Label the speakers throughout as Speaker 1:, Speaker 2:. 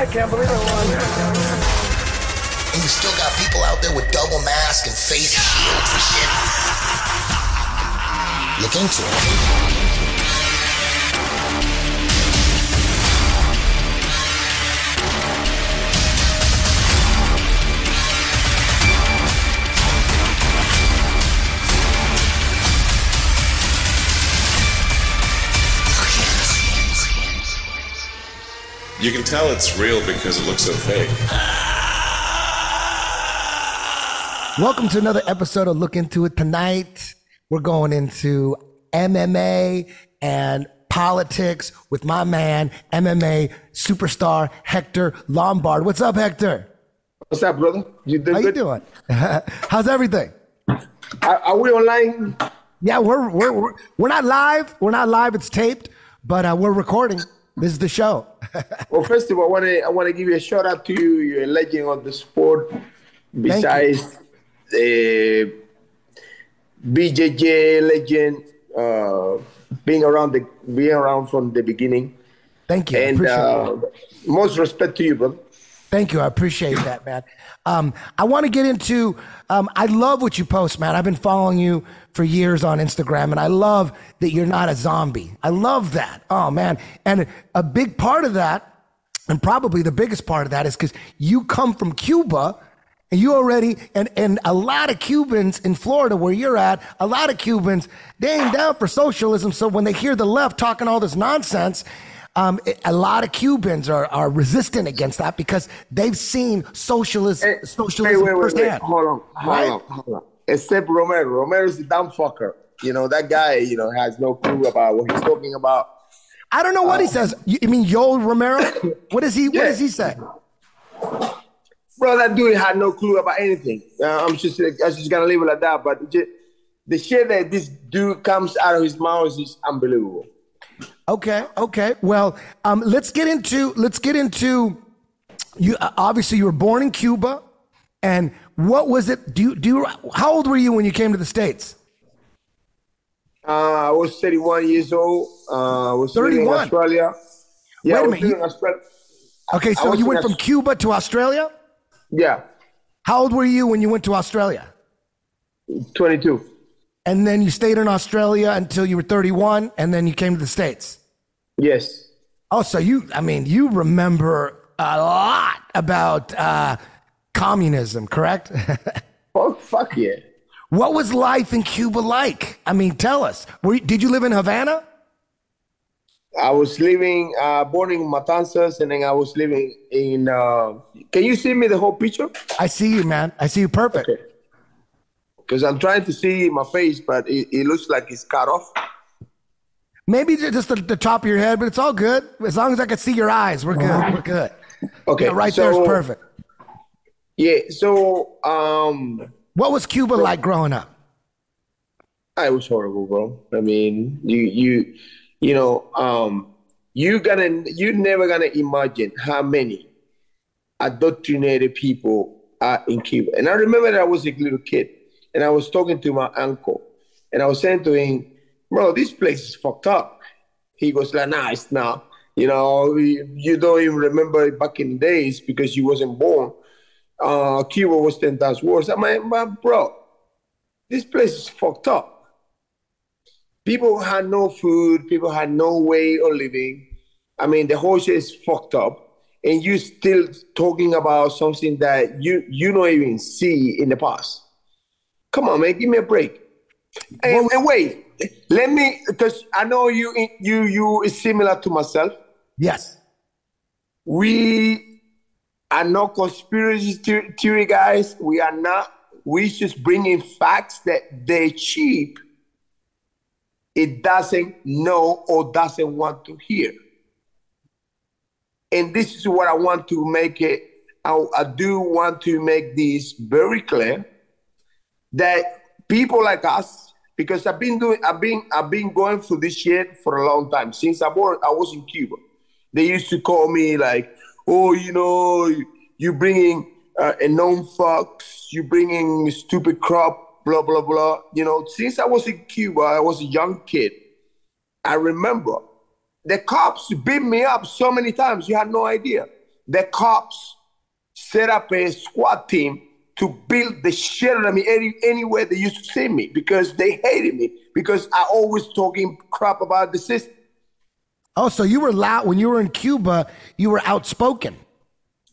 Speaker 1: I can't believe I won.
Speaker 2: And you still got people out there with double masks and face shields and shit. Look into it.
Speaker 3: You can tell it's real because it looks so fake.
Speaker 4: Welcome to another episode of Look Into It. Tonight, we're going into MMA and politics with my man, MMA superstar Hector Lombard. What's up, Hector?
Speaker 5: What's up, brother? You doing
Speaker 4: How you doing? How's everything?
Speaker 5: Are, are we online?
Speaker 4: Yeah, we're, we're we're we're not live. We're not live. It's taped, but uh, we're recording. This is the show.
Speaker 5: Well, first of all, I want to I want to give you a shout out to you. You're a legend of the sport. Besides the BJJ legend, uh, being around the being around from the beginning,
Speaker 4: Thank you.
Speaker 5: And uh, most respect to you, brother.
Speaker 4: Thank you. I appreciate that, man. Um, I want to get into. Um, I love what you post, man. I've been following you for years on Instagram, and I love that you're not a zombie. I love that. Oh man, and a big part of that, and probably the biggest part of that, is because you come from Cuba. And you already, and, and a lot of Cubans in Florida where you're at, a lot of Cubans, they ain't down for socialism. So when they hear the left talking all this nonsense, um, a lot of Cubans are, are resistant against that because they've seen socialist,
Speaker 5: Hey,
Speaker 4: socialism
Speaker 5: wait, wait, wait, wait.
Speaker 4: firsthand.
Speaker 5: Hold on, hold
Speaker 4: Right?
Speaker 5: on, hold on. Except Romero. Romero's a dumb fucker. You know that guy. You know has no clue about what he's talking about.
Speaker 4: I don't know what he says. You, you mean Yoel Romero? What does he? What does he say?
Speaker 5: Bro, that dude had no clue about anything. Uh, I'm just, I'm just gonna leave it like that. But the shit that this dude comes out of his mouth is unbelievable.
Speaker 4: Okay, okay. Well, um, let's get into let's get into you. Uh, obviously, you were born in Cuba, and what was it? Do you do? You, how old were you when you came to the states?
Speaker 5: Uh, I was 31 years old. Uh, I was living in Australia. Yeah,
Speaker 4: Wait a minute, you-
Speaker 5: in Australia.
Speaker 4: Okay, so you went from
Speaker 5: Aus-
Speaker 4: Cuba to Australia.
Speaker 5: Yeah,
Speaker 4: How old were you when you went to Australia?
Speaker 5: 22.
Speaker 4: And then you stayed in Australia until you were 31, and then you came to the states.
Speaker 5: Yes.
Speaker 4: Oh, so you, I mean, you remember a lot about uh, communism, correct?
Speaker 5: Oh, fuck yeah.
Speaker 4: what was life in Cuba like? I mean, tell us. Were, you- did you live in Havana?
Speaker 5: I was living, uh, born in Matanzas, and then I was living in. Uh, can you see me the whole picture?
Speaker 4: I see you, man. I see you perfect.
Speaker 5: Okay. Because I'm trying to see my face, but it, it looks like it's cut off.
Speaker 4: Maybe just the, the top of your head, but it's all good. As long as I can see your eyes, we're good. We're good.
Speaker 5: Okay,
Speaker 4: Yeah, right there is
Speaker 5: so-
Speaker 4: perfect.
Speaker 5: Yeah. So, um,
Speaker 4: What was Cuba like growing up?
Speaker 5: I was horrible, bro. I mean, you you you know, um, you gonna you never gonna imagine how many indoctrinated people are in Cuba. And I remember that I was a little kid, and I was talking to my uncle, and I was saying to him, "Bro, this place is fucked up." He goes like, "Nah, it's not." You know, you don't even remember back in the days because you wasn't born. Uh, Cuba was ten times worse. I'm like, "But bro, this place is fucked up. People had no food, people had no way of living. I mean, the whole shit is fucked up. And you still talking about something that you you don't even see in the past. Come on, man, give me a break. And, and wait, let me because I know you you you is similar to myself.
Speaker 4: Yes.
Speaker 5: We are not conspiracy theory guys. We are not. We just bring in facts that they're cheap. It doesn't know or doesn't want to hear. And this is what I want to make it. I, I do want to make this very clear that people like us, because I've been doing, I've been, I've been going through this shit for a long time since I was, I was in Cuba. They used to call me like, oh, you know, you bringing uh, a known fox, you bringing stupid crop, blah blah blah. You know, since I was in Cuba, I was a young kid. I remember the cops beat me up so many times. You had no idea. the cops set up a squad team to build the shit out of me any, anywhere they used to see me because they hated me because I always talking crap about the system.
Speaker 4: Oh, so you were loud when you were in Cuba. You were outspoken.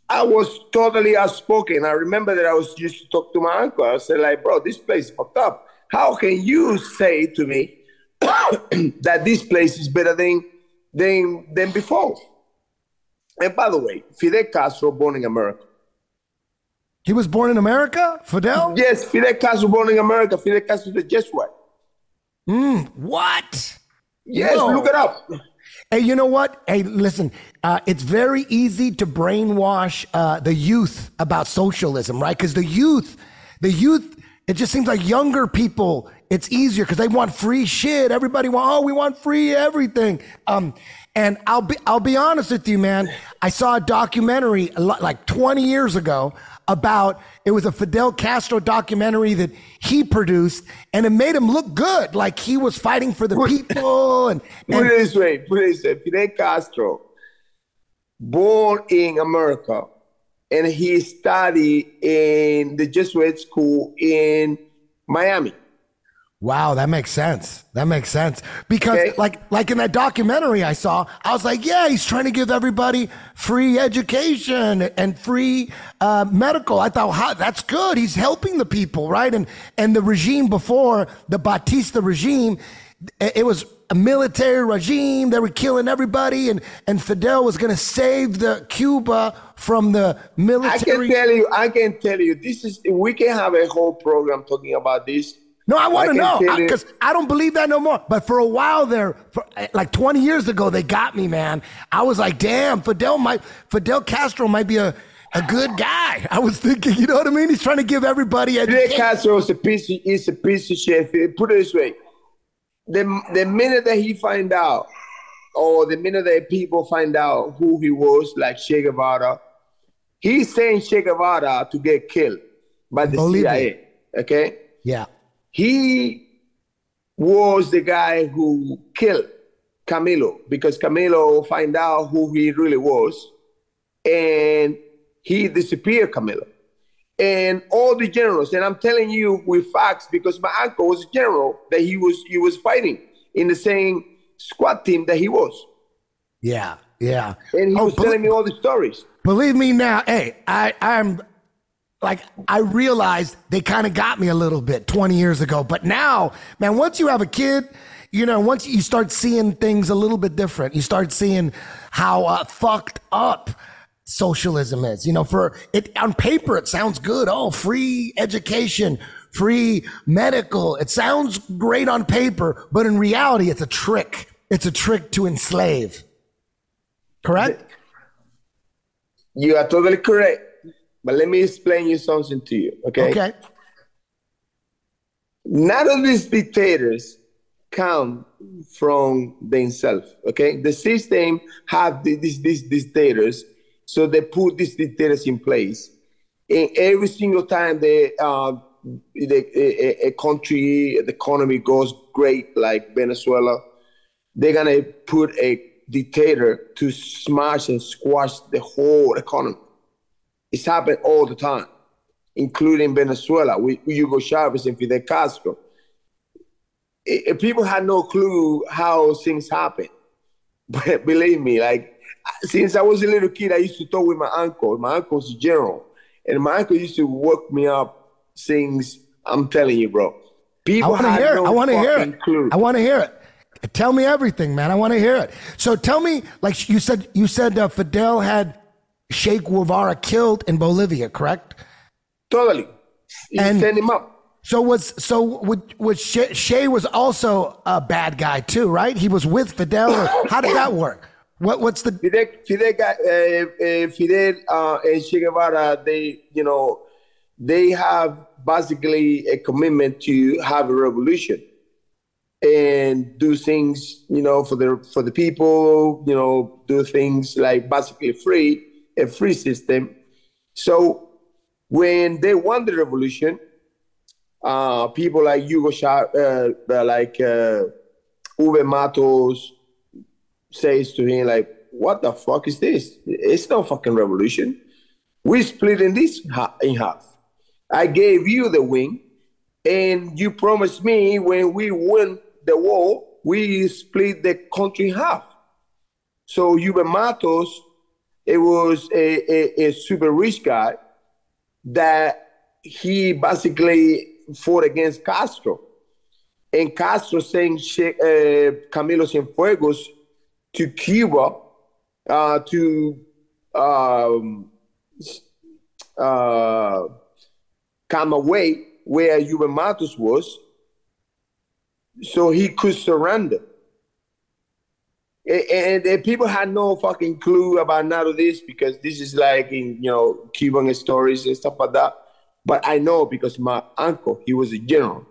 Speaker 5: I was totally outspoken. I remember that I was used to talk to my uncle. I said, like, bro, this place is fucked up. How can you say to me that this place is better than than than before? And by the way, Fidel Castro born in America.
Speaker 4: He was born in America, Fidel.
Speaker 5: Yes, Fidel Castro born in America. Fidel Castro the Jesuit.
Speaker 4: Mm, what?
Speaker 5: Yes,
Speaker 4: Whoa.
Speaker 5: look it up.
Speaker 4: Hey, you know what? Hey, listen, uh, it's very easy to brainwash uh, the youth about socialism, right? Because the youth, the youth, it just seems like younger people, it's easier because they want free shit. Everybody want, oh, we want free everything. Um, and I'll be, I'll be honest with you, man. I saw a documentary like 20 years ago about it was a Fidel Castro documentary that he produced and it made him look good like he was fighting for the people and,
Speaker 5: Put it this way, put it this way. Fidel Castro, born in America, and he studied in the Jesuit school in Miami.
Speaker 4: Wow, that makes sense. That makes sense because,
Speaker 5: Okay.
Speaker 4: like, like in that documentary I saw, I was like, yeah, he's trying to give everybody free education and free uh, medical. I thought, how, that's good. He's helping the people, right? And and the regime before the Batista regime, it it was a military regime. They were killing everybody, and and Fidel was going to save the Cuba from the military.
Speaker 5: I can tell you, I can tell you, this is we can have a whole program talking about this.
Speaker 4: No, I want to know because I, don't believe that no more. But for a while there, for, eh, like 20 years ago, they got me, man. I was like, damn, Fidel might, Fidel Castro might be a, a good guy. I was thinking, you know what I mean? He's trying to give everybody
Speaker 5: a.
Speaker 4: Fidel.
Speaker 5: Castro is a piece. Of, is a piece of shit. Put it this way: the the minute that he find out, or the minute that people find out who he was, like Che Guevara, he's saying Che Guevara to get killed by the. CIA. Okay,
Speaker 4: Yeah.
Speaker 5: He was the guy who killed Camilo because Camilo find out who he really was, and he disappeared Camilo. And all the generals, and I'm telling you with facts because my uncle was a general that he was he was fighting in the same squad team that he was,
Speaker 4: Yeah. Yeah.
Speaker 5: and he
Speaker 4: Oh,
Speaker 5: was telling me all the stories.
Speaker 4: Believe me now, hey, I, I'm like, I realized they kind of got me a little bit 20 years ago. But now, man, once you have a kid, you know, once you start seeing things a little bit different, you start seeing how uh, fucked up socialism is. You know, for it on paper, it sounds good. Oh, free education, free medical. It sounds great on paper, but in reality, it's a trick. It's a trick to enslave. Correct?
Speaker 5: You are totally correct, but let me explain you something to you. Okay.
Speaker 4: Okay.
Speaker 5: none of these dictators come from themselves. Okay, the system have the- these these dictators, so they put these dictators in place. And every single time they uh, the, a, a country the economy goes great, like Venezuela, they're gonna put a dictator to smash and squash the whole economy. It's happened all the time including Venezuela with Hugo Chavez and Fidel Castro. I- I- people had no clue how things happen. But believe me, like since I was a little kid, I used to talk with my uncle. My uncle's a general, and my uncle used to work me up things. I'm telling you, bro. People I
Speaker 4: want to hear
Speaker 5: no
Speaker 4: it. I want to hear it.
Speaker 5: clue.
Speaker 4: I want to hear it. Tell me everything, man. I want to hear it. So tell me, like you said, you said uh, Fidel had Che Guevara killed in Bolivia, correct?
Speaker 5: totally. He
Speaker 4: And-
Speaker 5: sent him up.
Speaker 4: So was so would was Che, che was also a bad guy too, right? He was with Fidel. How did that work? What what's the
Speaker 5: Fidel, Fidel, uh, uh, Fidel uh, and Che Guevara, they, you know, they have basically a commitment to have a revolution and do things, you know, for the for the people, you know, do things like basically free, a free system. So when they won the revolution, uh, people like Hugo Chavez, uh, like uh, Huber Matos, says to him like what the fuck is this? It's no fucking revolution. We split in this in half. I gave you the wing, and you promised me when we win the war, we split the country in half. So Huber Matos, it was a, a, a super rich guy that he basically fought against Castro. And Castro sent uh, Camilo Cienfuegos to Cuba uh, to um, uh, come away where Matos was so he could surrender. And, and, people had no fucking clue about none of this because this is like in you know Cuban stories and stuff like that. But I know because my uncle, he was a general,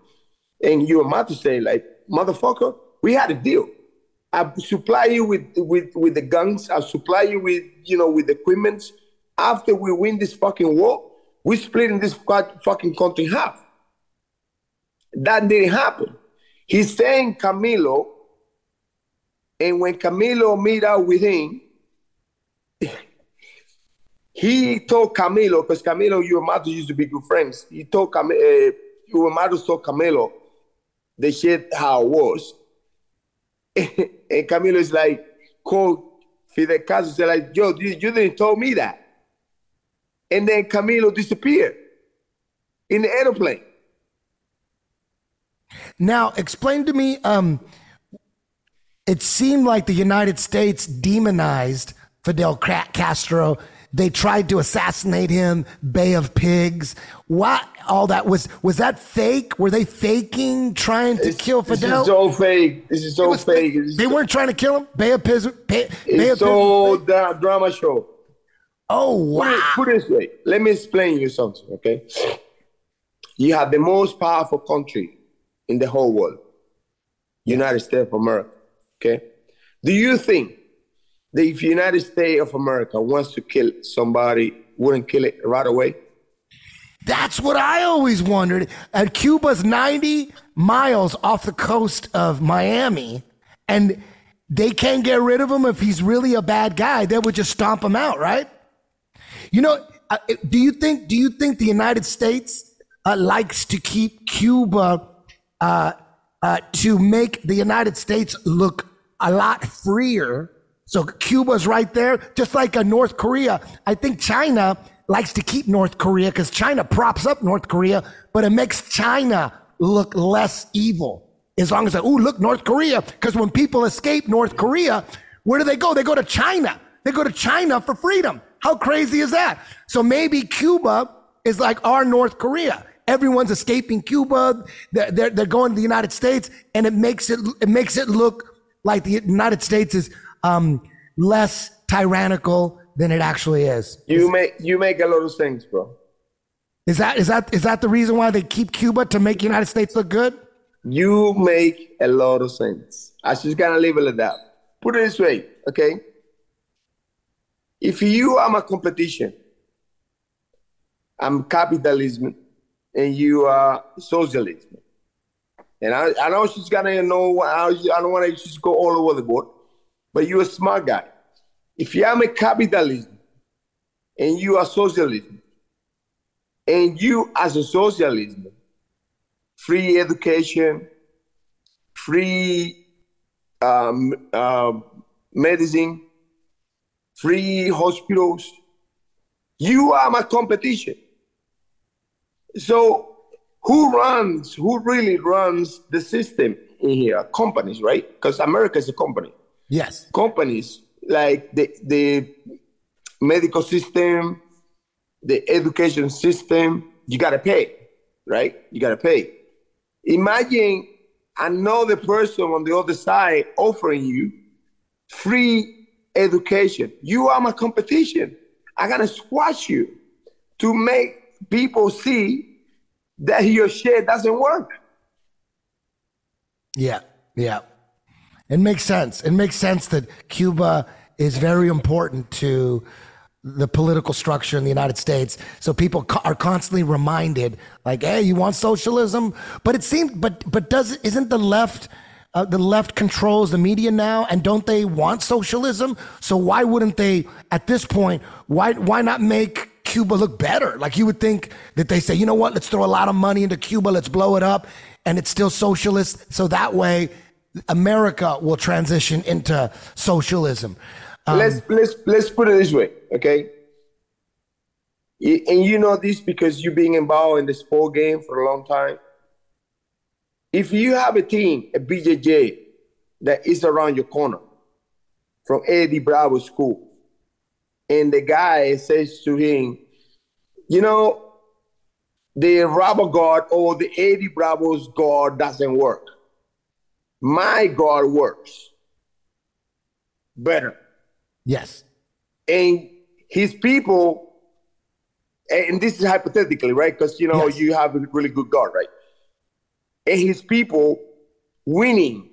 Speaker 5: and you and to say like, motherfucker, we had a deal. I supply you with with with the guns. I supply you with you know with equipment. After we win this fucking war, we split in this fucking country in half. That didn't happen. He's saying Camilo and when Camilo meet up with him, he told Camilo, because Camilo and Matos used to be good friends. He told Camilo, uh, Matos told Camilo the shit how it was. and Camilo is like, called Fidel Castro, said like, yo, you, you didn't tell me that. And then Camilo disappeared in the airplane.
Speaker 4: Now, explain to me, um, it seemed like the United States demonized Fidel Castro. They tried to assassinate him, Bay of Pigs. What all that was was that fake? Were they faking trying to
Speaker 5: it's,
Speaker 4: kill Fidel?
Speaker 5: This is so fake. This is so fake.
Speaker 4: they weren't trying to kill him. Bay of Pigs. Bay,
Speaker 5: Bay
Speaker 4: of
Speaker 5: so Pigs. Da- drama show.
Speaker 4: Oh wow!
Speaker 5: Put it, put it this way. Let me explain you something. Okay, you have the most powerful country in the whole world, United States of America. Okay. Do you think that if the United States of America wants to kill somebody, wouldn't kill it right away?
Speaker 4: That's what I always wondered. And Cuba's 90 miles off the coast of Miami, and they can't get rid of him if he's really a bad guy. They would just stomp him out, right? You know, uh, do you think do you think the United States uh, likes to keep Cuba uh, uh, to make the United States look a lot freer. So Cuba's right there, just like a North Korea. I think China likes to keep North Korea because China props up North Korea, but it makes China look less evil. As long as, ooh, look, North Korea. Because when people escape North Korea, where do they go? They go to China. They go to China for freedom. How crazy is that? So maybe Cuba is like our North Korea. Everyone's escaping Cuba. They're, they're, they're going to the United States, and it makes it it makes it look like the United States is um, less tyrannical than it actually is.
Speaker 5: You make you make a lot of sense, bro.
Speaker 4: Is that is that is that the reason why they keep Cuba to make the United States look good?
Speaker 5: You make a lot of sense. I just gonna leave it at that. Put it this way, okay? If you are my competition, I'm capitalism and you are socialism. And I, I know she's gonna know. I don't want to just go all over the board, but you're a smart guy. If you are a capitalism and you are socialism, and you as a socialism, free education, free um, uh, medicine, free hospitals, you are my competition. So who runs, who really runs the system in here? Companies, right? Because America is a company.
Speaker 4: Yes.
Speaker 5: Companies like the, the medical system, the education system, you got to pay, right? You got to pay. Imagine another person on the other side offering you free education. You are my competition. I got to squash you to make people see that your shit doesn't work.
Speaker 4: Yeah, yeah. It makes sense. It makes sense that Cuba is very important to the political structure in the United States. So people co- are constantly reminded, like, "Hey, you want socialism?" But it seems, but but does isn't the left uh, the left controls the media now, and don't they want socialism? So why wouldn't they, at this point, why why not make Cuba look better? Like you would think that they say, you know what, let's throw a lot of money into Cuba, let's blow it up, and it's still socialist. So that way, America will transition into socialism. Um,
Speaker 5: let's let's let's put it this way, okay? And you know this because you've been involved in the sport game for a long time. If you have a team, a BJJ, that is around your corner from Eddie Bravo school, and the guy says to him, you know, the rubber guard or the Eddie Bravo's guard doesn't work. My guard works better
Speaker 4: yes.
Speaker 5: and his people and this is hypothetically right because you know
Speaker 4: Yes.
Speaker 5: you have a really good guard right and his people winning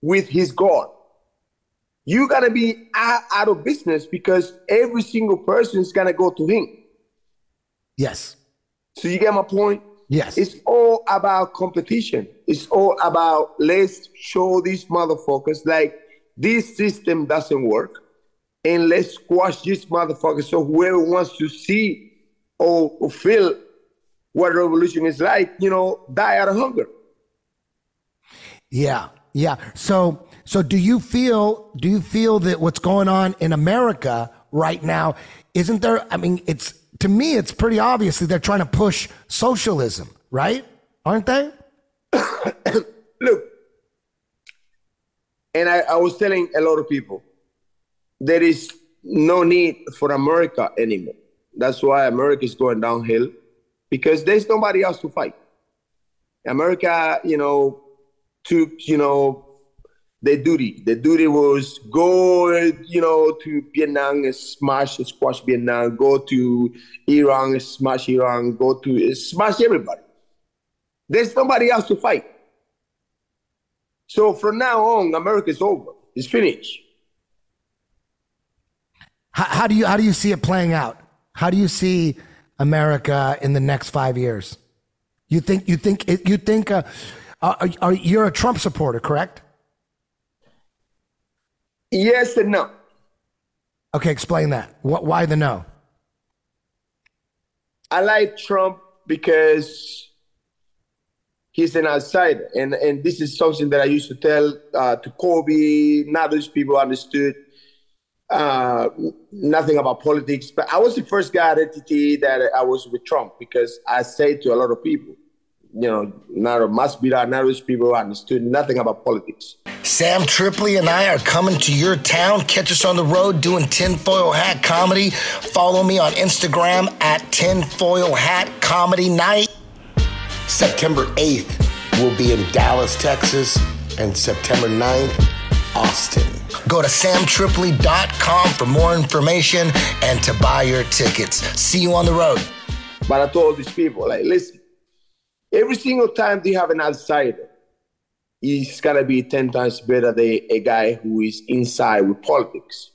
Speaker 5: with his guard you gotta be out, out of business because every single person is gonna go to him
Speaker 4: Yes.
Speaker 5: so you get my point
Speaker 4: Yes.
Speaker 5: it's all about competition. It's all about let's show these motherfuckers like this system doesn't work, and let's squash this motherfucker. So whoever wants to see or, or feel what revolution is like, you know, die out of hunger.
Speaker 4: Yeah, yeah. So, so do you feel? Do you feel that what's going on in America right now isn't there? I mean, it's to me, it's pretty obvious that they're trying to push socialism, right? Aren't they?
Speaker 5: Look, and I, I was telling a lot of people, there is no need for America anymore. That's why America is going downhill because there's nobody else to fight. America, you know, took, you know, the duty. The duty was go, you know, to Vietnam and smash, squash Vietnam, go to Iran smash Iran, go to smash everybody. There's nobody else to fight. So from now on, America's over. It's finished.
Speaker 4: How, how do you how do you see it playing out? How do you see America in the next five years? You think you think you think uh, are, are you're a Trump supporter, correct?
Speaker 5: Yes and no.
Speaker 4: Okay, explain that. What? Why the no?
Speaker 5: I like Trump because he's an outsider, and and this is something that I used to tell uh, to Kobe. Not those people understood uh, nothing about politics, but I was the first guy at ATT that I was with Trump because I say to a lot of people, you know, not must be that not those people understood nothing about politics.
Speaker 2: Sam Tripoli and I are coming to your town. Catch us on the road doing tinfoil hat comedy. Follow me on Instagram at tinfoil hat comedy night. September 8th, we'll be in Dallas, Texas, and September 9th, Austin. Go to samtripoli.com for more information and to buy your tickets. See you on the road.
Speaker 5: But I told these people, like, listen, every single time they have an outsider, it's gonna be 10 times better than a guy who is inside with politics.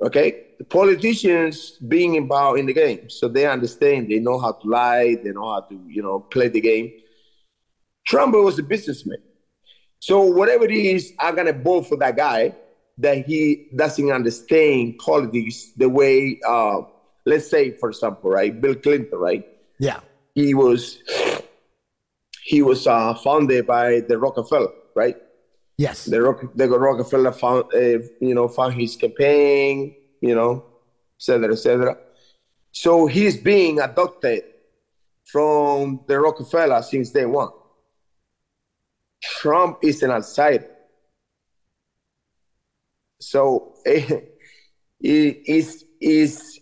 Speaker 5: Okay? The politicians being involved in the game, so they understand, they know how to lie, they know how to, you know, play the game. Trump was a businessman. So whatever it is, I'm gonna vote for that guy that he doesn't understand politics the way uh, let's say, for example, right, Bill Clinton, right?
Speaker 4: Yeah.
Speaker 5: He was he was uh, founded by the Rockefeller, right?
Speaker 4: Yes.
Speaker 5: The, Rock, the Rockefeller found, uh, you know, found his campaign, you know, et cetera, et cetera. So he's being adopted from the Rockefeller since day one. Trump is an outsider. So it is is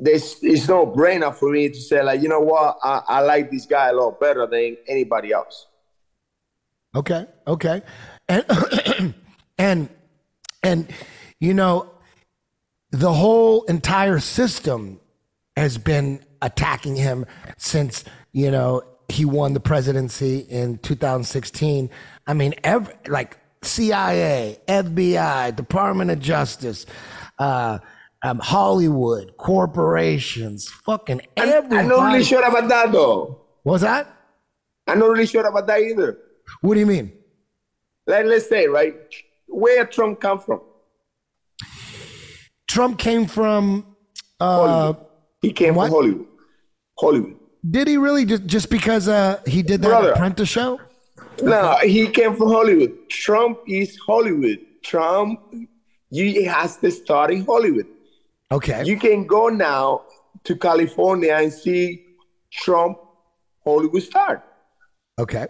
Speaker 5: there's it's no brainer for me to say like you know what I, I like this guy a lot better than anybody else.
Speaker 4: Okay. Okay. And and and you know the whole entire system has been attacking him since you know he won the presidency in 2016. I mean, every like CIA, FBI, Department of Justice, uh, um, Hollywood, corporations, fucking
Speaker 5: I'm. I'm not really sure about that though.
Speaker 4: What's that?
Speaker 5: I'm not really sure about that either.
Speaker 4: What do you mean?
Speaker 5: Let, let's say, right, where Trump come from?
Speaker 4: Trump came from. Uh,
Speaker 5: Hollywood. He came
Speaker 4: what?
Speaker 5: from Hollywood. Hollywood.
Speaker 4: did he really just just because uh, he did that
Speaker 5: Brother.
Speaker 4: Apprentice show?
Speaker 5: No, he came from Hollywood. Trump is Hollywood. Trump, he has to start in Hollywood.
Speaker 4: Okay.
Speaker 5: You can go now to California and see Trump Hollywood star.
Speaker 4: okay.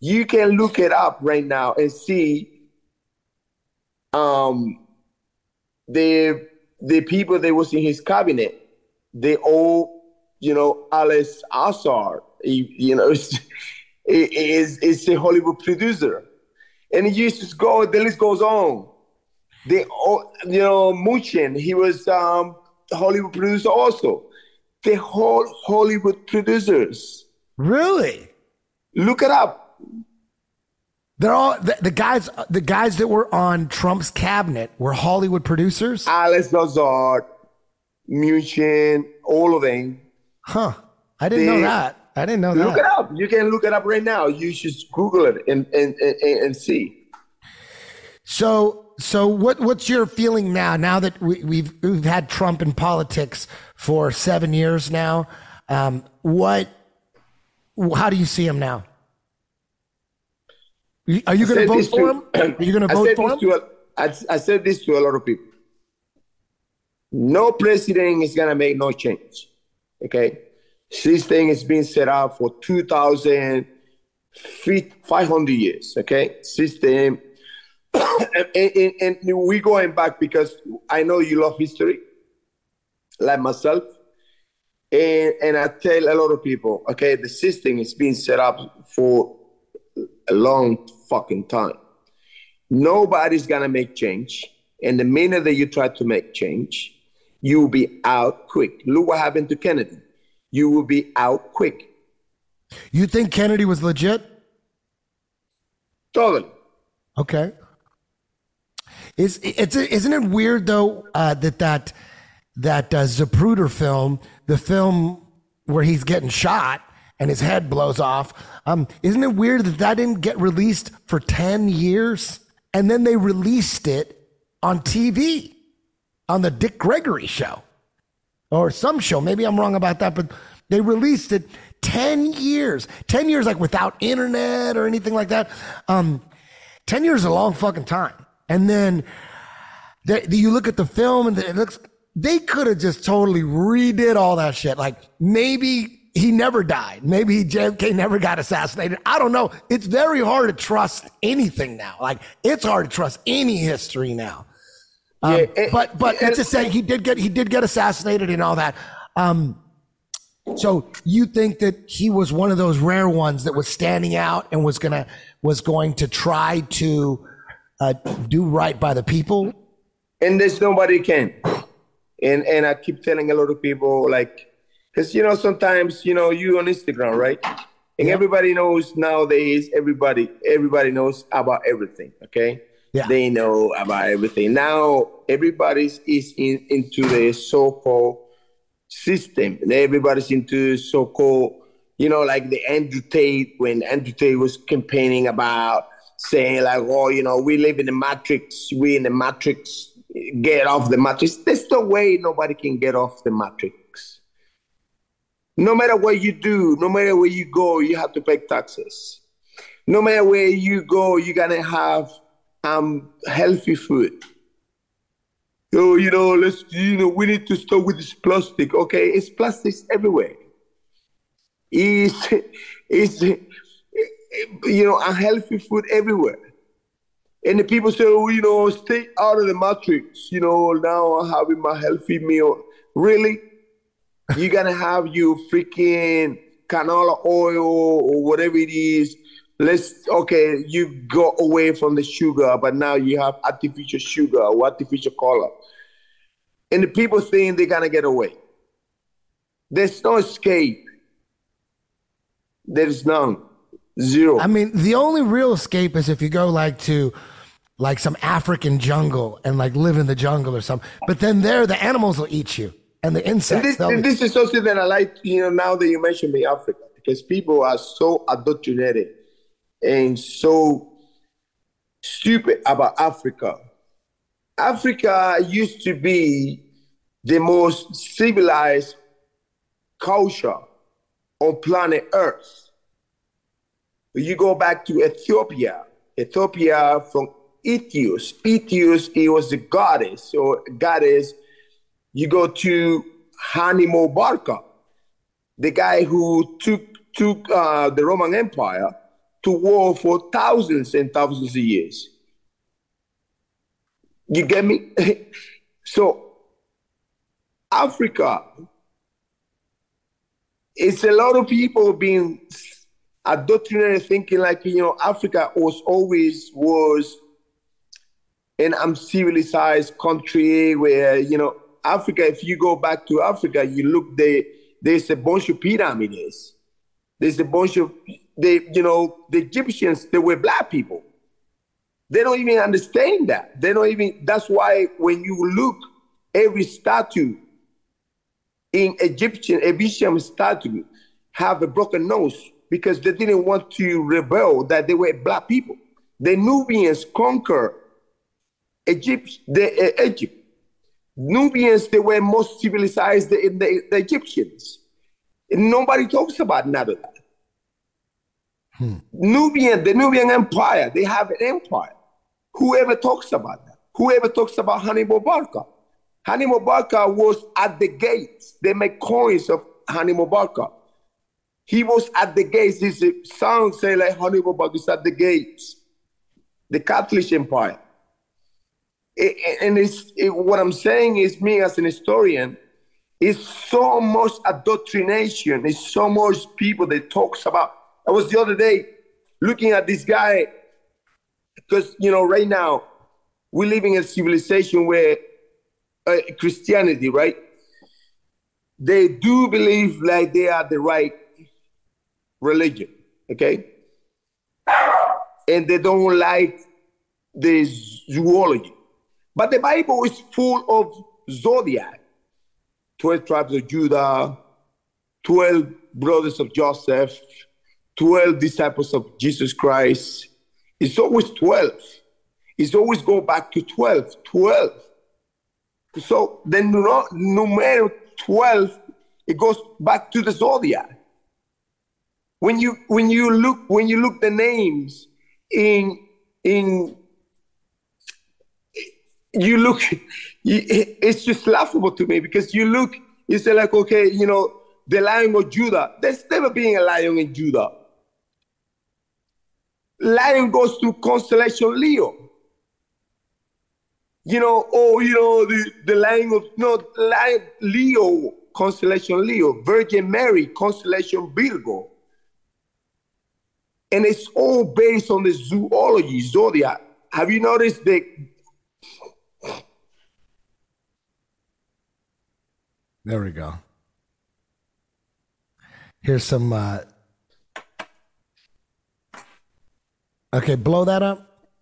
Speaker 5: You can look it up right now and see um the the people that was in his cabinet. They all, you know, Alex Azar, you know, is is a Hollywood producer, and he used to go. The list goes on. They all, you know, Mnuchin, he was um Hollywood producer also. The whole Hollywood producers.
Speaker 4: Really?
Speaker 5: Look it up.
Speaker 4: They're all the, the guys. The guys that were on Trump's cabinet were Hollywood producers.
Speaker 5: Alex Lazard, Mnuchin, all of them.
Speaker 4: Huh? I didn't know that. I didn't know
Speaker 5: Look it up. You can look it up right now. You just Google it and and, and, and see.
Speaker 4: So, so what? What's your feeling now? Now that we, we've we've had Trump in politics for seven years now, um, what? How do you see him now? Are you going to vote for
Speaker 5: to-
Speaker 4: him? Are you going to vote for him?
Speaker 5: to a, I, I said this to a lot of people. No president is gonna make no change. Okay, this thing is being set up for 2,500 years. Okay, system, and, and, and we going back because I know you love history, like myself. And, and I tell a lot of people, okay, the system is being set up for a long fucking time. Nobody's gonna make change. And the minute that you try to make change, you will be out quick. Look what happened to Kennedy. You will be out quick.
Speaker 4: You think Kennedy was legit?
Speaker 5: Totally.
Speaker 4: Okay. Is it's isn't it weird though uh, that that that uh, Zapruder film, the film where he's getting shot and his head blows off, um, isn't it weird that that didn't get released for ten years and then they released it on TV on the Dick Gregory show or some show. Maybe I'm wrong about that, but they released it 10 years. 10 years, like without internet or anything like that. Um, 10 years is a long fucking time. And then the, you look at the film and it looks, they could have just totally redid all that shit. Like maybe he never died. Maybe JFK never got assassinated. I don't know. It's very hard to trust anything now. Like it's hard to trust any history now. Um,
Speaker 5: Yeah, and-
Speaker 4: but but let's just say he did get he did get assassinated and all that. Um, so you think that he was one of those rare ones that was standing out and was gonna was going to try to uh, do right by the people?
Speaker 5: and there's nobody can. And and I keep telling a lot of people like, because you know sometimes you know you on Instagram, right? And everybody knows nowadays. Everybody everybody knows about everything. Okay.
Speaker 4: Yeah.
Speaker 5: They know about everything. Now everybody's is in, into the so-called system. Everybody's into so-called, you know, like the Andrew Tate when Andrew Tate was campaigning about saying like, oh, you know, we live in the matrix, we in the matrix, get off the matrix. There's no way nobody can get off the matrix. No matter what you do, no matter where you go, you have to pay taxes. No matter where you go, you're gonna have um healthy food. Oh, you know, let's you know, we need to stop with this plastic. Okay, it's plastics everywhere. It's it's you know, unhealthy food everywhere. And the people say, oh, you know, stay out of the matrix. You know, now I'm having my healthy meal. Really? You're gonna have your freaking canola oil or whatever it is. Let's okay, you go away from the sugar, but now you have artificial sugar or artificial color. And the people think they're gonna get away. There's no escape. There's none. Zero.
Speaker 4: I mean, the only real escape is if you go like to like some African jungle and like live in the jungle or something. But then there, the animals will eat you and the insects.
Speaker 5: this, and
Speaker 4: be-
Speaker 5: this is something that I like, you know, now that you mentioned me, Africa, because people are so indoctrinated and so stupid about Africa. Africa used to be the most civilized culture on planet Earth. You go back to Ethiopia, Ethiopia from Ethios. Ethios, it was the goddess or goddess. You go to Hannibal Barca, the guy who took took uh, the Roman Empire to war for thousands and thousands of years. You get me? so Africa, it's a lot of people being indoctrinated thinking like you know Africa was always was an uncivilized country where you know Africa. If you go back to Africa, you look there. There's a bunch of pyramids. There's a bunch of they. You know the Egyptians. They were black people. They don't even understand that. They don't even. That's why when you look every statue in Egyptian Egyptian statue have a broken nose because they didn't want to rebel that they were black people. The Nubians conquer Egypt, the, uh, Egypt. Nubians, they were most civilized in the, the Egyptians. And nobody talks about none of that. Hmm. Nubian, the Nubian Empire, they have an empire. Whoever talks about that? Whoever talks about Hannibal Barca? Hannibal Barca was at the gates. They make coins of Hannibal Barca. He was at the gates. His son say like Hannibal Barca is at the gates. The Catholic Empire. It, and it's it, what I'm saying is me as an historian is so much indoctrination. It's so much people that talks about. I was the other day looking at this guy because you know right now we live in a civilization where uh, Christianity, right? They do believe like they are the right religion, okay? And they don't like the zoology. But the Bible is full of zodiac 12 tribes of Judah, 12 brothers of Joseph, 12 disciples of Jesus Christ. It's always 12. It's always go back to 12, 12. So the number 12, it goes back to the zodiac. When you when you look when you look the names in in you look it's just laughable to me because you look you say like okay you know the lion of judah. There's never been a lion in judah. Lion goes to constellation leo. You know, oh, you know, the, the line of, no, line Leo, constellation Leo, Virgin Mary, constellation Virgo. And it's all based on the zoology, zodiac. Have you noticed that?
Speaker 4: There we go. Here's some. Uh... Okay, blow that up.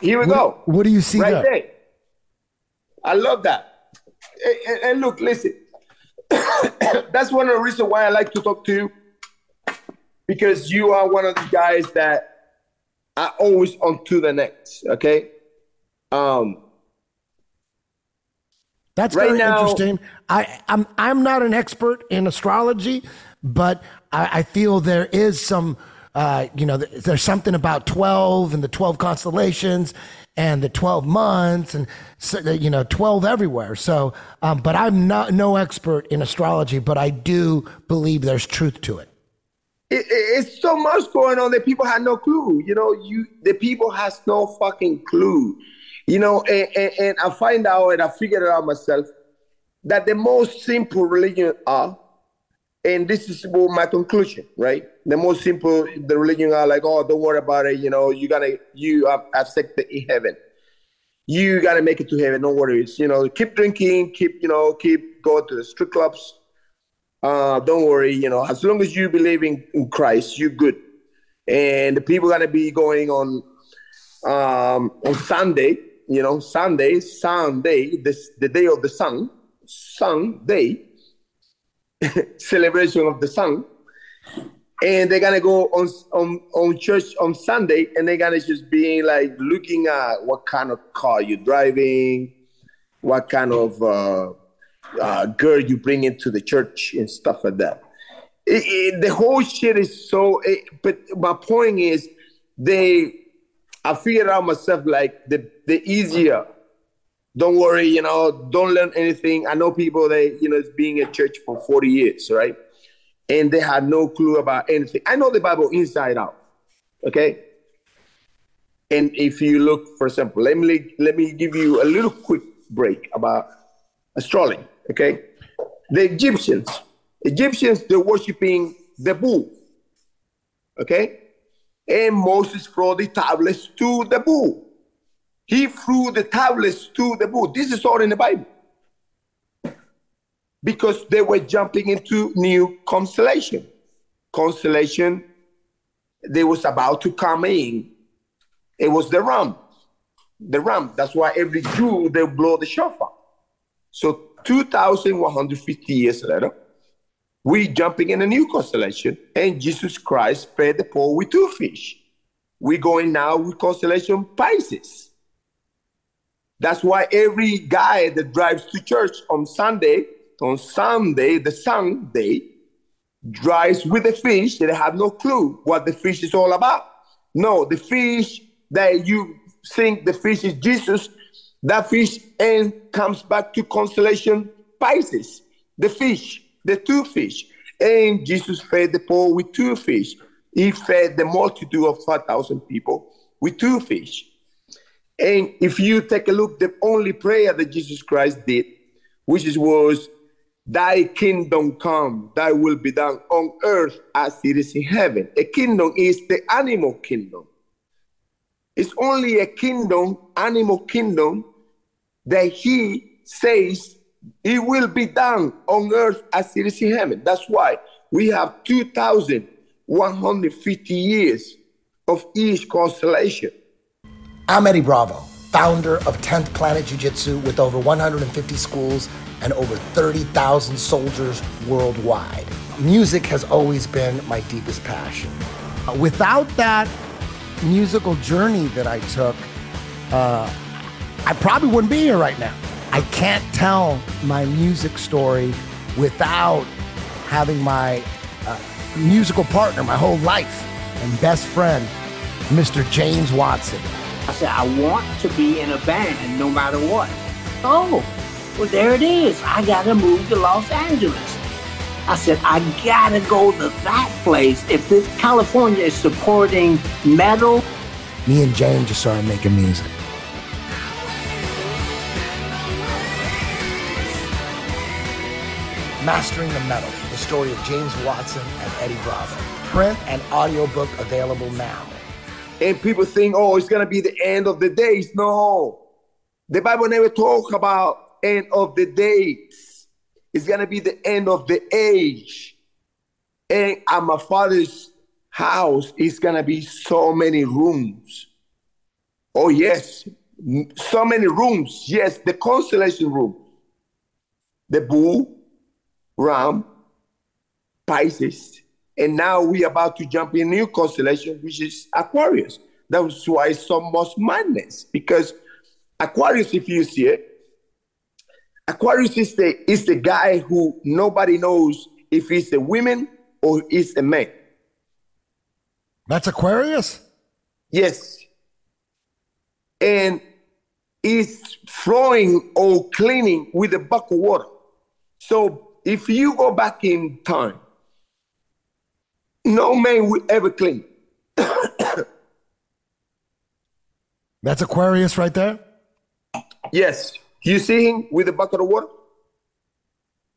Speaker 5: Here we
Speaker 4: what,
Speaker 5: go.
Speaker 4: What do you see
Speaker 5: right
Speaker 4: there?
Speaker 5: there? I love that. And, and look, listen. That's one of the reasons why I like to talk to you because you are one of the guys that are always on to the next. Okay. Um,
Speaker 4: that's right very now, interesting. I, I'm I'm not an expert in astrology, but I, I feel there is some uh, you know, there's something about 12 and the 12 constellations and the 12 months and, you know, 12 everywhere. So, um, but I'm not no expert in astrology, but I do believe there's truth to it.
Speaker 5: It. It's so much going on that people have no clue. You know, you the people has no fucking clue. You know, and, and, and I find out and I figured it out myself that the most simple religion are and this is my conclusion, right? The most simple, the religion are like, oh, don't worry about it. You know, you gotta, you have accepted in heaven. You gotta make it to heaven. Don't worry. It's, you know, keep drinking, keep, you know, keep going to the strip clubs. Uh, don't worry. You know, as long as you believe in, in Christ, you're good. And the people gonna be going on um, on Sunday. You know, Sunday, Sunday, this the day of the sun, Sunday celebration of the sun, and they're gonna go on on on church on Sunday, and they're gonna just be like looking at what kind of car you're driving, what kind of uh, uh, girl you bring into the church, and stuff like that. It, it, the whole shit is so. It, but my point is, they. I figured out myself like the the easier. Don't worry, you know. Don't learn anything. I know people that you know is being at church for forty years, right? and they had no clue about anything. I know the Bible inside out. Okay. And if you look, for example, let me let me give you a little quick break about astrology. Okay. The Egyptians, Egyptians, they're worshiping the bull. Okay. And Moses brought the tablets to the bull. He threw the tablets to the bull. This is all in the Bible because they were jumping into new constellation. Constellation, they was about to come in. It was the ram. The ram. That's why every Jew they blow the shofar. So 2,150 years later, we jumping in a new constellation, and Jesus Christ fed the poor with two fish. we going now with constellation Pisces. That's why every guy that drives to church on Sunday on Sunday, the Sunday, drives with the fish. They have no clue what the fish is all about. No, the fish that you think the fish is Jesus, that fish and comes back to constellation Pisces. The fish, the two fish. And Jesus fed the poor with two fish. He fed the multitude of 5,000 people with two fish. And if you take a look, the only prayer that Jesus Christ did, which was Thy kingdom come, thy will be done on earth as it is in heaven. A kingdom is the animal kingdom. It's only a kingdom, animal kingdom, that he says it will be done on earth as it is in heaven. That's why we have 2,150 years of each constellation.
Speaker 2: I'm Eddie Bravo, founder of 10th Planet Jiu Jitsu with over 150 schools and over 30,000 soldiers worldwide. Music has always been my deepest passion.
Speaker 4: Uh, without that musical journey that I took, uh, I probably wouldn't be here right now. I can't tell my music story without having my uh, musical partner my whole life and best friend, Mr. James Watson.
Speaker 1: I said, I want to be in a band no matter what. Oh, well, there it is. I got to move to Los Angeles. I said, I got to go to that place. If this California is supporting metal.
Speaker 2: Me and James just started making music. Mastering the Metal, the story of James Watson and Eddie Bravo. Print and audiobook available now.
Speaker 5: And people think, oh, it's going to be the end of the days. No. The Bible never talk about end of the days. It's gonna be the end of the age. And at my father's house is gonna be so many rooms. Oh yes, so many rooms. Yes, the constellation room. The bull, ram, Pisces, and now we're about to jump in a new constellation, which is Aquarius. That's why it's so much madness because Aquarius, if you see it, Aquarius is the is the guy who nobody knows if he's a woman or he's a man.
Speaker 4: That's Aquarius?
Speaker 5: Yes. And he's throwing or cleaning with a bucket of water. So if you go back in time, no man will ever clean.
Speaker 4: That's Aquarius right there?
Speaker 5: Yes. You see him with a bucket of water?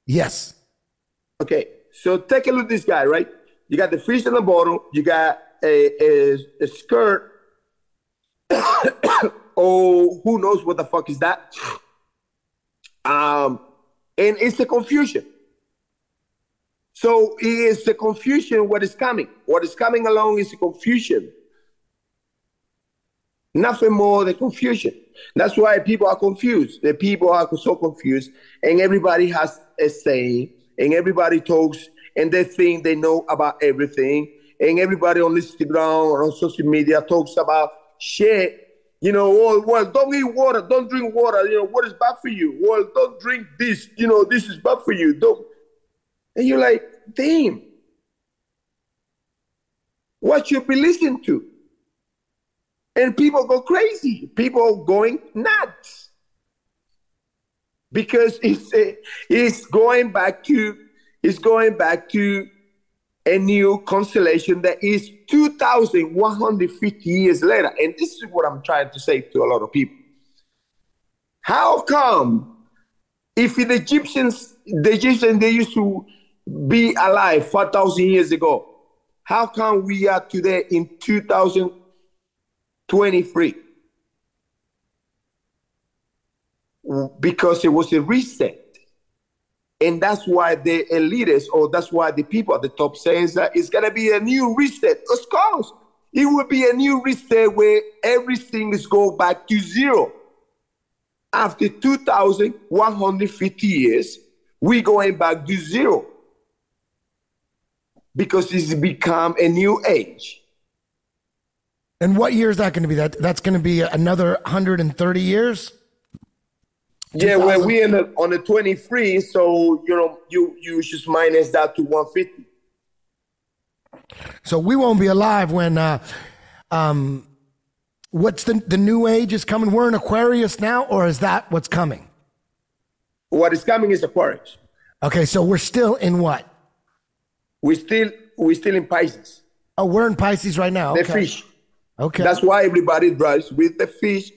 Speaker 4: Yes.
Speaker 5: Okay, so take a look at this guy, right? You got the fish in the bottle, you got a, a, a skirt. oh, who knows what the fuck is that? Um, and it's a confusion. So it is the confusion what is coming. What is coming along is a confusion. Nothing more than confusion. That's why people are confused. The people are so confused, and everybody has a saying, and everybody talks and they think they know about everything. And everybody on Instagram or on social media talks about shit. You know, oh, well, don't eat water, don't drink water. You know, what is bad for you? Well, don't drink this. You know, this is bad for you. Don't. And you're like, damn. What should be listening to? And people go crazy. People going nuts because it's eh, it's going back to it's going back to a new constellation that is 2,150 years later. And this is what I'm trying to say to a lot of people. How come if the Egyptians, the Egyptians, they used to be alive 4,000 years ago, how come we are today in 2023? Because it was a reset. And that's why the elitists, or that's why the people at the top says that it's gonna be a new reset. Of course, it will be a new reset where everything is go back to zero. After 2,150 years, we going back to zero because it's become a new age.
Speaker 4: And what year is that going to be? That that's going to be another 130 years.
Speaker 5: Yeah, well, we in the, on the 23, so you know you you just minus that to 150.
Speaker 4: So we won't be alive when uh, um, what's the the new age is coming? We're in Aquarius now, or is that what's coming?
Speaker 5: What is coming is Aquarius.
Speaker 4: Okay, so we're still in what?
Speaker 5: We still we still in Pisces.
Speaker 4: Oh, we're in Pisces right now.
Speaker 5: The
Speaker 4: okay.
Speaker 5: fish.
Speaker 4: Okay.
Speaker 5: That's why everybody drives with the fish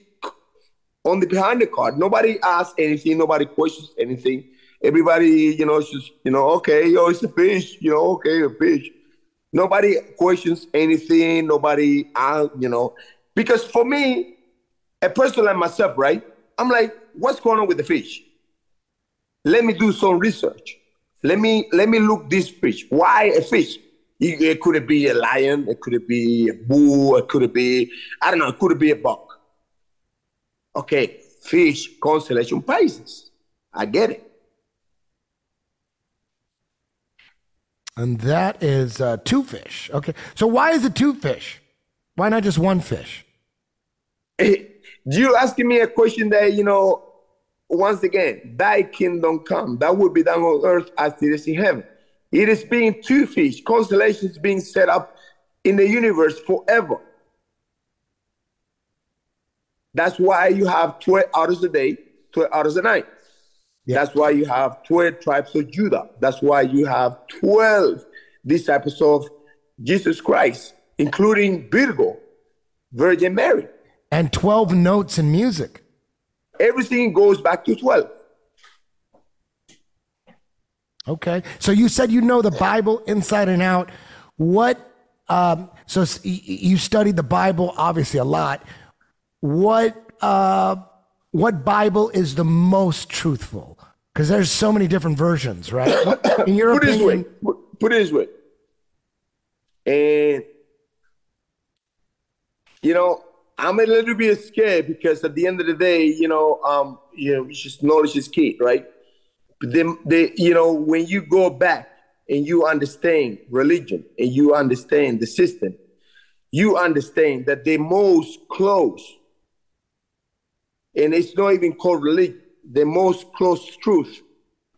Speaker 5: on the behind the car. Nobody asks anything. Nobody questions anything. Everybody, you know, just you know, okay, yo, it's a fish. You know, okay, a fish. Nobody questions anything. Nobody, uh, you know, because for me, a person like myself, right? I'm like, what's going on with the fish? Let me do some research. Let me let me look this fish. Why a fish? It, it could be a lion. It could it be a bull. It could it be I don't know. It could be a buck. Okay, fish constellation Pisces. I get it.
Speaker 4: And that is uh, two fish. Okay. So why is it two fish? Why not just one fish?
Speaker 5: you asking me a question that, you know, once again, thy kingdom come. That will be done on earth as it is in heaven. It is being two fish, constellations being set up in the universe forever. That's why you have 12 hours a day, 12 hours a night. Yeah. That's why you have 12 tribes of Judah. That's why you have 12 disciples of Jesus Christ, including Virgo, Virgin Mary.
Speaker 4: And 12 notes in music.
Speaker 5: Everything goes back to 12.
Speaker 4: Okay. So you said you know the Bible inside and out. What, um, so you studied the Bible obviously a lot. What, uh, what Bible is the most truthful? Because there's so many different versions, right? In your
Speaker 5: put
Speaker 4: opinion,
Speaker 5: it this way. Put it this way. And you know, I'm a little bit scared because at the end of the day, you know, um, you know, just knowledge is key, right? But then, they, you know, when you go back and you understand religion and you understand the system, you understand that the most close, and it's not even called religion, the most close truth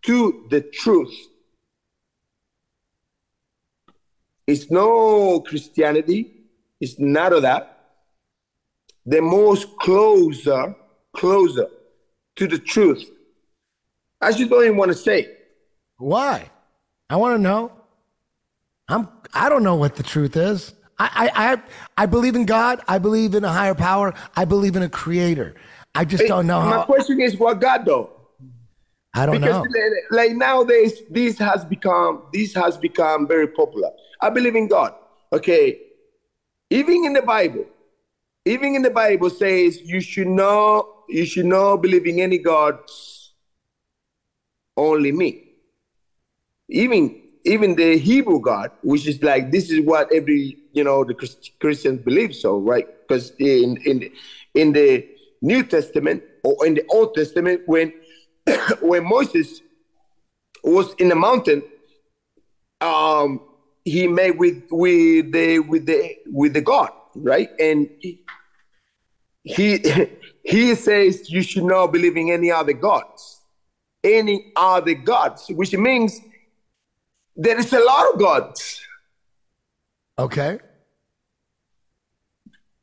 Speaker 5: to the truth. It's no Christianity. It's none of that. The most closer, closer to the truth. I just don't even want to say.
Speaker 4: Why? I want to know. I'm. I don't know what the truth is. I, I, I, I believe in God. I believe in a higher power. I believe in a creator. I just don't know
Speaker 5: my
Speaker 4: how.
Speaker 5: question is what God though?
Speaker 4: I don't
Speaker 5: because
Speaker 4: know.
Speaker 5: Eh, eh, like nowadays, this has become this has become very popular. I believe in God. Okay, even in the Bible, even in the Bible says you should not you should not believe in any gods, only me. Even even the Hebrew God, which is like this is what every you know the Christians believe so, right? Because in in in the New Testament or in the Old Testament, when when Moses was in the mountain, um, he met with with the with the with the God, right? And he he says you should not believe in any other gods, any other gods, which means there is a lot of gods.
Speaker 4: Okay.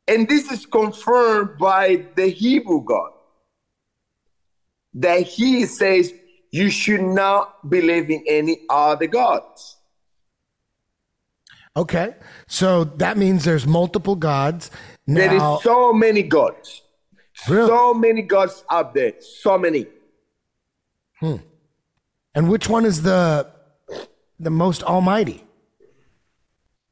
Speaker 5: And this is confirmed by the Hebrew God. That he says you should not believe in any other gods.
Speaker 4: Okay. So that means there's multiple gods. Now,
Speaker 5: there is so many gods.
Speaker 4: Really?
Speaker 5: So many gods out there. So many.
Speaker 4: and which one is the the most almighty?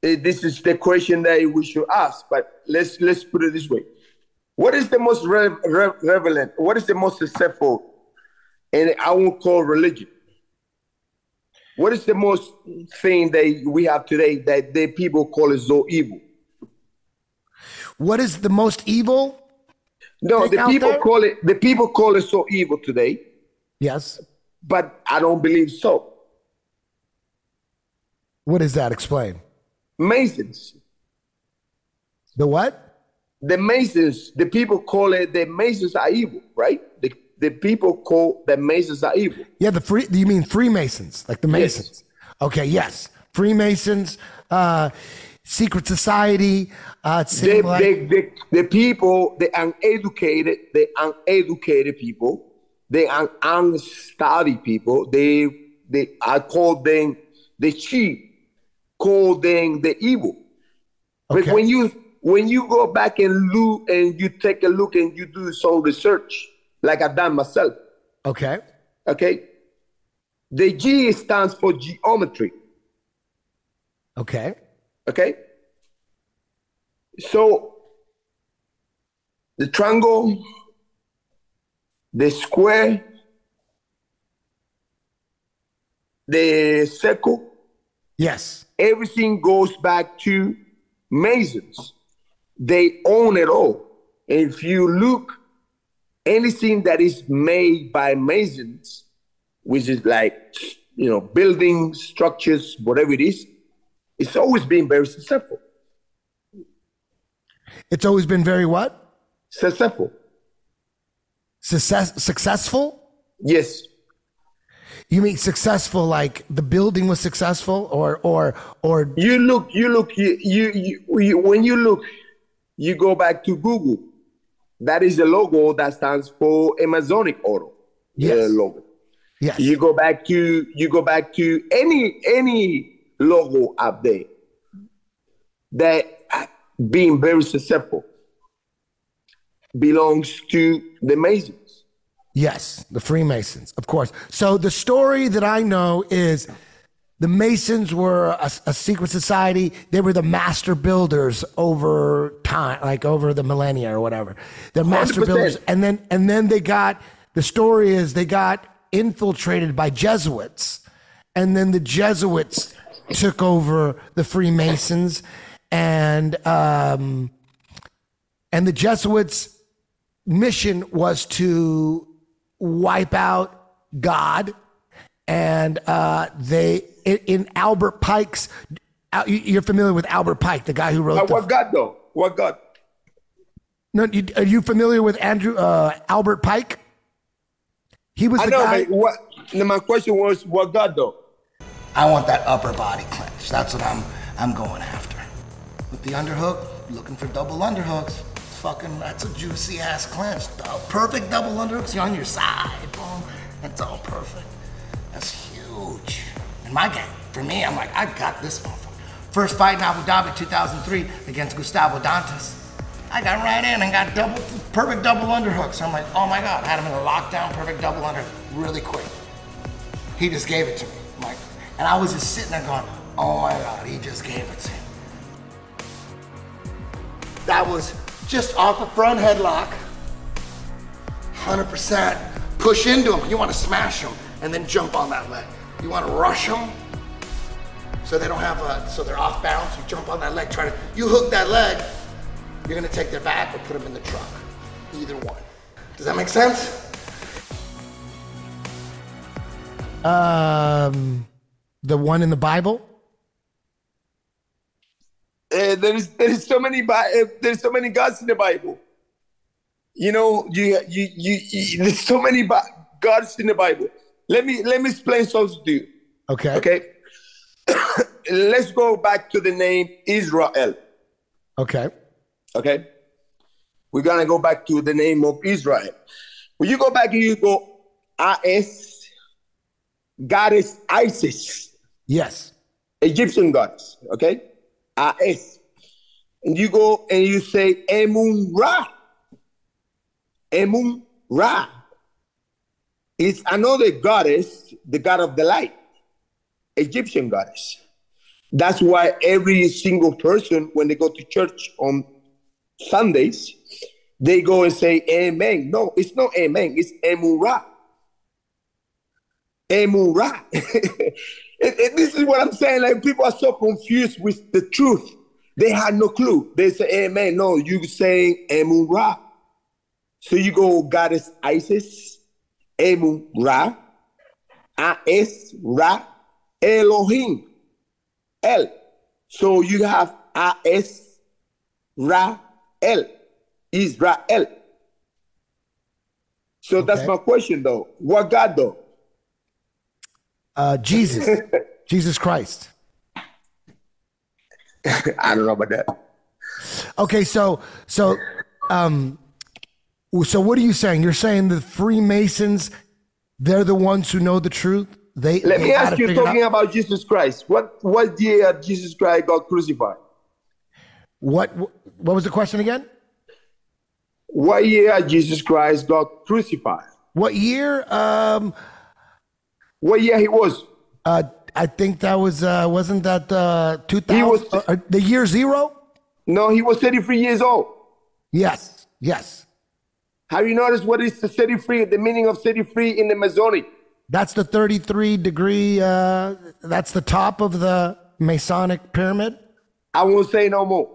Speaker 5: Uh, This is the question that we should ask, but let's let's put it this way. What is the most re- re- relevant? What is the most successful? And I won't call religion. What is the most thing that we have today that the people call it so evil?
Speaker 4: What is the most evil?
Speaker 5: No, the people
Speaker 4: there?
Speaker 5: call it the people call it so evil today,
Speaker 4: Yes.
Speaker 5: but I don't believe so.
Speaker 4: What is that? Explain.
Speaker 5: Masons,
Speaker 4: The what?
Speaker 5: the Masons, the people call it the Masons are evil, right? The, the people call the Masons are evil.
Speaker 4: Yeah, the free. You mean Freemasons, like the Masons.
Speaker 5: Yes.
Speaker 4: Masons? Okay. Yes, Freemasons, uh, secret society. Uh, it
Speaker 5: The,
Speaker 4: like,
Speaker 5: the, the, the people, the uneducated, the uneducated people, the un, unstudied people, they, they, I call them the cheap, call them the evil. But when you when you go back and look and you take a look and you do some research, like I've done myself,
Speaker 4: okay.
Speaker 5: okay? The G stands for geometry,
Speaker 4: Okay.
Speaker 5: Okay? So the triangle, the square, the circle,
Speaker 4: Yes.
Speaker 5: everything goes back to Masons. They own it all. If you look, anything that is made by Masons, which is like, you know, buildings, structures, whatever it is, it's always been very successful.
Speaker 4: It's always been very what?
Speaker 5: Successful.
Speaker 4: Success, successful?
Speaker 5: Yes.
Speaker 4: You mean successful like the building was successful or or or
Speaker 5: You look, you look, you, you, you, you when you look, you go back to Google. That is the logo that stands for Amazonic Auto.
Speaker 4: Yes.
Speaker 5: The logo.
Speaker 4: yes.
Speaker 5: You go back to you go back to any any logo up there that uh, being very successful belongs to the Masons.
Speaker 4: Yes, the Freemasons, of course. So the story that I know is the Masons were a, a secret society. They were the master builders over time, like over the millennia or whatever. They're master
Speaker 5: 100%.
Speaker 4: builders, and then and then they got the story is they got infiltrated by Jesuits, and then the Jesuits took over the Freemasons, and um, and the Jesuits' mission was to wipe out God, and uh, they in, in Albert Pike's. You- You're familiar with Albert Pike, the guy who wrote.
Speaker 5: Uh,
Speaker 4: the,
Speaker 5: what God though? What God?
Speaker 4: no, you, are you familiar with Andrew uh, Albert Pike? He was
Speaker 5: I know,
Speaker 4: guy.
Speaker 5: but what? My question was, what God though?
Speaker 2: I want that upper body clinch. That's what I'm I'm going after. With the underhook, looking for double underhooks. Fucking, that's a juicy ass clinch. The perfect double underhooks. You're on your side, boom. That's all perfect. That's huge. In my game, for me, I'm like, I got this motherfucker. First fight in Abu Dhabi, 2003, against Gustavo Dantas. I got right in and got double, perfect double underhooks. I'm like, oh my god, I had him in a lockdown, perfect double underhook, really quick. He just gave it to me. And I was just sitting there going, oh my God, he just gave it to me. That was just off a front headlock. 100%. Push into him. You want to smash him and then jump on that leg. You want to rush them so they don't have a, so they're off balance. You jump on that leg, try to, you hook that leg, you're going to take their back or put them in the truck. Either one. Does that make sense?
Speaker 4: Um, the one in the Bible.
Speaker 5: uh, there is there is so many uh, there's so many gods in the Bible. You know, you you you, you there's so many gods in the Bible. Let me let me explain something to you.
Speaker 4: Okay.
Speaker 5: Okay, let's go back to the name Israel.
Speaker 4: Okay.
Speaker 5: Okay, we're gonna go back to the name of Israel. When you go back and you go As, goddess Isis.
Speaker 4: Yes.
Speaker 5: Egyptian goddess, okay? As. And you go and you say Emun Ra. Emun Ra. It's another goddess, the god of the light, Egyptian goddess. That's why every single person, when they go to church on Sundays, they go and say Amen. No, it's not Amen, it's Emun Ra. Emun Ra. And- and this is what I'm saying. Like people are so confused with the truth. They had no clue. They say, "Hey Amen. No, you saying Emun Ra. So you go goddess Isis, Emun Ra, As Ra, Elohim, El. So you have As Ra El, Israel. So that's my question though. What God though?
Speaker 4: Uh, Jesus. Jesus Christ.
Speaker 5: I don't know about that.
Speaker 4: Okay, so so um so what are you saying? You're saying the Freemasons they're the ones who know the truth? They
Speaker 5: Let
Speaker 4: they
Speaker 5: me ask you, talking
Speaker 4: out?
Speaker 5: about Jesus Christ. What what year Jesus Christ got crucified?
Speaker 4: what what was the question again?
Speaker 5: What year Jesus Christ got crucified?
Speaker 4: What year? Um
Speaker 5: What year he was?
Speaker 4: uh I think that was uh wasn't that uh 2000
Speaker 5: He was-
Speaker 4: uh, the year 0?
Speaker 5: No, he was 33 years old.
Speaker 4: Yes. Yes.
Speaker 5: Have you noticed what is the 33, the meaning of 33 in the Masonic?
Speaker 4: That's the 33 degree uh that's the top of the Masonic pyramid.
Speaker 5: I won't say no more.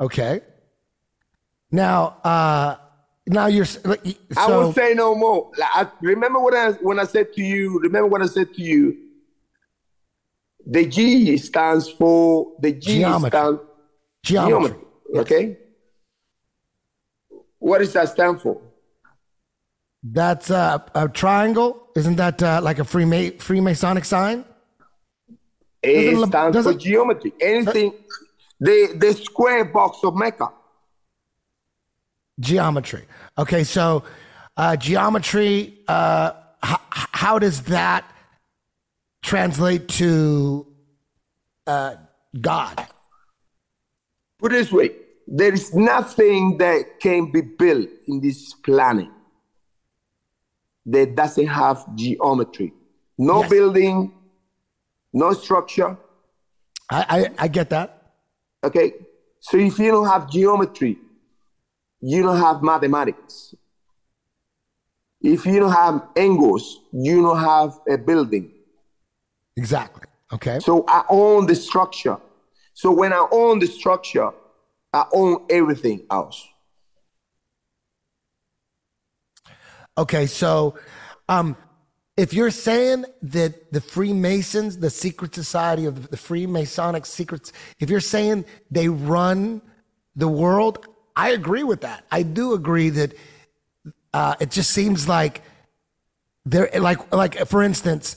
Speaker 4: Okay. Now, uh, now you're s- like, y-
Speaker 5: I
Speaker 4: so
Speaker 5: won't say no more. Like, I, remember what I when I said to you, remember what I said to you? The G stands for the G
Speaker 4: Geometry.
Speaker 5: stands
Speaker 4: geometry.
Speaker 5: geometry. Okay. What does that stand for?
Speaker 4: That's uh, a triangle. Isn't that uh, like a Freema- Freemasonic sign?
Speaker 5: It
Speaker 4: Doesn't-
Speaker 5: stands for geometry. Anything, the the square box of Mecca.
Speaker 4: Geometry. Okay, so uh, geometry. Uh, h- how does that translate to uh, God?
Speaker 5: Put it this way: there is nothing that can be built in this planet that doesn't have geometry. No
Speaker 4: Yes.
Speaker 5: building, no structure.
Speaker 4: I, I, I get that.
Speaker 5: Okay, so if you don't have geometry, you don't have mathematics. If you don't have angles, you don't have a building.
Speaker 4: Exactly. Okay.
Speaker 5: So I own the structure. So when I own the structure, I own everything else.
Speaker 4: Okay, so um, if you're saying that the Freemasons, the secret society of the Freemasonic secrets, if you're saying they run the world, I agree with that. I do agree that uh, it just seems like they're like like for instance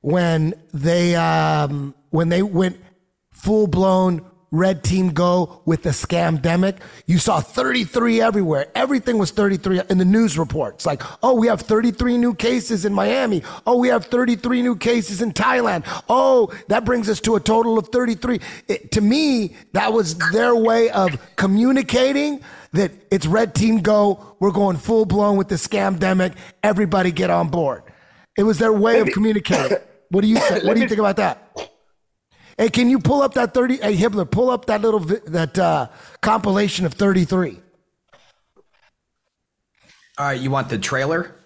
Speaker 4: when they um, when they went full blown red team go with the scamdemic. You saw 33 everywhere. Everything was 33 in the news reports. Like oh we have 33 new cases in miami. Oh we have 33 new cases in thailand. Oh that brings us to a total of 33 it, to me that was their way of communicating that it's red team go. We're going full blown with the scamdemic. Everybody get on board. It was their way of communicating. What do you say, what do you think about that Hey, can you pull up that 30? Hey, Hibbler, pull up that little, that uh, compilation of 33.
Speaker 6: All right, you want the trailer?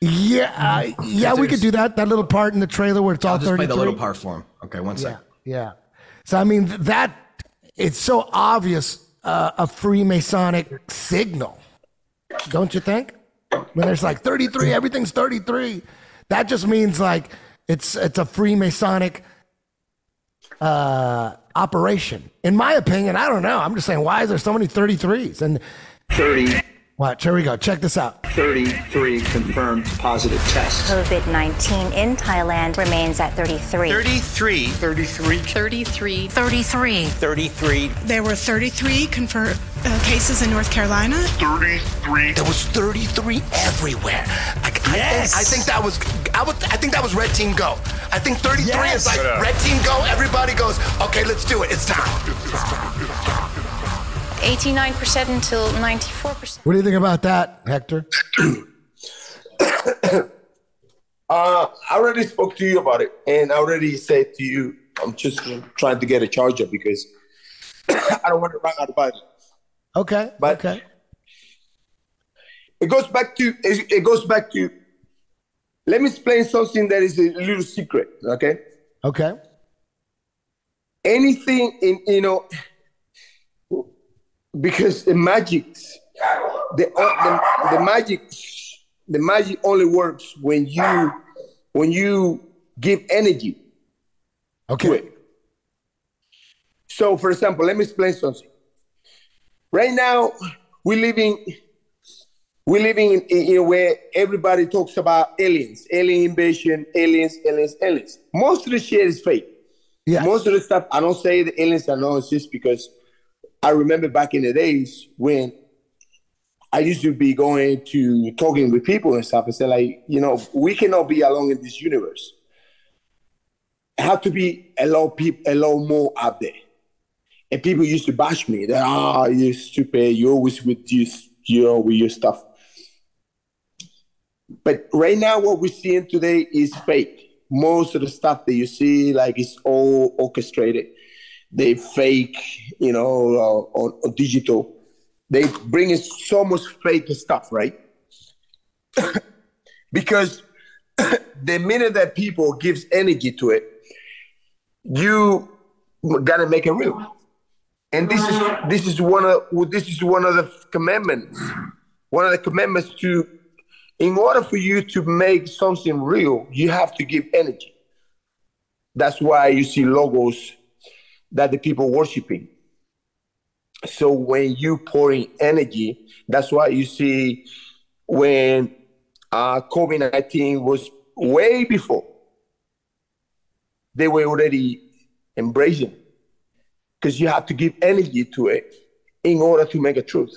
Speaker 4: Yeah, uh, yeah, we could do that. That little part in the trailer where it's all
Speaker 6: I'll just
Speaker 4: 33.
Speaker 6: play the little part for him. Okay, one
Speaker 4: Yeah,
Speaker 6: second.
Speaker 4: yeah. So, I mean, that, it's so obvious uh, a Freemasonic signal, don't you think? When there's like 33, everything's 33. That just means like it's it's a Freemasonic uh, operation. In my opinion, I don't know. I'm just saying, why is there so many 33s? And
Speaker 7: 30,
Speaker 4: watch, here we go. Check this out.
Speaker 7: 33 confirmed positive tests.
Speaker 8: COVID 19 in Thailand remains at 33.
Speaker 9: 33.
Speaker 10: 33.
Speaker 11: 33.
Speaker 8: 33.
Speaker 9: 33.
Speaker 11: There were 33 confirmed uh, cases in North Carolina.
Speaker 10: 33.
Speaker 2: There was 33 everywhere. Like,
Speaker 9: Yes.
Speaker 2: I, think, I think that was I would I think that was Red Team Go. I think 33
Speaker 9: Yes.
Speaker 2: is like Red Team Go. Everybody goes, okay, let's do it. It's time.
Speaker 8: 89% until 94%.
Speaker 4: What do you think about that, Hector?
Speaker 5: Uh, I already spoke to you about it, and I already said to you, I'm just trying to get a charger because I don't want to run out of battery.
Speaker 4: Okay.
Speaker 5: But-
Speaker 4: okay.
Speaker 5: It goes back to it it goes back to. Let me explain something that is a little secret. Okay,
Speaker 4: Okay.
Speaker 5: anything in you know, because the magic, the the, the magic, the magic only works when you when you give energy to
Speaker 4: Okay.
Speaker 5: it. So, for example, let me explain something. Right now, we're living we're living in, in, in a way everybody talks about aliens, alien invasion, aliens, aliens, aliens. Most of the shit is fake.
Speaker 4: Yeah.
Speaker 5: Most of the stuff I don't say the aliens are not exist because I remember back in the days when I used to be going to talking with people and stuff and say like, you know, we cannot be alone in this universe. It have to be a lot people, a lot more out there. And people used to bash me that ah, you're stupid, you're always with this, you know, with your stuff. But right now, what we're seeing today is fake. Most of the stuff that you see, like, it's all orchestrated. They fake, you know, uh, on, on digital. They bring in so much fake stuff, right? because the minute that people gives energy to it, you gotta make it real. And this is this is one of this is one of the commandments. One of the commandments to in order for you to make something real, you have to give energy. That's why you see logos that the people worshiping. So when you pour in energy, that's why you see when uh, COVID 19 was way before, they were already embracing because you have to give energy to it in order to make a truth.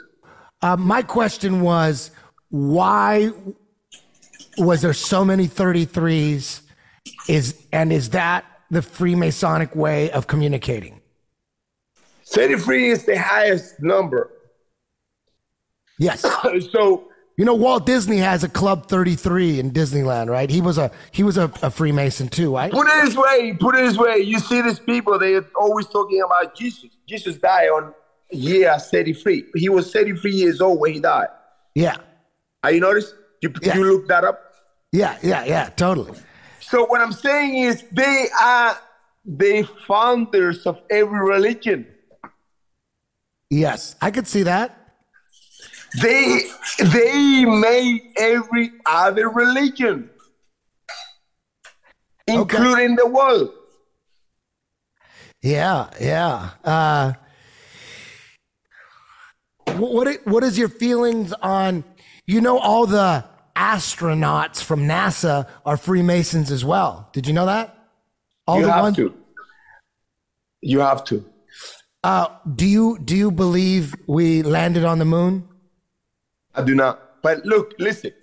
Speaker 4: Uh, my question was why was there so many 33s is and is that the freemasonic way of communicating
Speaker 5: 33 is the highest number.
Speaker 4: yes
Speaker 5: so
Speaker 4: you know walt disney has a club 33 in disneyland right he was a he was a, a freemason too right
Speaker 5: put it this way, put it this way. You see these people, they're always talking about Jesus. Jesus died on year 33. He was 33 years old when he died.
Speaker 4: yeah
Speaker 5: Are you noticed? You,
Speaker 4: Yeah.
Speaker 5: you look that up?
Speaker 4: yeah yeah yeah totally
Speaker 5: So what I'm saying is they are the founders of every religion.
Speaker 4: yes i could see that
Speaker 5: They they made every other religion, including the world.
Speaker 4: Yeah, yeah. Uh, what what is your feelings on? You know, all the astronauts from NASA are Freemasons as well. Did you know that? All
Speaker 5: you
Speaker 4: the
Speaker 5: have
Speaker 4: ones.
Speaker 5: to. You have to.
Speaker 4: Uh, do you do you believe we landed on the moon?
Speaker 5: I do not. But look, listen.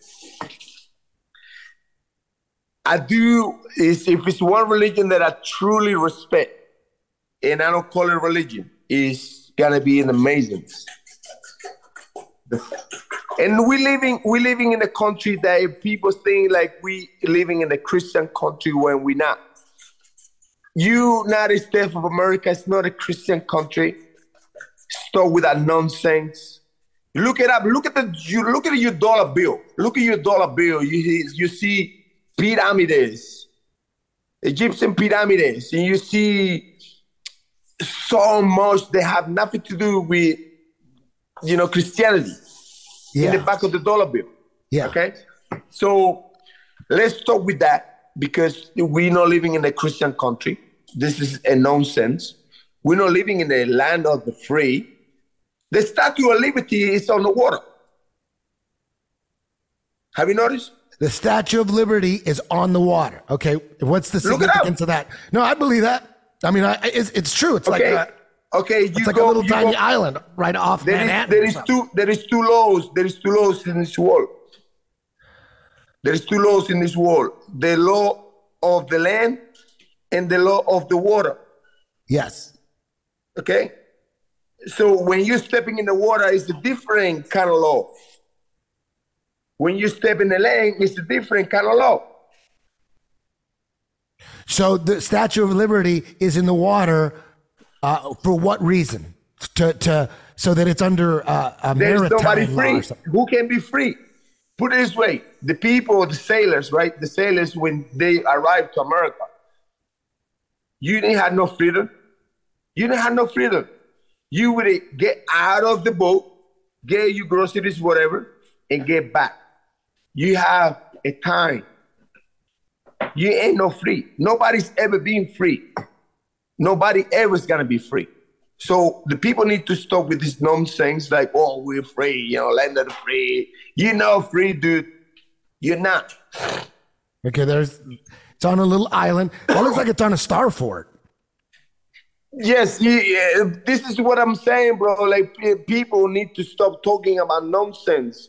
Speaker 5: I do is if it's one religion that I truly respect, and I don't call it religion, is gonna be in the Masons. And we living we living in a country that people think like we living in a Christian country when we're not. United States of America is not a Christian country. Stop with that nonsense. Look it up. Look at the you look at your dollar bill. Look at your dollar bill. You you see pyramids, Egyptian pyramids, and you see so much they have nothing to do with you know Christianity in the back of the dollar bill.
Speaker 4: yeah.
Speaker 5: Okay, so let's stop with that because we're not living in a Christian country. This is a nonsense. We're not living in the land of the free. The Statue of Liberty is on the water. Have you noticed?
Speaker 4: The Statue of Liberty is on the water. Okay, what's the
Speaker 5: Look it up.
Speaker 4: significance of that? No, I believe that. I mean, I, it's, it's true. It's
Speaker 5: Okay.
Speaker 4: like a,
Speaker 5: okay, you
Speaker 4: it's like
Speaker 5: go,
Speaker 4: a little tiny
Speaker 5: go-
Speaker 4: island right off
Speaker 5: There is,
Speaker 4: Manhattan.
Speaker 5: is
Speaker 4: something.
Speaker 5: two there is two laws. There is two laws in this world. There is two laws in this world. The law of the land and the law of the water.
Speaker 4: Yes.
Speaker 5: Okay? So when you're stepping in the water, it's a different kind of law. When you step in the land, it's a different kind of law.
Speaker 4: So the Statue of Liberty is in the water uh, for what reason? To to so that it's under uh, a
Speaker 5: There's
Speaker 4: maritime
Speaker 5: nobody free. Who can be free? Put it this way: the people, the sailors, right? The sailors, when they arrived to America, you didn't have no freedom. You didn't have no freedom. You would get out of the boat, get your groceries, whatever, and get back. You have a time. You ain't no free. Nobody's ever been free. Nobody ever is gonna be free. So the people need to stop with this nonsense like, oh, we're free, you know, land of the free. You're not free, dude. You're not.
Speaker 4: Okay, there's it's on a little island. It looks like it's on a star fort.
Speaker 5: Yes, yeah, uh, this is what I'm saying, bro. Like people need to stop talking about nonsense.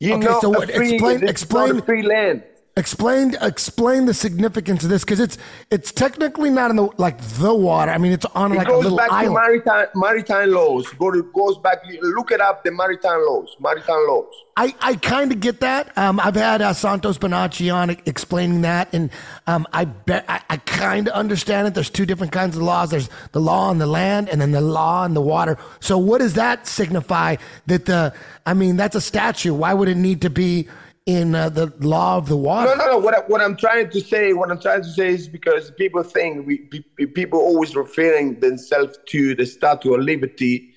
Speaker 5: You
Speaker 4: Okay,
Speaker 5: know,
Speaker 4: so what- explain-
Speaker 5: this is not
Speaker 4: explain-
Speaker 5: free land.
Speaker 4: Explain explain the significance of this because it's it's technically not in the like the water. I mean, it's on
Speaker 5: It
Speaker 4: like a
Speaker 5: goes
Speaker 4: little
Speaker 5: back to
Speaker 4: island.
Speaker 5: maritime maritime laws. Go to, goes back. Look it up. The maritime laws. Maritime laws.
Speaker 4: I, I kind of get that. Um, I've had uh, Santos Bonacci on explaining that, and um, I bet I, I kind of understand it. There's two different kinds of laws. There's the law on the land, and then the law on the water. So, what does that signify? That the I mean, that's a statue. Why would it need to be in uh, the law of the water?
Speaker 5: No, no, no. What, I, what I'm trying to say, what I'm trying to say is because people think we pe- people always referring themselves to the Statue of Liberty.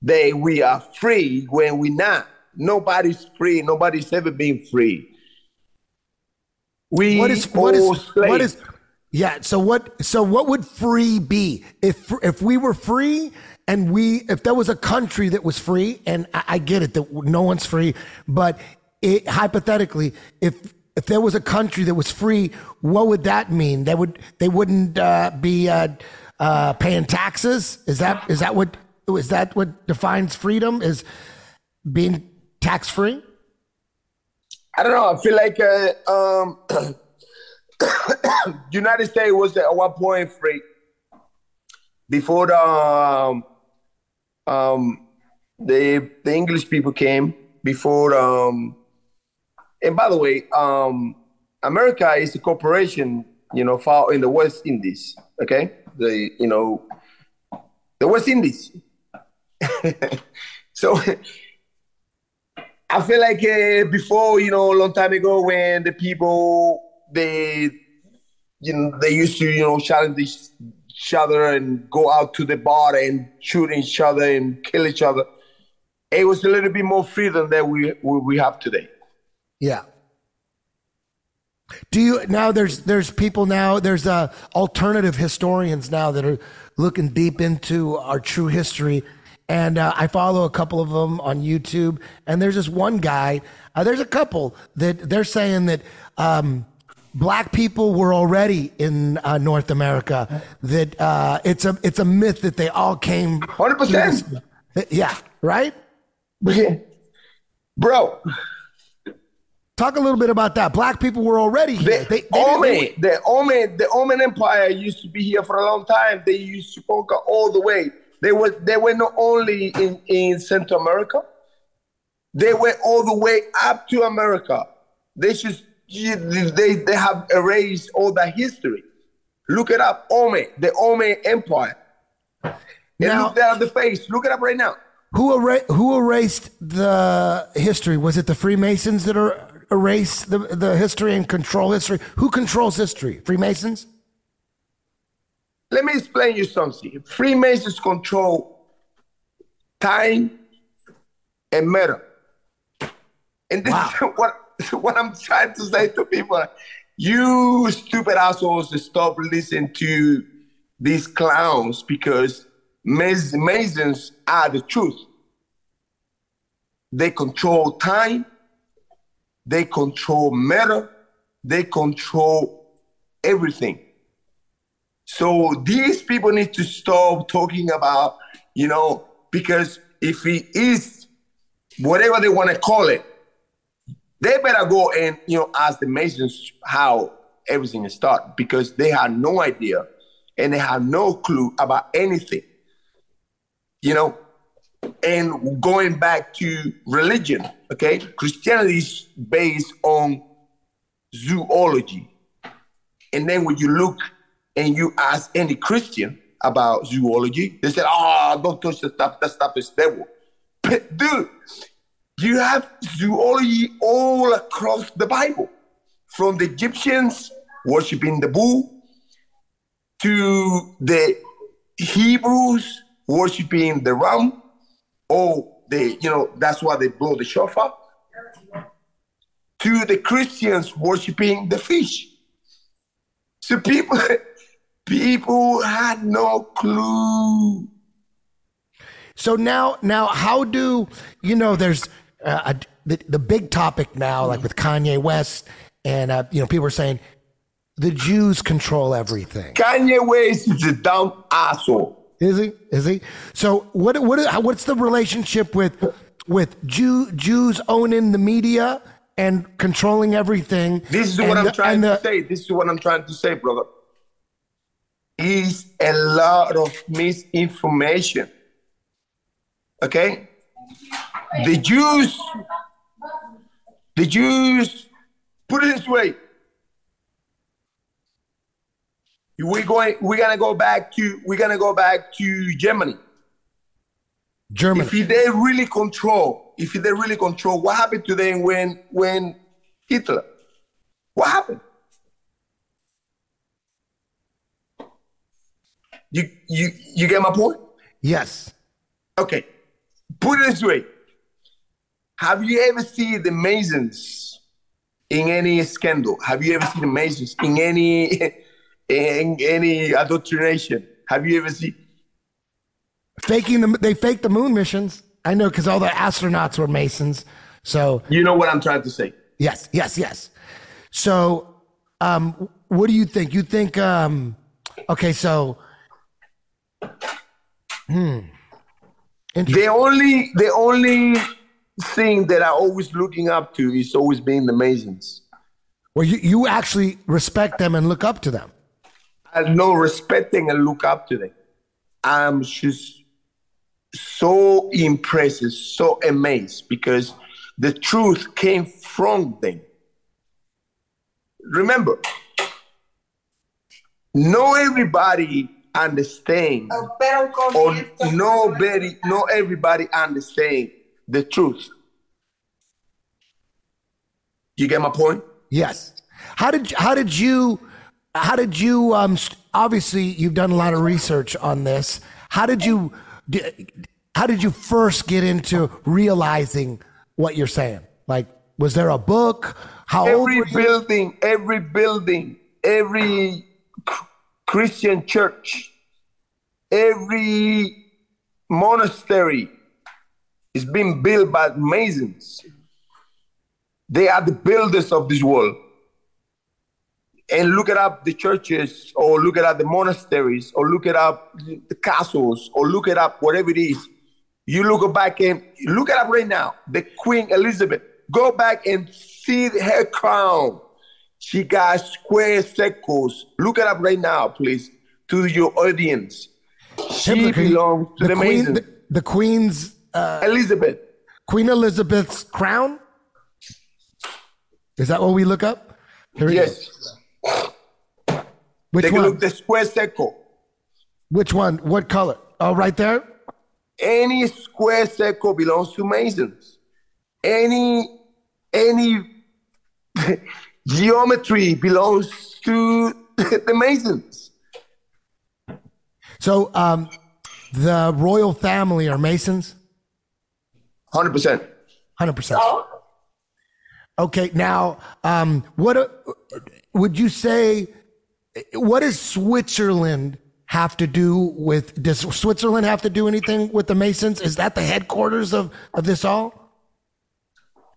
Speaker 5: They we are free when we're not. Nobody's free. Nobody's ever been free. We
Speaker 4: what is what is
Speaker 5: slaves.
Speaker 4: what is yeah so what so what would free be if if we were free and we if there was a country that was free and i, I get it that no one's free but it, hypothetically if if there was a country that was free what would that mean they would they wouldn't uh, be uh, uh, paying taxes is that is that what is that what defines freedom is being tax free
Speaker 5: I don't know. I feel like uh, um, United States was at one point free before the um, um, the the English people came. Before um, and by the way, um, America is a corporation, you know, far in the West Indies. Okay, the you know the West Indies. so I feel like uh, before, you know, a long time ago, when the people they, you know, they used to, you know, challenge each other and go out to the bar and shoot each other and kill each other. It was a little bit more freedom that we we we have today.
Speaker 4: Yeah. Do you now? There's there's people now. There's uh, alternative historians now that are looking deep into our true history, and uh, I follow a couple of them on YouTube. And there's this one guy. Uh, there's a couple that they're saying that um, black people were already in uh, North America. That uh, it's a it's a myth that they all came.
Speaker 5: Hundred percent.
Speaker 4: Yeah. Right.
Speaker 5: Bro,
Speaker 4: Talk a little bit about that. Black people were already here.
Speaker 5: the
Speaker 4: They- they didn't-
Speaker 5: the Omen, the Omen Empire used to be here for a long time. They used to conquer all the way. They were they were not only in, in Central America, they went all the way up to America. They just they they have erased all that history. Look it up, Omen, the Omen Empire. And
Speaker 4: Now-
Speaker 5: look that at the face. Look it up right now.
Speaker 4: Who, era- who erased the history? Was it the Freemasons that are erase the, the history and control history? Who controls history? Freemasons?
Speaker 5: Let me explain you something. Freemasons control time and matter. And this is what, what I'm trying to say to people. you stupid assholes stop listening to these clowns because Masons are the truth. They control time, they control matter, they control everything. So these people need to stop talking about, you know, because if it is whatever they want to call it, they better go and you know ask the Masons how everything is started because they have no idea and they have no clue about anything. You know, and going back to religion, okay, Christianity is based on zoology. And then when you look and you ask any Christian about zoology, they said, "Oh, don't touch the stuff. That stuff is devil." But dude, you have zoology all across the Bible, from the Egyptians worshiping the bull to the Hebrews worshiping the ram, or the you know that's why they blow the shofar. To the Christians worshiping the fish. So people, people had no clue.
Speaker 4: So now, now, how do you know? There's uh, a, the the big topic now, like with Kanye West, and uh, you know, people are saying the Jews control everything.
Speaker 5: Kanye West is a dumb asshole.
Speaker 4: Is he? Is he? So what? What? What's the relationship with with Jew, Jews owning the media and controlling everything?
Speaker 5: This is what I'm
Speaker 4: the-
Speaker 5: trying
Speaker 4: and
Speaker 5: to
Speaker 4: the-
Speaker 5: say. This is what I'm trying to say, brother. Is a lot of misinformation. Okay? The Jews, the Jews, put it this way. We're going, we're gonna go back to, we're gonna go back to Germany.
Speaker 4: Germany.
Speaker 5: If they really control, if they really control, what happened to them when when Hitler? What happened? You you you get my point?
Speaker 4: Yes.
Speaker 5: Okay. Put it this way. Have you ever seen the Masons in any scandal? Have you ever seen the Masons in any in any indoctrination? Have you ever seen
Speaker 4: faking the they faked the moon missions. I know because all the astronauts were Masons. So
Speaker 5: you know what I'm trying to say.
Speaker 4: Yes, yes, yes. So, um, what do you think? You think? Um, okay, so, hmm.
Speaker 5: The only the only thing that I always looking up to is always being the Masons.
Speaker 4: Well, you you actually respect them and look up to them.
Speaker 5: I know respecting and look up to them. I'm just so impressed, so amazed because the truth came from them. Remember, no everybody understand or nobody, no everybody understand the truth. You get my point?
Speaker 4: Yes. How did how did you how did you um obviously you've done a lot of research on this. How did you how did you first get into realizing what you're saying? Like was there a book? How
Speaker 5: every building, every building, every Christian church, every monastery is being built by Masons. They are the builders of this world. And look it up the churches, or look it up the monasteries, or look it up the castles, or look it up whatever it is. You look back and look it up right now. The Queen Elizabeth. Go back and see her crown. She got square circles. Look it up right now, please, to your audience. She belongs to the,
Speaker 4: queen, the, the queen's uh,
Speaker 5: Elizabeth.
Speaker 4: Queen Elizabeth's crown. Is that what we look up? Here.
Speaker 5: Yes.
Speaker 4: Which
Speaker 5: Take a
Speaker 4: one?
Speaker 5: look, the square circle.
Speaker 4: Which one? What color? Oh, right there.
Speaker 5: Any square circle belongs to Masons. Any any geometry belongs to the Masons.
Speaker 4: So, um, the royal family are Masons.
Speaker 5: Hundred percent.
Speaker 4: Hundred percent. Okay, now, um, what? Would you say what does Switzerland have to do with? Does Switzerland have to do anything with the Masons? Is that the headquarters of of this all?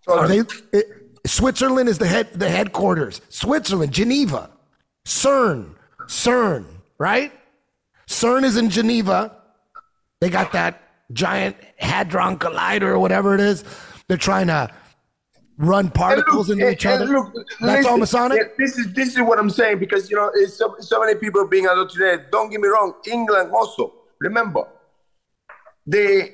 Speaker 4: Are they? It, Switzerland is the head the headquarters. Switzerland, Geneva, CERN, CERN, right? CERN is in Geneva. They got that giant hadron collider or whatever it is. They're trying to run particles
Speaker 5: look,
Speaker 4: into each other.
Speaker 5: look,
Speaker 4: That's all Masonic.
Speaker 5: This is this is what I'm saying because you know it's so, so many people being adulterated. Don't get me wrong. England also. Remember, the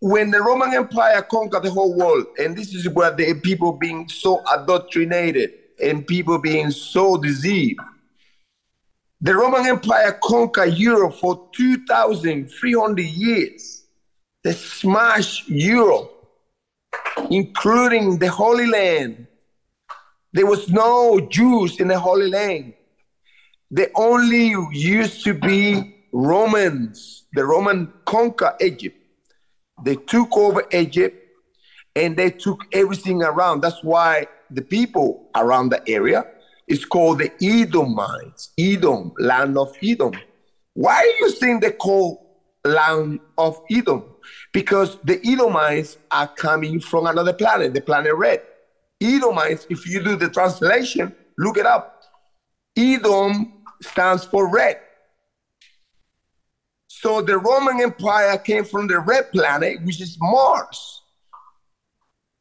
Speaker 5: when the Roman Empire conquered the whole world, and this is where the people being so adoctrinated and people being so deceived. The Roman Empire conquered Europe for 2,300 years. They smashed Europe including the Holy Land. There was no Jews in the Holy Land. They only used to be Romans. The Roman conquered Egypt. They took over Egypt and they took everything around. That's why the people around the area is called the Edomites. Edom, land of Edom. Why do you think they call land of Edom? Because the Edomites are coming from another planet, the planet Red. Edomites, if you do the translation, look it up. Edom stands for red. So the Roman Empire came from the red planet, which is Mars.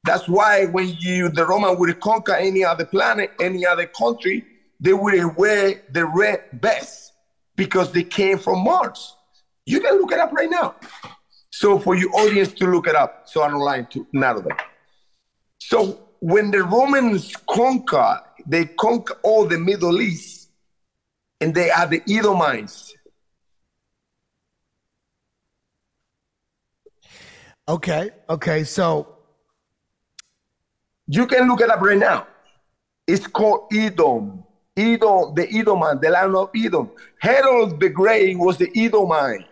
Speaker 5: That's why when you the Roman would conquer any other planet, any other country, they would wear the red vest because they came from Mars. You can look it up right now. So for your audience to look it up, so I don't lie to none of them. So when the Romans conquer, they conquer all the Middle East, and they are the Edomites.
Speaker 4: Okay, okay, so
Speaker 5: You can look it up right now. It's called Edom. Edom, the Edomite, the land of Edom. Herod the Great was the Edomite.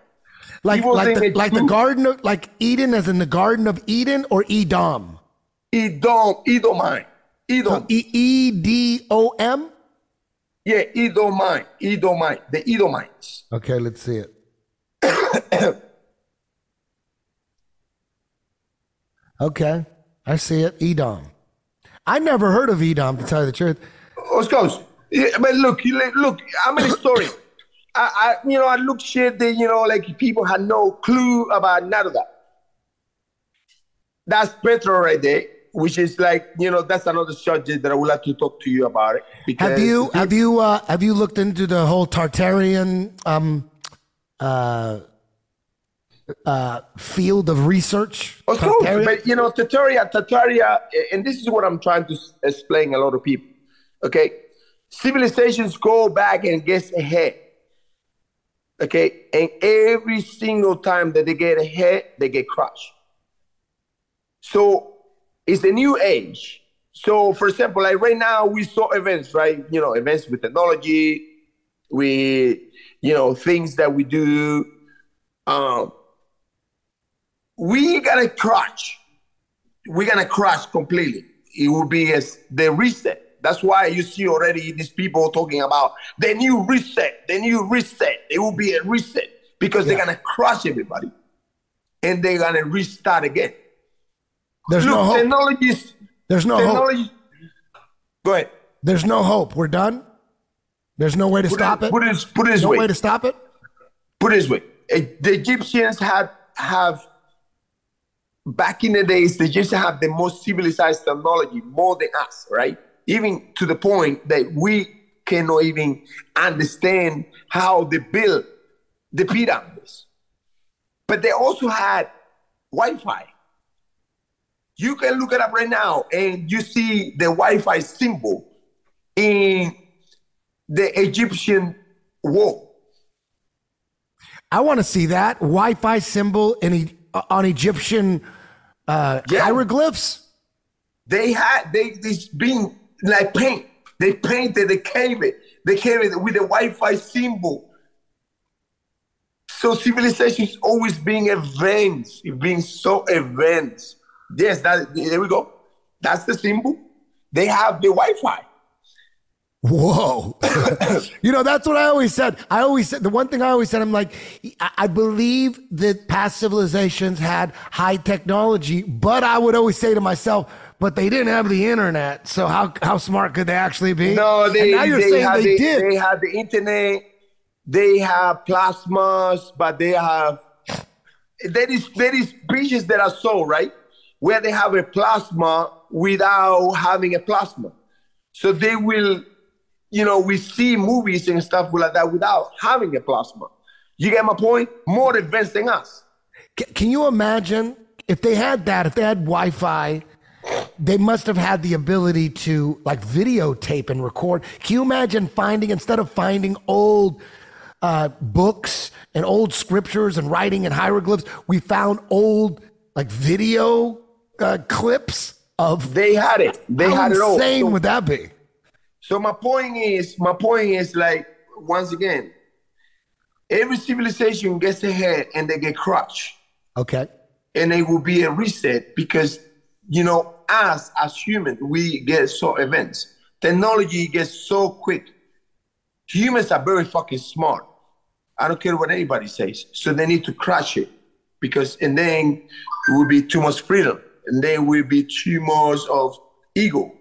Speaker 4: Like like the,
Speaker 5: a
Speaker 4: like the garden of like Eden, as in the Garden of Eden, or Edom.
Speaker 5: Edom, Edomite. Edom.
Speaker 4: E E D O M.
Speaker 5: Yeah, Edomite. Edomite. The Edomites.
Speaker 4: Okay, let's see it. okay, I see it. Edom. I never heard of Edom, to tell you the truth.
Speaker 5: Of course. Yeah, but look, look, I'm an historian. I, I, you know, I look shit that, you know, like people had no clue about none of that. That's Petra right there, which is like, you know, that's another subject that I would like to talk to you about it.
Speaker 4: Have you have you uh, have you looked into the whole Tartarian um, uh, uh, field of research?
Speaker 5: Of course, but you know, Tartaria, Tartaria, and this is what I'm trying to explain a lot of people. Okay, civilizations go back and get ahead. Okay, and every single time that they get ahead, they get crushed. So it's a new age. So, for example, like right now, we saw events, right? You know, events with technology, we, you know things that we do. Um, we gotta crush. We're gonna crush completely. It will be as the reset. That's why you see already these people talking about the new reset, the new reset. It will be a reset because they're gonna crush everybody, and they're gonna restart again.
Speaker 4: There's
Speaker 5: Look,
Speaker 4: no hope.
Speaker 5: technologies.
Speaker 4: There's no hope.
Speaker 5: technology. Go ahead.
Speaker 4: There's no hope. We're done. There's no way to
Speaker 5: Put
Speaker 4: stop
Speaker 5: it,
Speaker 4: it.
Speaker 5: Put it, put it this
Speaker 4: no
Speaker 5: way.
Speaker 4: way to stop it.
Speaker 5: put it this way the egyptians had have back in the days the egyptians have the most civilized technology more than us right even to the point that we cannot even understand how they built the pyramids but they also had wi-fi you can look it up right now and you see the wi-fi symbol in the egyptian wall
Speaker 4: I want to see that Wi-Fi symbol in e- on Egyptian uh,
Speaker 5: Yeah.
Speaker 4: hieroglyphs.
Speaker 5: They had they this been like paint. They painted, they came it, they came it with a Wi-Fi symbol. So civilization is always being it being so advanced. Yes, that there we go. That's the symbol. They have the Wi-Fi.
Speaker 4: Whoa. you know, that's what I always said. I always said, the one thing I always said, I'm like, I believe that past civilizations had high technology, but I would always say to myself, but they didn't have the internet. So how, how smart could they actually be?
Speaker 5: No, they,
Speaker 4: And now you're
Speaker 5: they
Speaker 4: saying
Speaker 5: have
Speaker 4: they
Speaker 5: the,
Speaker 4: did.
Speaker 5: They have the internet. They have plasmas, but they have there is there is species that are so right where they have a plasma without having a plasma. So they will, you know, we see movies and stuff like that without having a plasma. You get my point? More advanced than us.
Speaker 4: Can you imagine if they had that, if they had Wi Fi, they must have had the ability to like videotape and record. Can you imagine finding, instead of finding old uh, books and old scriptures and writing and hieroglyphs, we found old like video uh, clips of.
Speaker 5: They had it. They had it all.
Speaker 4: insane
Speaker 5: So-
Speaker 4: would that be?
Speaker 5: So my point is, my point is like once again, every civilization gets ahead and they get crushed,
Speaker 4: Okay.
Speaker 5: and it will be a reset because you know us as humans we get so events. Technology gets so quick. Humans are very fucking smart. I don't care what anybody says. So they need to crush it because and then it will be too much freedom, and then will be too much of ego.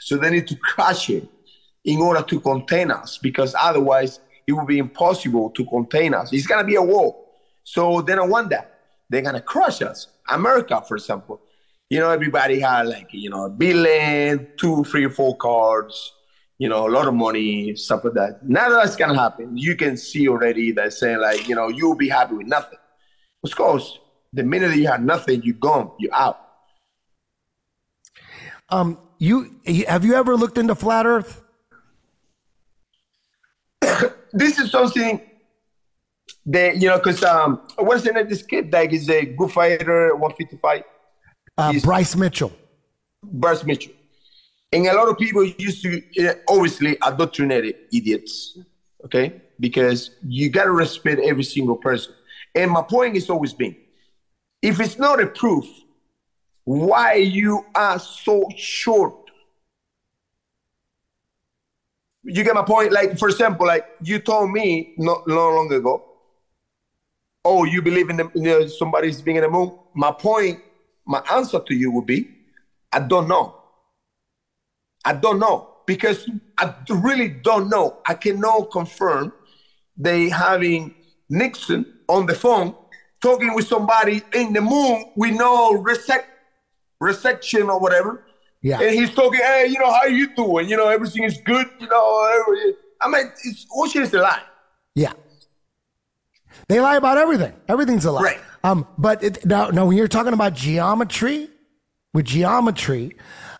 Speaker 5: So they need to crush it in order to contain us because otherwise it will be impossible to contain us. It's gonna be a war. So they don't want that. They're gonna crush us. America, for example, you know, everybody had like, you know, a billion, two, three, four cards, you know, a lot of money, stuff like that. Now that's gonna happen. You can see already that saying like, you know, you'll be happy with nothing. Of course, the minute that you have nothing, you're gone, you're out.
Speaker 4: Um, you, have you ever looked into flat Earth?
Speaker 5: this is something that you know, because um, what's the name of this kid? Like, is a good fighter, one fifty five.
Speaker 4: Uh, Bryce Mitchell.
Speaker 5: Bryce Mitchell, and a lot of people used to uh, obviously indoctrinated idiots, okay? Because you gotta respect every single person. And my point is always been, if it's not a proof, why you are so short you get my point? Like, for example, like you told me not, not long ago, oh, you believe in the, you know, somebody's being in the moon. My point, my answer to you would be, I don't know. I don't know because I really don't know. I cannot confirm they having Nixon on the phone talking with somebody in the moon We know resec- resection or whatever.
Speaker 4: Yeah.
Speaker 5: And he's talking, hey, you know, how you doing? You know, everything is good. You know, every- I mean, it's bullshit is a lie.
Speaker 4: Yeah. They lie about everything. Everything's a lie.
Speaker 5: Right.
Speaker 4: Um, but it, now, now, when you're talking about geometry, with geometry,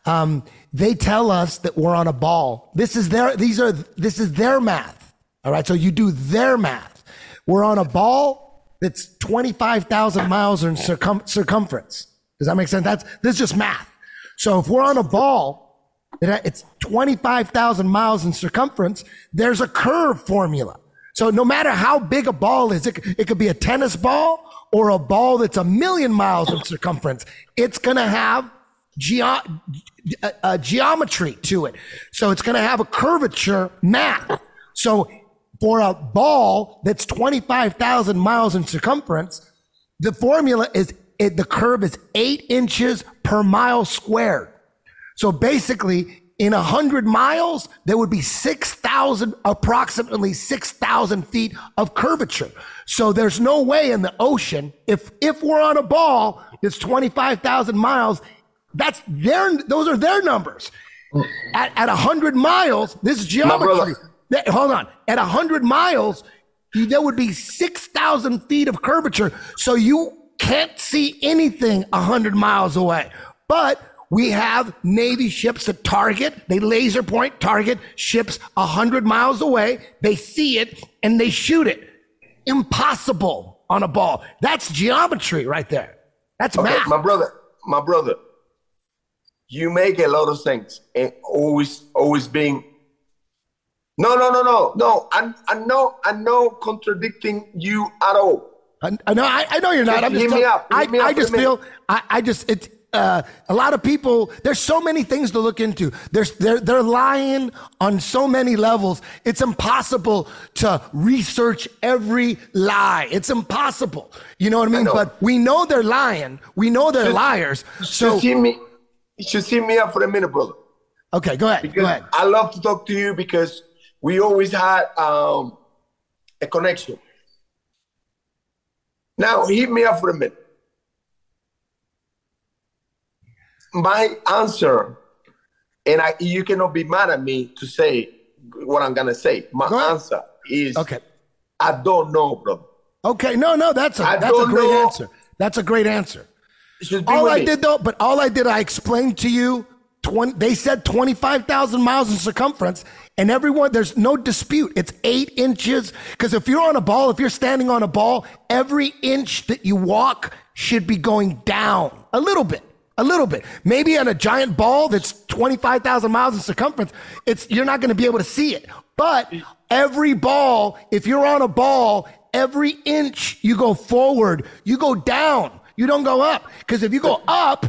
Speaker 4: um, they tell us that we're on a ball. This is their, these are, this is their math. All right. So you do their math. We're on a ball that's 25,000 miles in circum- circumference. Does that make sense? That's, this is just math. So if we're on a ball, that it's 25,000 miles in circumference, there's a curve formula. So no matter how big a ball is, it, it could be a tennis ball or a ball that's a million miles in circumference. It's going to have geo- uh, uh, geometry to it. So it's going to have a curvature math. So for a ball that's 25,000 miles in circumference, the formula is it, the curve is eight inches per mile squared. So basically, in a hundred miles, there would be 6,000, approximately 6,000 feet of curvature. So there's no way in the ocean, if, if we're on a ball that's 25,000 miles, that's their, those are their numbers. At, at a hundred miles, this is geometry. That- hold on. At a hundred miles, there would be 6,000 feet of curvature. So you can't see anything a hundred miles away. But we have Navy ships that target, they laser point target ships a hundred miles away. They see it and they shoot it. Impossible on a ball. That's geometry right there. That's
Speaker 5: Okay,
Speaker 4: math.
Speaker 5: my brother, my brother, you make a lot of things and always, always being. No, no, no, no, no. I, I know, I know, contradicting you at all.
Speaker 4: I, I know, I, I know you're not.
Speaker 5: Just
Speaker 4: I'm just
Speaker 5: me out.
Speaker 4: I,
Speaker 5: me
Speaker 4: I
Speaker 5: out for
Speaker 4: just feel, I, I just, it's, uh, a lot of people, there's so many things to look into. There's, they're, they're lying on so many levels. It's impossible to research every lie. It's impossible. You know what I mean?
Speaker 5: know.
Speaker 4: But we know they're lying. We know they're liars.
Speaker 5: So,
Speaker 4: So,
Speaker 5: see me, you should see me up for a minute, brother.
Speaker 4: okay, go ahead. Go ahead.
Speaker 5: I love to talk to you because we always had um, a connection. Now, hit me up for a minute. My answer, and I, you cannot be mad at me to say what I'm gonna say. My
Speaker 4: Go
Speaker 5: answer is
Speaker 4: Okay.
Speaker 5: I don't know, brother.
Speaker 4: Okay. No, no, that's a,
Speaker 5: I
Speaker 4: that's a great
Speaker 5: know.
Speaker 4: answer. That's a great answer. All I
Speaker 5: me.
Speaker 4: did though, but all I did, I explained to you. 20, they said 25,000 miles in circumference, and everyone, there's no dispute. It's eight inches. Because if you're on a ball, if you're standing on a ball, every inch that you walk should be going down a little bit. A little bit. Maybe on a giant ball that's 25,000 miles in circumference, it's, you're not going to be able to see it. But every ball, if you're on a ball, every inch you go forward, you go down. You don't go up. Because if you go up,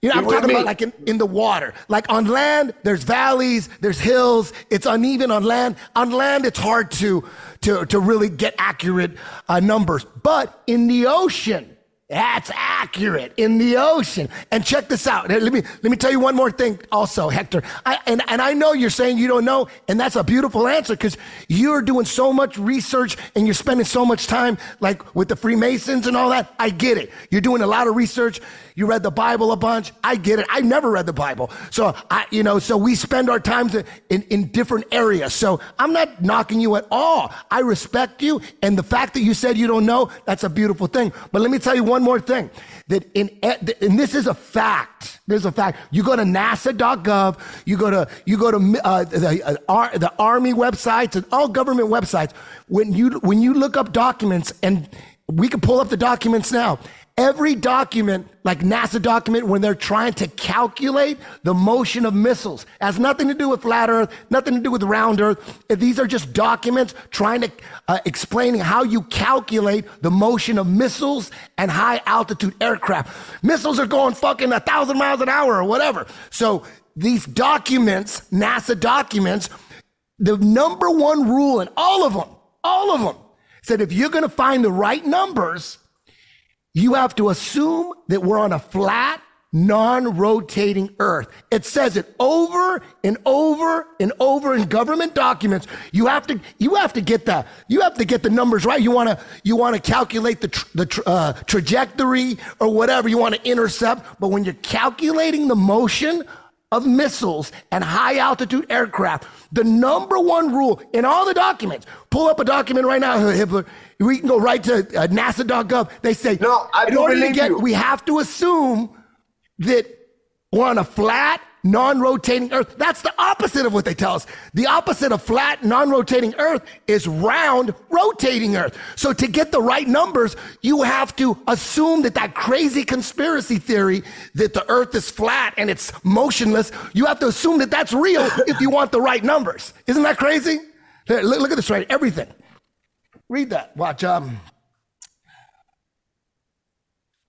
Speaker 4: you know, I'm talking about like in, in the water. Like on land, there's valleys, there's hills. It's uneven on land. On land, it's hard to to to really get accurate uh, numbers. But in the ocean, that's accurate in the ocean. And check this out. Let me let me tell you one more thing. Also, Hector, I, and and I know you're saying you don't know, and that's a beautiful answer because you're doing so much research and you're spending so much time, like with the Freemasons and all that. I get it. You're doing a lot of research. You read the Bible a bunch. I get it. I never read the Bible. So I, you know, so we spend our times in, in, in different areas. So I'm not knocking you at all. I respect you. And the fact that you said you don't know, that's a beautiful thing. But let me tell you one more thing that in, and this is a fact. There's a fact. You go to NASA.gov, you go to, you go to, uh, the, uh, the army websites and all government websites. When you, when you look up documents and we can pull up the documents now. Every document, like NASA document, when they're trying to calculate the motion of missiles, has nothing to do with flat Earth, nothing to do with round Earth. These are just documents trying to uh, explaining how you calculate the motion of missiles and high altitude aircraft. Missiles are going fucking a thousand miles an hour or whatever. So these documents, NASA documents, the number one rule in all of them, all of them, said if you're going to find the right numbers, you have to assume that we're on a flat, non-rotating earth. It says it over and over and over in government documents. You have to, you have to get the, you have to get the numbers right. You want to, you want to calculate the, the uh, trajectory or whatever you want to intercept. But when you're calculating the motion of missiles and high altitude aircraft, the number one rule in all the documents, pull up a document right now, Hibbler. We can go right to uh, NASA.gov. They say,
Speaker 5: No, I
Speaker 4: in
Speaker 5: do
Speaker 4: order to
Speaker 5: believe
Speaker 4: get,
Speaker 5: you.
Speaker 4: we have to assume that we're on a flat, non-rotating Earth. That's the opposite of what they tell us. The opposite of flat, non-rotating Earth is round, rotating Earth. So to get the right numbers, you have to assume that that crazy conspiracy theory that the Earth is flat and it's motionless, you have to assume that that's real if you want the right numbers. Isn't that crazy? Look at this right, everything. Read that. Watch. Um.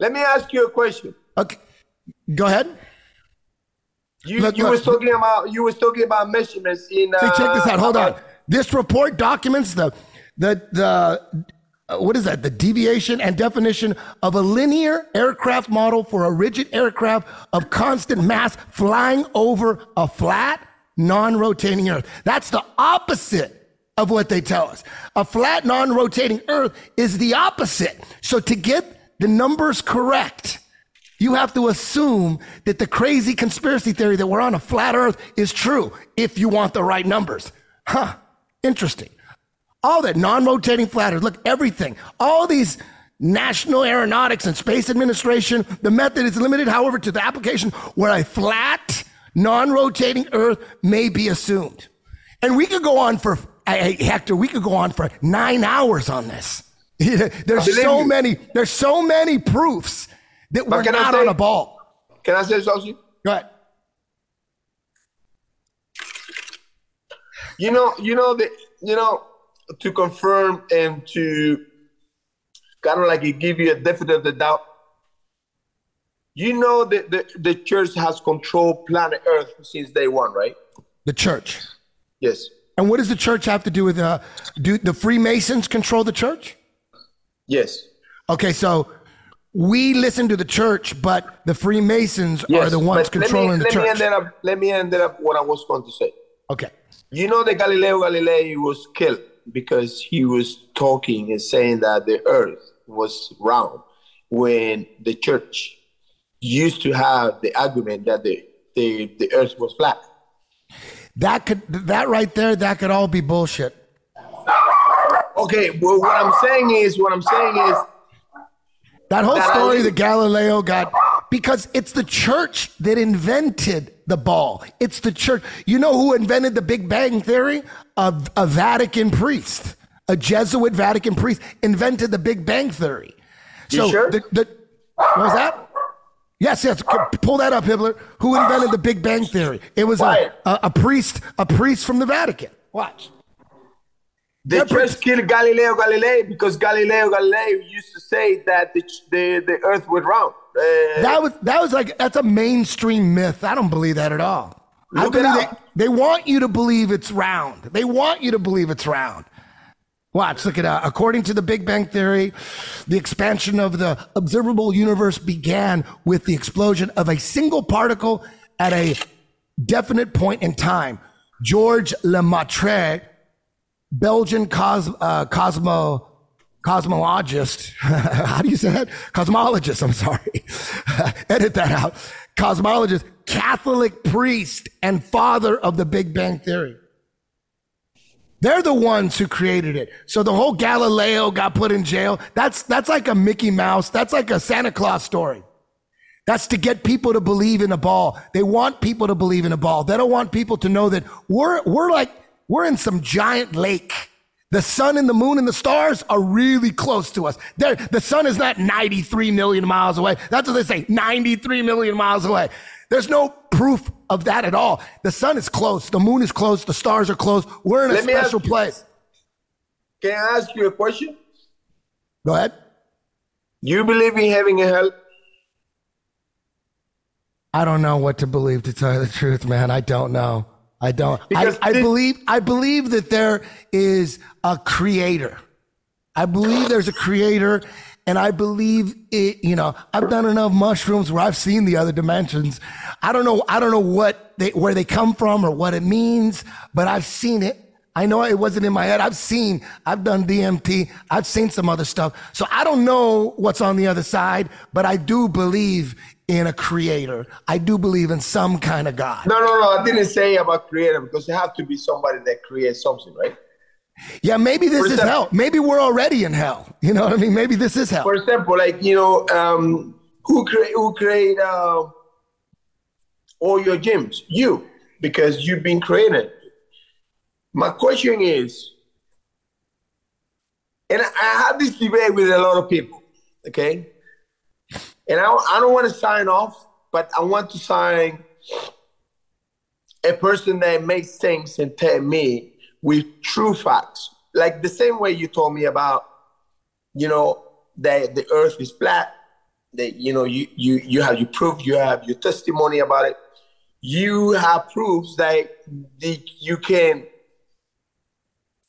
Speaker 5: Let me ask you a question.
Speaker 4: Okay. Go ahead.
Speaker 5: You
Speaker 4: Look,
Speaker 5: you
Speaker 4: look.
Speaker 5: was talking about you was talking about measurements in. Uh,
Speaker 4: See, check this out. Hold on. This report documents the the the uh, what is that? The deviation and definition of a linear aircraft model for a rigid aircraft of constant mass flying over a flat, non-rotating Earth. That's the opposite of what they tell us. A flat, non-rotating Earth is the opposite. So to get the numbers correct, you have to assume that the crazy conspiracy theory that we're on a flat earth is true if you want the right numbers. Huh. Interesting. All that non-rotating flat earth, look, everything, all these National Aeronautics and Space Administration, the method is limited, however, to the application where a flat, non-rotating earth may be assumed. And we could go on for, hey, Hector, we could go on for nine hours on this. there's so many, there's so many proofs that
Speaker 5: But
Speaker 4: we're not
Speaker 5: say-
Speaker 4: on a ball.
Speaker 5: Can I say something?
Speaker 4: Go ahead.
Speaker 5: You know, you know the you know to confirm and to kind of like give you a benefit of the doubt. You know that the, the church has controlled planet Earth since day one, right?
Speaker 4: The church.
Speaker 5: Yes.
Speaker 4: And what does the church have to do with uh do the Freemasons control the church?
Speaker 5: Yes.
Speaker 4: Okay, so we listen to the church, but the Freemasons
Speaker 5: Yes.
Speaker 4: are the ones
Speaker 5: let me-
Speaker 4: controlling the
Speaker 5: let
Speaker 4: church.
Speaker 5: Me end up, let me end up what I was going to say.
Speaker 4: Okay.
Speaker 5: You know that Galileo Galilei was killed because he was talking and saying that the earth was round when the church used to have the argument that the, the, the earth was flat.
Speaker 4: That could that right there, that could all be bullshit.
Speaker 5: Okay, well, what I'm saying is, what I'm saying is,
Speaker 4: That whole
Speaker 5: That
Speaker 4: story that Galileo got because it's the church that invented the ball. It's the church. You know who invented the Big Bang theory? A, a Vatican priest, a Jesuit Vatican priest invented the Big Bang theory.
Speaker 5: You
Speaker 4: So
Speaker 5: sure?
Speaker 4: the, the what was that? Yes, yes. Pull that up, Hibbler. Who invented the Big Bang theory? It was a, a, a priest, a priest from the Vatican. Watch.
Speaker 5: the
Speaker 4: Yeah, but-
Speaker 5: church killed Galileo Galilei because Galileo Galilei used to say that the, the, the earth was round. Uh,
Speaker 4: That was that was like that's a mainstream myth. I don't believe that at all. I
Speaker 5: Look it
Speaker 4: believe
Speaker 5: up.
Speaker 4: they, they want you to believe it's round. They want you to believe it's round. Watch, look at that. According to the Big Bang Theory, the expansion of the observable universe began with the explosion of a single particle at a definite point in time. George Lemaitre, Belgian cos, uh, cosmo cosmologist. How do you say that? Cosmologist. I'm sorry. Edit that out. Cosmologist, Catholic priest, and father of the Big Bang Theory. They're the ones who created it. So the whole Galileo got put in jail. That's that's like a Mickey Mouse. That's like a Santa Claus story. That's to get people to believe in a ball. They want people to believe in a ball. They don't want people to know that we're we're like we're in some giant lake. The sun and the moon and the stars are really close to us. They're, the sun is not 93 million miles away. That's what they say, 93 million miles away. There's no proof of that at all. The sun is close. The moon is close. The stars are close. We're in a
Speaker 5: Let
Speaker 4: special place.
Speaker 5: Can I ask you a question?
Speaker 4: Go ahead.
Speaker 5: You believe in having a hell?
Speaker 4: I don't know what to believe to tell you the truth, man. I don't know. I don't. I, I believe. I believe that there is a creator. I believe there's a creator, and I believe it. You know, I've done enough mushrooms where I've seen the other dimensions. I don't know. I don't know what they where they come from or what it means, but I've seen it. I know it wasn't in my head. I've seen. I've done DMT. I've seen some other stuff. So I don't know what's on the other side, but I do believe in a creator. I do believe in some kind of God.
Speaker 5: No, no, no. I didn't say about creator because it have to be somebody that creates something, right?
Speaker 4: Yeah, maybe this
Speaker 5: For
Speaker 4: is
Speaker 5: example-
Speaker 4: hell. Maybe we're already in hell. You know what I mean? Maybe this is hell.
Speaker 5: For example, like you know, um, who create who create uh, all your gyms? You, because you've been created. My question is, and I, I had this debate with a lot of people, okay? And I, I don't want to sign off, but I want to sign a person that makes sense and tell me with true facts. Like the same way you told me about, you know, that the earth is flat, that you know, you you you have your proof, you have your testimony about it. You have proofs that the, you can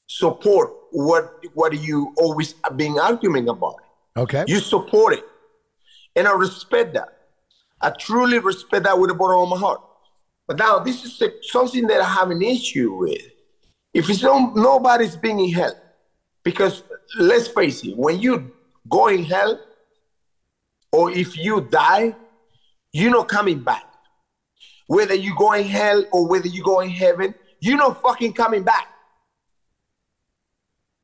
Speaker 5: support what what you always been arguing about.
Speaker 4: Okay.
Speaker 5: You support it. And I respect that. I truly respect that with the bottom of my heart. But now this is something that I have an issue with. If it's no, nobody's being in hell, because let's face it, when you go in hell, or if you die, you're not coming back. Whether you go in hell or whether you go in heaven, you're not fucking coming back.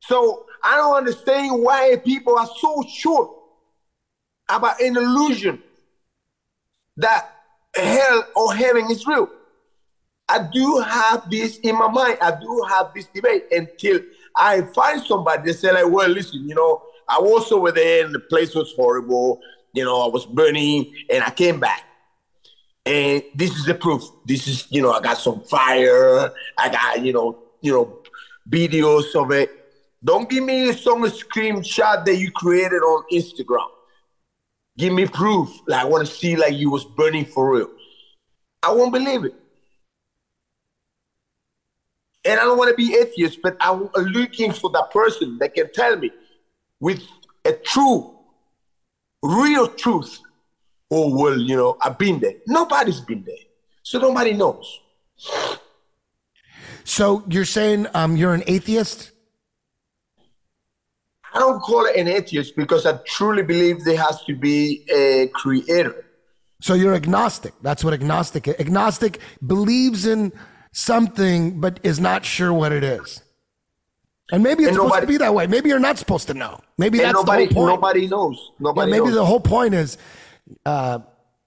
Speaker 5: So I don't understand why people are so sure about an illusion that hell or heaven is real. I do have this in my mind. I do have this debate until I find somebody that say like, well, listen, you know, I was over there and the place was horrible. You know, I was burning and I came back. And this is the proof. This is, you know, I got some fire. I got, you know, you know, videos of it. Don't give me some screenshot that you created on Instagram. give me proof. Like I want to see like you was burning for real. I won't believe it. And I don't want to be atheist, but I'm looking for that person that can tell me with a true, real truth. Oh, well, you know, I've been there. Nobody's been there. So nobody knows.
Speaker 4: So you're saying um, you're an atheist?
Speaker 5: I don't call it an atheist because I truly believe there has to be a creator.
Speaker 4: So you're agnostic. That's what agnostic is. Agnostic believes in something but is not sure what it is. And maybe it's
Speaker 5: And
Speaker 4: supposed
Speaker 5: nobody-
Speaker 4: to be that way. Maybe you're not supposed to know. Maybe that's
Speaker 5: nobody,
Speaker 4: the whole point.
Speaker 5: nobody knows.
Speaker 4: Yeah,
Speaker 5: Nobody
Speaker 4: maybe
Speaker 5: knows.
Speaker 4: the whole point is, uh,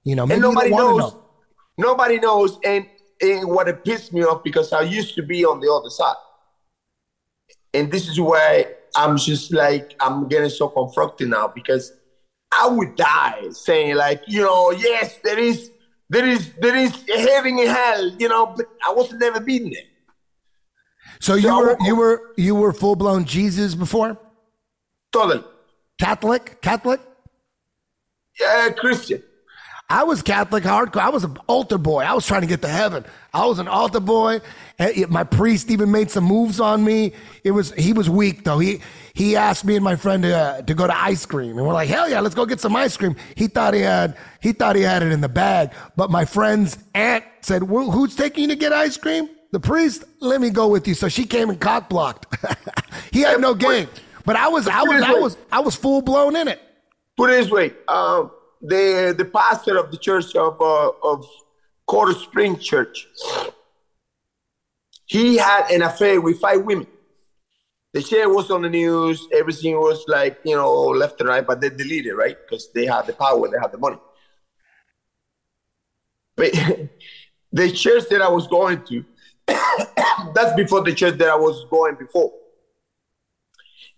Speaker 4: you know, maybe
Speaker 5: and nobody knows.
Speaker 4: know.
Speaker 5: Nobody knows. And, and what it pissed me off because I used to be on the other side. And this is why I'm just like, I'm getting so confronted now because I would die saying, like, you know, yes, there is, there is, there is heaven and hell, you know, but I wasn't never been there.
Speaker 4: So you were you were you were full blown Jesus before?
Speaker 5: Totally.
Speaker 4: Catholic? Catholic?
Speaker 5: Yeah, Christian.
Speaker 4: I was Catholic hardcore. I was an altar boy. I was trying to get to heaven. I was an altar boy. And My priest even made some moves on me. It was he was weak though. He he asked me and my friend to, uh, to go to ice cream, and we're like, hell yeah, let's go get some ice cream. He thought he had he thought he had it in the bag, but my friend's aunt said, well, "Who's taking you to get ice cream?" The priest. Let me go with you. So she came and cock blocked. he had no game, but I was I was I was I was full blown in it.
Speaker 5: Put it this way: um, the the pastor of the church of uh, of Coral Spring Church, he had an affair with five women. The shit was on the news. Everything was like you know left and right, but they deleted right because they had the power, they had the money. But the church that I was going to, that's before the church that I was going before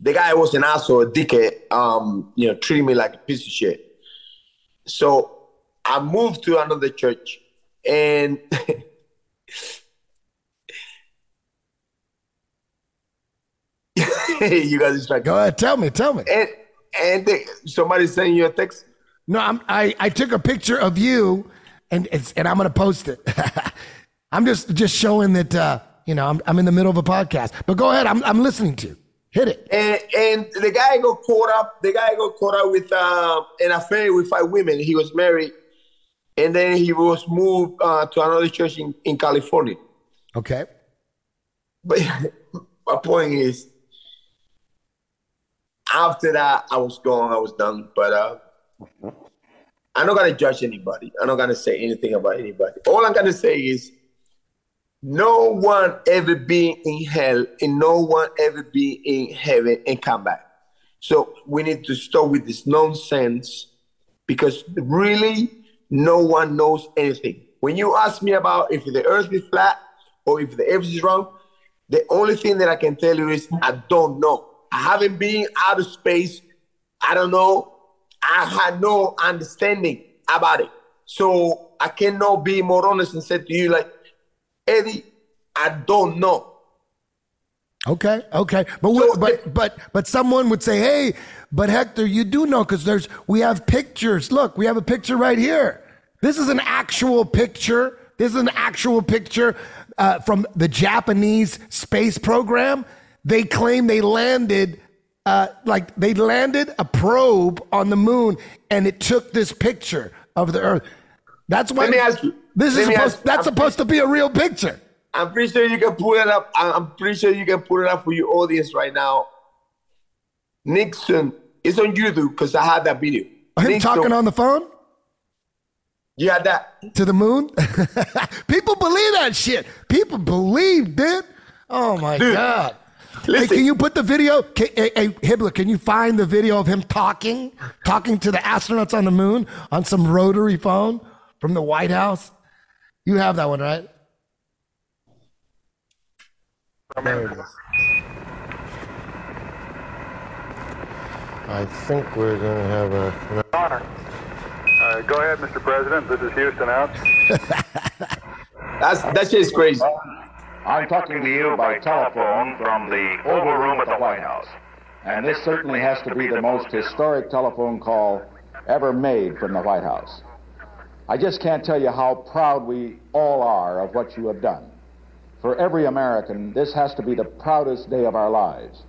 Speaker 5: the guy was an asshole, a dickhead, um, you know, treating me like a piece of shit. So I moved to another church and you guys is like
Speaker 4: Go ahead, tell me, tell me.
Speaker 5: and and they, somebody sending you a text.
Speaker 4: No, I'm, I I took a picture of you, and it's and I'm gonna post it. I'm just just showing that uh, you know I'm I'm in the middle of a podcast. But go ahead, I'm I'm listening to. you. Hit it.
Speaker 5: And and the guy got caught up. The guy got caught up with uh, an affair with five women. He was married, and then he was moved uh, to another church in, in California.
Speaker 4: Okay.
Speaker 5: But my point is, after that, I was gone. I was done. But uh, I'm not gonna judge anybody. I'm not gonna say anything about anybody. All I'm gonna say is, no one ever been in hell, and no one ever been in heaven and come back. So we need to stop with this nonsense because really, no one knows anything. When you ask me about if the earth is flat or if the earth is round, the only thing that I can tell you is I don't know. I haven't been out of space. I don't know. I had no understanding about it. So I cannot be more honest and say to you, like, Eddie, I don't know.
Speaker 4: Okay, okay, but what, but but but someone would say, "Hey, but Hector, you do know because there's we have pictures. Look, we have a picture right here. This is an actual picture. This is an actual picture uh, from the Japanese space program. They claim they landed." Uh, like they landed a probe on the moon and it took this picture of the earth. That's why
Speaker 5: Let me ask you.
Speaker 4: this is supposed that's
Speaker 5: I'm-
Speaker 4: supposed to be a real picture.
Speaker 5: I'm pretty sure you can pull it up. I'm pretty sure you can pull it up for your audience right now. Nixon is on YouTube because I had that video.
Speaker 4: Him
Speaker 5: Nixon-
Speaker 4: talking on the phone?
Speaker 5: You had that.
Speaker 4: to the moon. People believe that shit. People believe, dude. Oh my
Speaker 5: Dude,
Speaker 4: god. Hey, can you put the video? Can, hey, hey, Hibbler, can you find the video of him talking, talking to the astronauts on the moon on some rotary phone from the White House? You have that one, right? There it is.
Speaker 9: I think we're going to have a.
Speaker 10: Uh, go ahead, Mr. President. This is Houston out.
Speaker 5: That's that shit is crazy.
Speaker 12: I'm talking to you by telephone from the Oval Room at the White House. And this certainly has to be the most historic telephone call
Speaker 13: ever made from the White House. I just can't tell you how proud we all are of what you have done. For every American, this has to be the proudest day of our lives.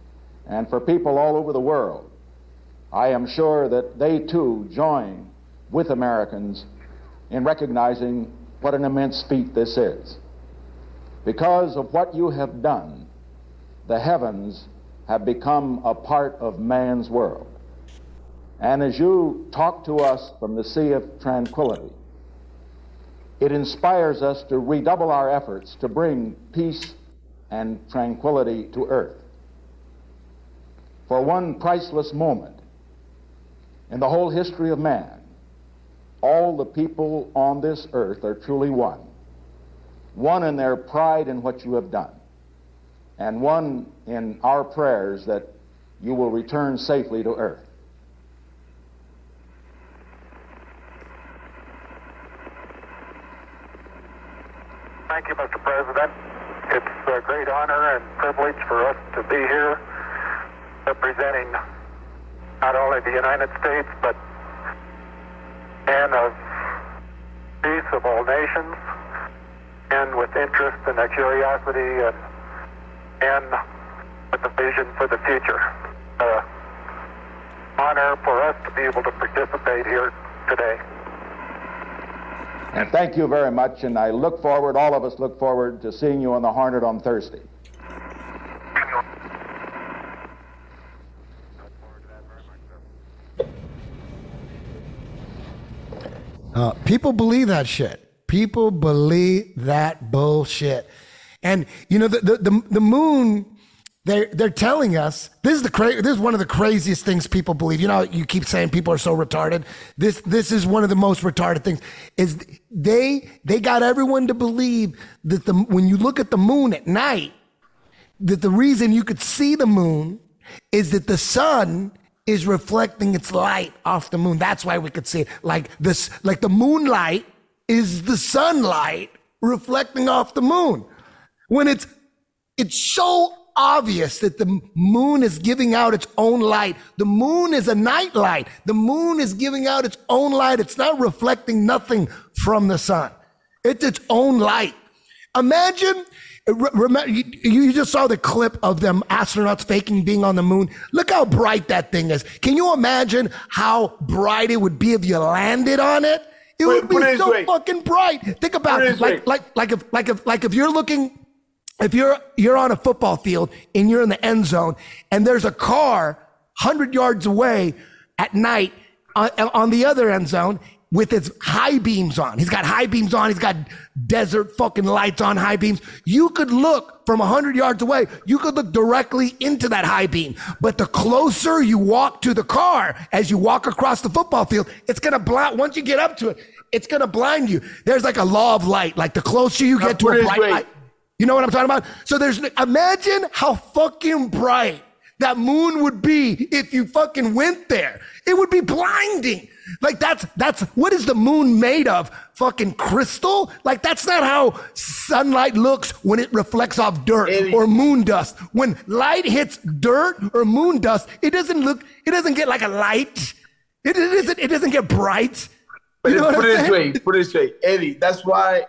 Speaker 13: And for people all over the world, I am sure that they too join with Americans in recognizing what an immense feat this is. Because of what you have done, the heavens have become a part of man's world. And as you talk to us from the sea of tranquility, it inspires us to redouble our efforts to bring peace and tranquility to earth. For one priceless moment in the whole history of man, all the people on this earth are truly one. One in their pride in what you have done, and one in our prayers that you will return safely to earth.
Speaker 10: Thank you, Mr. President. It's a great honor and privilege for us to be here representing not only the United States, but men of peace of all nations, and with interest and a curiosity and, and with a vision for the future. Uh, honor for us to be able to participate here today.
Speaker 13: And thank you very much, and I look forward, all of us look forward to seeing you on the Hornet on Thursday.
Speaker 4: Uh, people believe that shit. People believe that bullshit. And you know the the the, the moon. They're, they're telling us this is the cra- this is one of the craziest things people believe. You know, you keep saying people are so retarded. This this is one of the most retarded things. Is they they got everyone to believe that the when you look at the moon at night, that the reason you could see the moon is that the sun is reflecting its light off the moon. That's why we could see it. Like this, like the moonlight is the sunlight reflecting off the moon. When it's, it's so obvious that the moon is giving out its own light. The moon is a night light. The moon is giving out its own light. It's not reflecting nothing from the sun. It's its own light. Imagine Remember, you just saw the clip of them astronauts faking being on the moon. Look how bright that thing is. Can you imagine how bright it would be if you landed on it? It would be so fucking bright. Think about it, like, like, like if, like if, like if you're looking, if you're, you're on a football field and you're in the end zone and there's a car hundred yards away at night on, on the other end zone with his high beams on. He's got high beams on. He's got desert fucking lights on high beams. You could look from a hundred yards away. You could look directly into that high beam. But the closer you walk to the car, as you walk across the football field, it's going to blind, once you get up to it, it's going to blind you. There's like a law of light. Like the closer you get to a bright light. You know what I'm talking about? So there's, imagine how fucking bright that moon would be if you fucking went there. It would be blinding. Like that's, that's, what is the moon made of? Fucking crystal? Like that's not how sunlight looks when it reflects off dirt or moon dust. When light hits dirt or moon dust, it doesn't look, it doesn't get like a light. It, it doesn't, it doesn't get bright.
Speaker 5: You know put it this way, put it this way, Eddie, that's why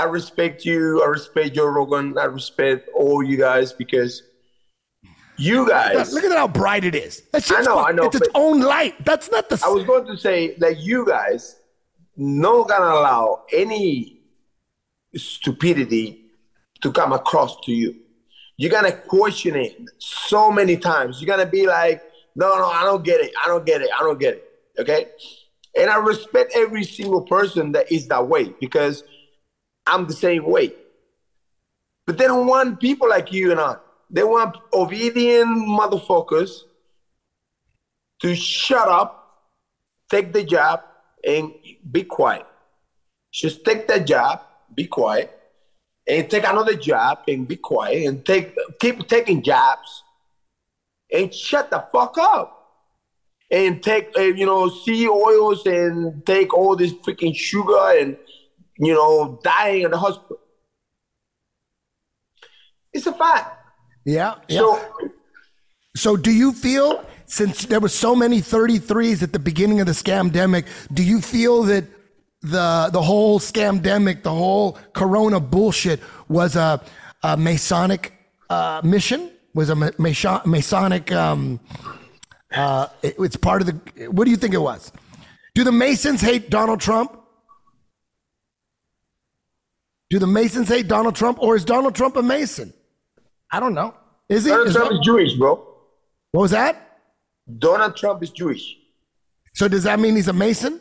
Speaker 5: I respect you. I respect Joe Rogan. I respect all you guys because you guys.
Speaker 4: Look at how bright it is. That's I know, fun. I know. It's its own light. That's not the.
Speaker 5: I was going to say that you guys not gonna allow any stupidity to come across to you. You're gonna question it so many times. You're gonna be like, no, no, I don't get it. I don't get it. I don't get it. Okay. And I respect every single person that is that way because I'm the same way. But they don't want people like you and I they want obedient motherfuckers to shut up, take the job, and be quiet. Just take the job, be quiet, and take another job and be quiet, and take keep taking jobs, and shut the fuck up. And take uh, you know sea oils and take all this freaking sugar and you know dying in the hospital. It's a fact.
Speaker 4: Yeah. yeah. So, so do you feel since there were so many 33s at the beginning of the scamdemic, do you feel that the the whole scamdemic, the whole corona bullshit was a, a Masonic uh, mission? Was a Ma- Mason- Masonic? Um, uh, it- it's part of the. What do you think it was? Do the Masons hate Donald Trump? Do the Masons hate Donald Trump, or is Donald Trump a Mason? I don't know. Is he?
Speaker 5: Donald
Speaker 4: Is
Speaker 5: Trump
Speaker 4: that-
Speaker 5: is Jewish, bro.
Speaker 4: what was that?
Speaker 5: Donald Trump is Jewish.
Speaker 4: So does that mean he's a Mason?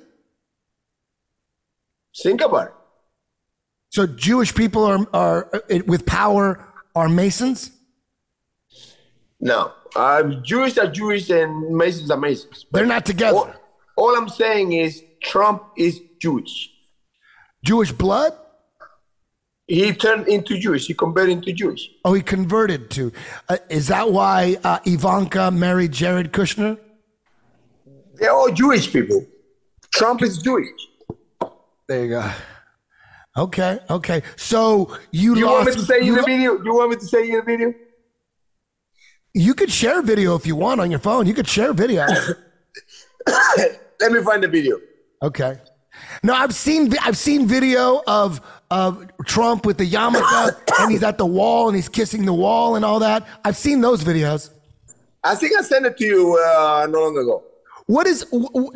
Speaker 5: Think about it.
Speaker 4: So Jewish people are are uh, with power are Masons?
Speaker 5: No, uh, Jewish are Jewish and Masons are Masons.
Speaker 4: They're not together.
Speaker 5: All, all I'm saying is Trump is Jewish.
Speaker 4: Jewish blood?
Speaker 5: He turned into Jewish. He converted into Jewish.
Speaker 4: Oh, he converted to. Uh, is that why uh, Ivanka married Jared Kushner?
Speaker 5: They're all Jewish people. Trump is Jewish.
Speaker 4: There you go. Okay, okay. So you,
Speaker 5: You
Speaker 4: lost.
Speaker 5: want me to say in
Speaker 4: you,
Speaker 5: the video? You want me to say in the video?
Speaker 4: you could share video if you want on your phone. You could share video.
Speaker 5: Let me find the video.
Speaker 4: Okay. No, I've seen I've seen video of of Trump with the yarmulke and he's at the wall and he's kissing the wall and all that. I've seen those videos.
Speaker 5: I think I sent it to you uh, not long ago.
Speaker 4: What is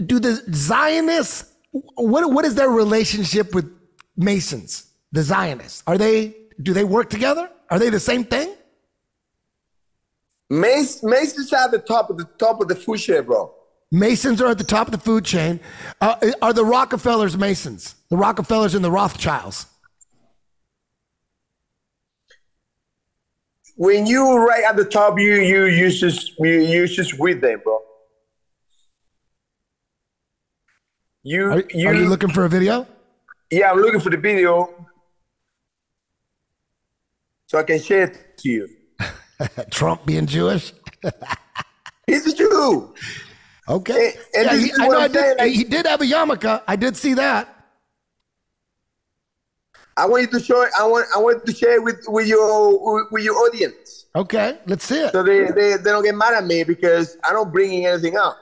Speaker 4: do the Zionists? What what is their relationship with Masons? The Zionists are they? Do they work together? Are they the same thing?
Speaker 5: Masons are at the top of the top of the food chain, bro.
Speaker 4: Masons are at the top of the food chain. Uh, are the Rockefellers Masons? The Rockefellers and the Rothschilds.
Speaker 5: When you right at the top, you you you just you you just with them, bro. You
Speaker 4: Are,
Speaker 5: you,
Speaker 4: are you looking for a video?
Speaker 5: Yeah, I'm looking for the video so I can share it to you.
Speaker 4: Trump being Jewish.
Speaker 5: He's a Jew.
Speaker 4: Okay.
Speaker 5: And
Speaker 4: Yeah, he, I know.
Speaker 5: I'm
Speaker 4: did,
Speaker 5: like-
Speaker 4: he did have a yarmulke. I did see that.
Speaker 5: I want you to show it. I want I want to share with with your with your audience.
Speaker 4: Okay, let's see it.
Speaker 5: So they, they, they don't get mad at me because I don't bring in anything up.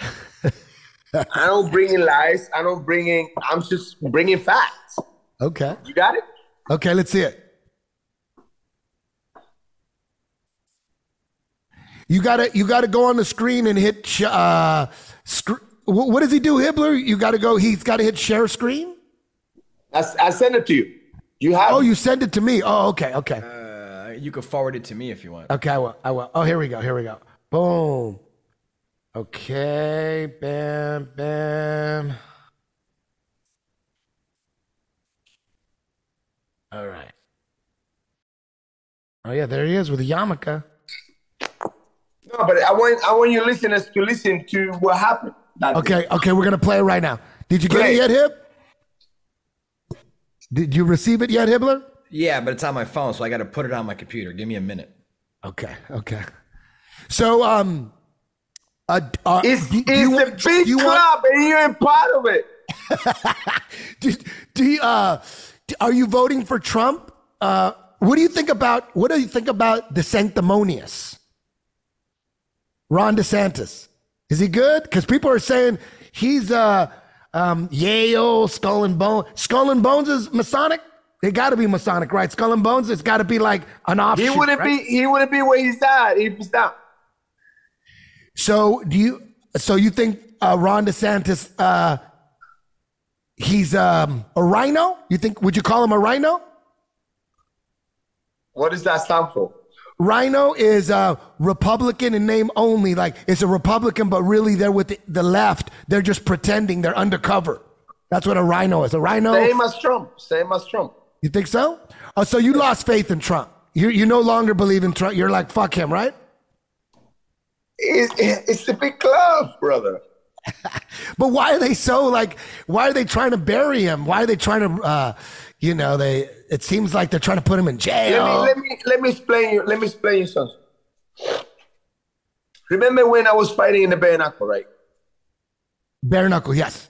Speaker 5: I don't bring in lies. I don't bring in. I'm just bringing facts.
Speaker 4: Okay.
Speaker 5: You got it?
Speaker 4: Okay, let's see it. You gotta you gotta go on the screen and hit. sh- Uh, sc- what does he do, Hibbler? You gotta go. He's got to hit share screen.
Speaker 5: I, I send it to you. You have.
Speaker 4: Oh, you send it to me. Oh, okay, okay,
Speaker 6: Uh, you could forward it to me if you want.
Speaker 4: okay. I will. I will. Oh, here we go. Here we go. Boom. Okay. Bam. Bam. All right. Oh yeah, there he is with a yarmulke.
Speaker 5: No, but I want I want your listeners to listen to what happened. that day.
Speaker 4: Okay, okay, we're gonna play it right now. Did you get
Speaker 5: Play.
Speaker 4: it yet, Hib? Did you receive it yet, Hibbler?
Speaker 6: Yeah, but it's on my phone, so I got to put it on my computer. Give me a minute.
Speaker 4: Okay, okay. So, um, uh, uh,
Speaker 5: It's
Speaker 4: do, do
Speaker 5: it's
Speaker 4: you
Speaker 5: a big club,
Speaker 4: want,
Speaker 5: and you're a part of it.
Speaker 4: do, do you, uh, do- are you voting for Trump? Uh, what do you think about what do you think about the sanctimonious Ron DeSantis? Is he good? Because people are saying he's uh, um, Yale, Skull and Bones. Skull and Bones is Masonic. They got to be Masonic, right? Skull and Bones. It's got to be like an option.
Speaker 5: He wouldn't
Speaker 4: right?
Speaker 5: be he wouldn't be where he's at if he's not.
Speaker 4: So do you? So you think uh, Ron DeSantis? Uh, he's um, a rhino. You think? Would you call him a rhino?
Speaker 5: What does that stand for?
Speaker 4: Rhino is a Republican in name only. Like it's a Republican, but really they're with the, the left. They're just pretending they're undercover. That's what a rhino is. A rhino.
Speaker 5: Same as Trump. Same as Trump.
Speaker 4: You think so? Oh, so you lost faith in Trump. You you no longer believe in Trump. You're like fuck him, right?
Speaker 5: It, it- it's a big club, brother.
Speaker 4: But why are they so like? Why are they trying to bury him? Why are they trying to? uh You know, they. It seems like they're trying to put him in jail.
Speaker 5: Let me let me let me explain you. Let me explain you something. Remember when I was fighting in the bare knuckle, right?
Speaker 4: Bare knuckle, yes.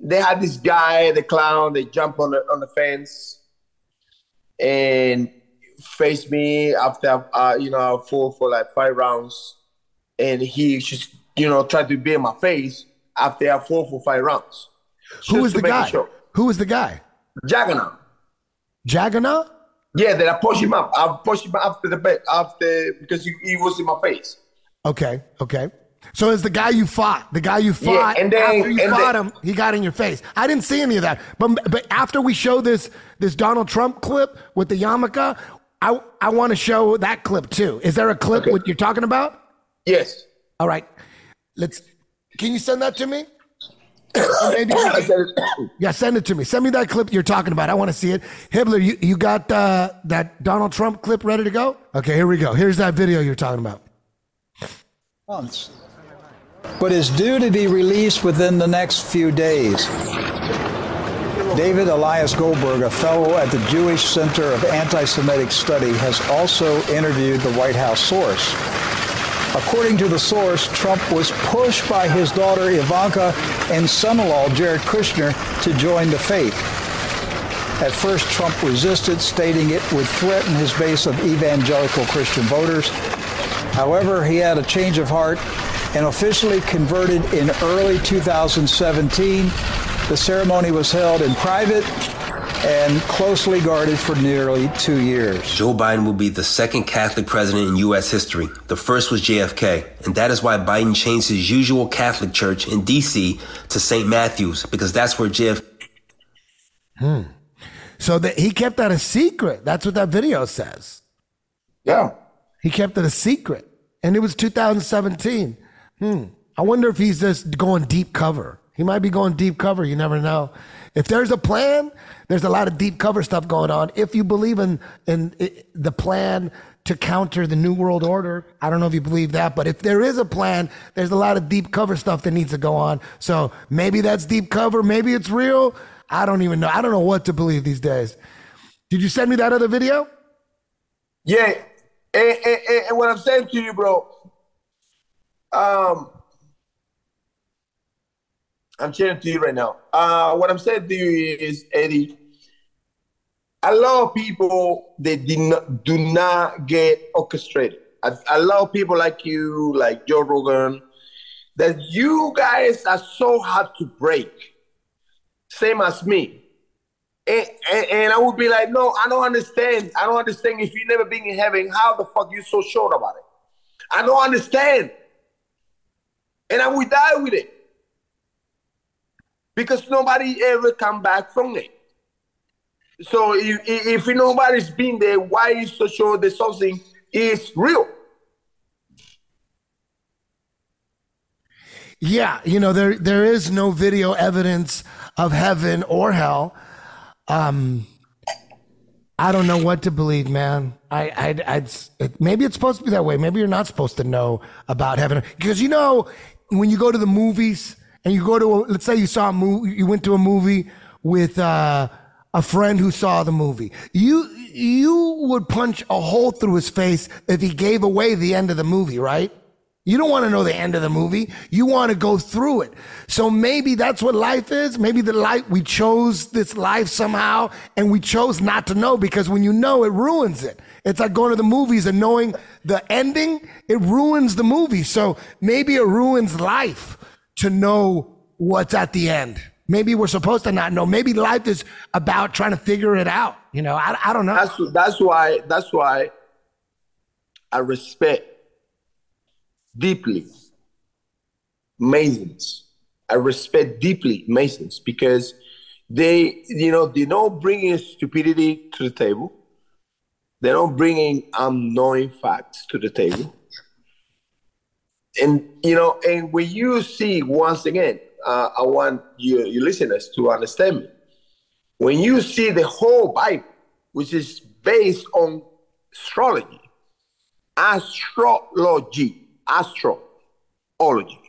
Speaker 5: They had this guy, the clown. They jump on the on the fence and face me after uh, you know I fought for like five rounds. and he just you know tried to be in my face after I fought for five rounds.
Speaker 4: Who was the guy?
Speaker 5: show.
Speaker 4: Who was the guy?
Speaker 5: Jagana.
Speaker 4: Jagana?
Speaker 5: Yeah, then I pushed him up. I pushed him up after the back after because he, he was in my face.
Speaker 4: Okay, okay. So it's the guy you fought. The guy you fought.
Speaker 5: yeah, and then-
Speaker 4: after you
Speaker 5: and
Speaker 4: fought
Speaker 5: then-
Speaker 4: him, he got in your face. I didn't see any of that. But but after we show this this Donald Trump clip with the yarmulke, I I want to show that clip too. Is there a clip what you're talking about?
Speaker 5: Yes.
Speaker 4: All right. Let's. Can you send that to me? Or maybe we can- yeah, send it to me. Send me that clip you're talking about. I want to see it. Hibbler, you, you got uh, that Donald Trump clip ready to go? Okay, here we go. Here's that video you're talking about.
Speaker 14: months, but is due to be released within the next few days. David Elias Goldberg, a fellow at the Jewish Center of Anti Semitic Study, has also interviewed the White House source. According to the source, Trump was pushed by his daughter Ivanka and son in law Jared Kushner to join the faith. At first, Trump resisted, stating it would threaten his base of evangelical Christian voters. However, he had a change of heart and officially converted in early 2017. The ceremony was held in private and closely guarded for nearly two years.
Speaker 15: Joe Biden will be the second Catholic president in U.S. history. The first was JFK, and that is why Biden changed his usual Catholic church in D.C. to St. Matthew's, because that's where JFK.
Speaker 4: Hmm. So that he kept that a secret. That's what that video says.
Speaker 5: Yeah.
Speaker 4: He kept it a secret. And it was 2017. Hmm. I wonder if he's just going deep cover. He might be going deep cover. You never know. If there's a plan, there's a lot of deep cover stuff going on. If you believe in, in i the plan to counter the New World Order, I don't know if you believe that, but if there is a plan, there's a lot of deep cover stuff that needs to go on. So maybe that's deep cover. Maybe it's real. I don't even know. I don't know what to believe these days. Did you send me that other video?
Speaker 5: Yeah, and, and- and what I'm saying to you, bro, um, I'm sharing to you right now. Uh, what I'm saying to you is, Eddie, a lot of people they did not, do not get orchestrated. A, a lot of people like you, like Joe Rogan, that you guys are so hard to break, same as me. And, and, and I would be like, no, I don't understand. I don't understand. If you've never been in heaven, how the fuck you so sure about it? I don't understand. And I would die with it. Because nobody ever come back from it. So if, if nobody's been there, why you so sure that something is real?
Speaker 4: Yeah, you know there there is no video evidence of heaven or hell. Um, I don't know what to believe, man. I, I, I'd, it, maybe it's supposed to be that way. Maybe you're not supposed to know about heaven because you know when you go to the movies and you go to, a, let's say you saw a movie, you went to a movie with uh, a friend who saw the movie. You you would punch a hole through his face if he gave away the end of the movie, right? You don't want to know the end of the movie. You want to go through it. So maybe that's what life is. Maybe the life, we chose this life somehow and we chose not to know because when you know, it ruins it. It's like going to the movies and knowing the ending, it ruins the movie. So maybe it ruins life to know what's at the end. Maybe we're supposed to not know. Maybe life is about trying to figure it out. You know, I, I don't know.
Speaker 5: That's that's why that's why I respect deeply Masons. I respect deeply Masons because they, you know, they don't bring in stupidity to the table. They don't bring in unknowing facts to the table. And you know, and when you see once again, uh, I want you, you listeners to understand me. When you see the whole Bible, which is based on astrology, astrology, astrology,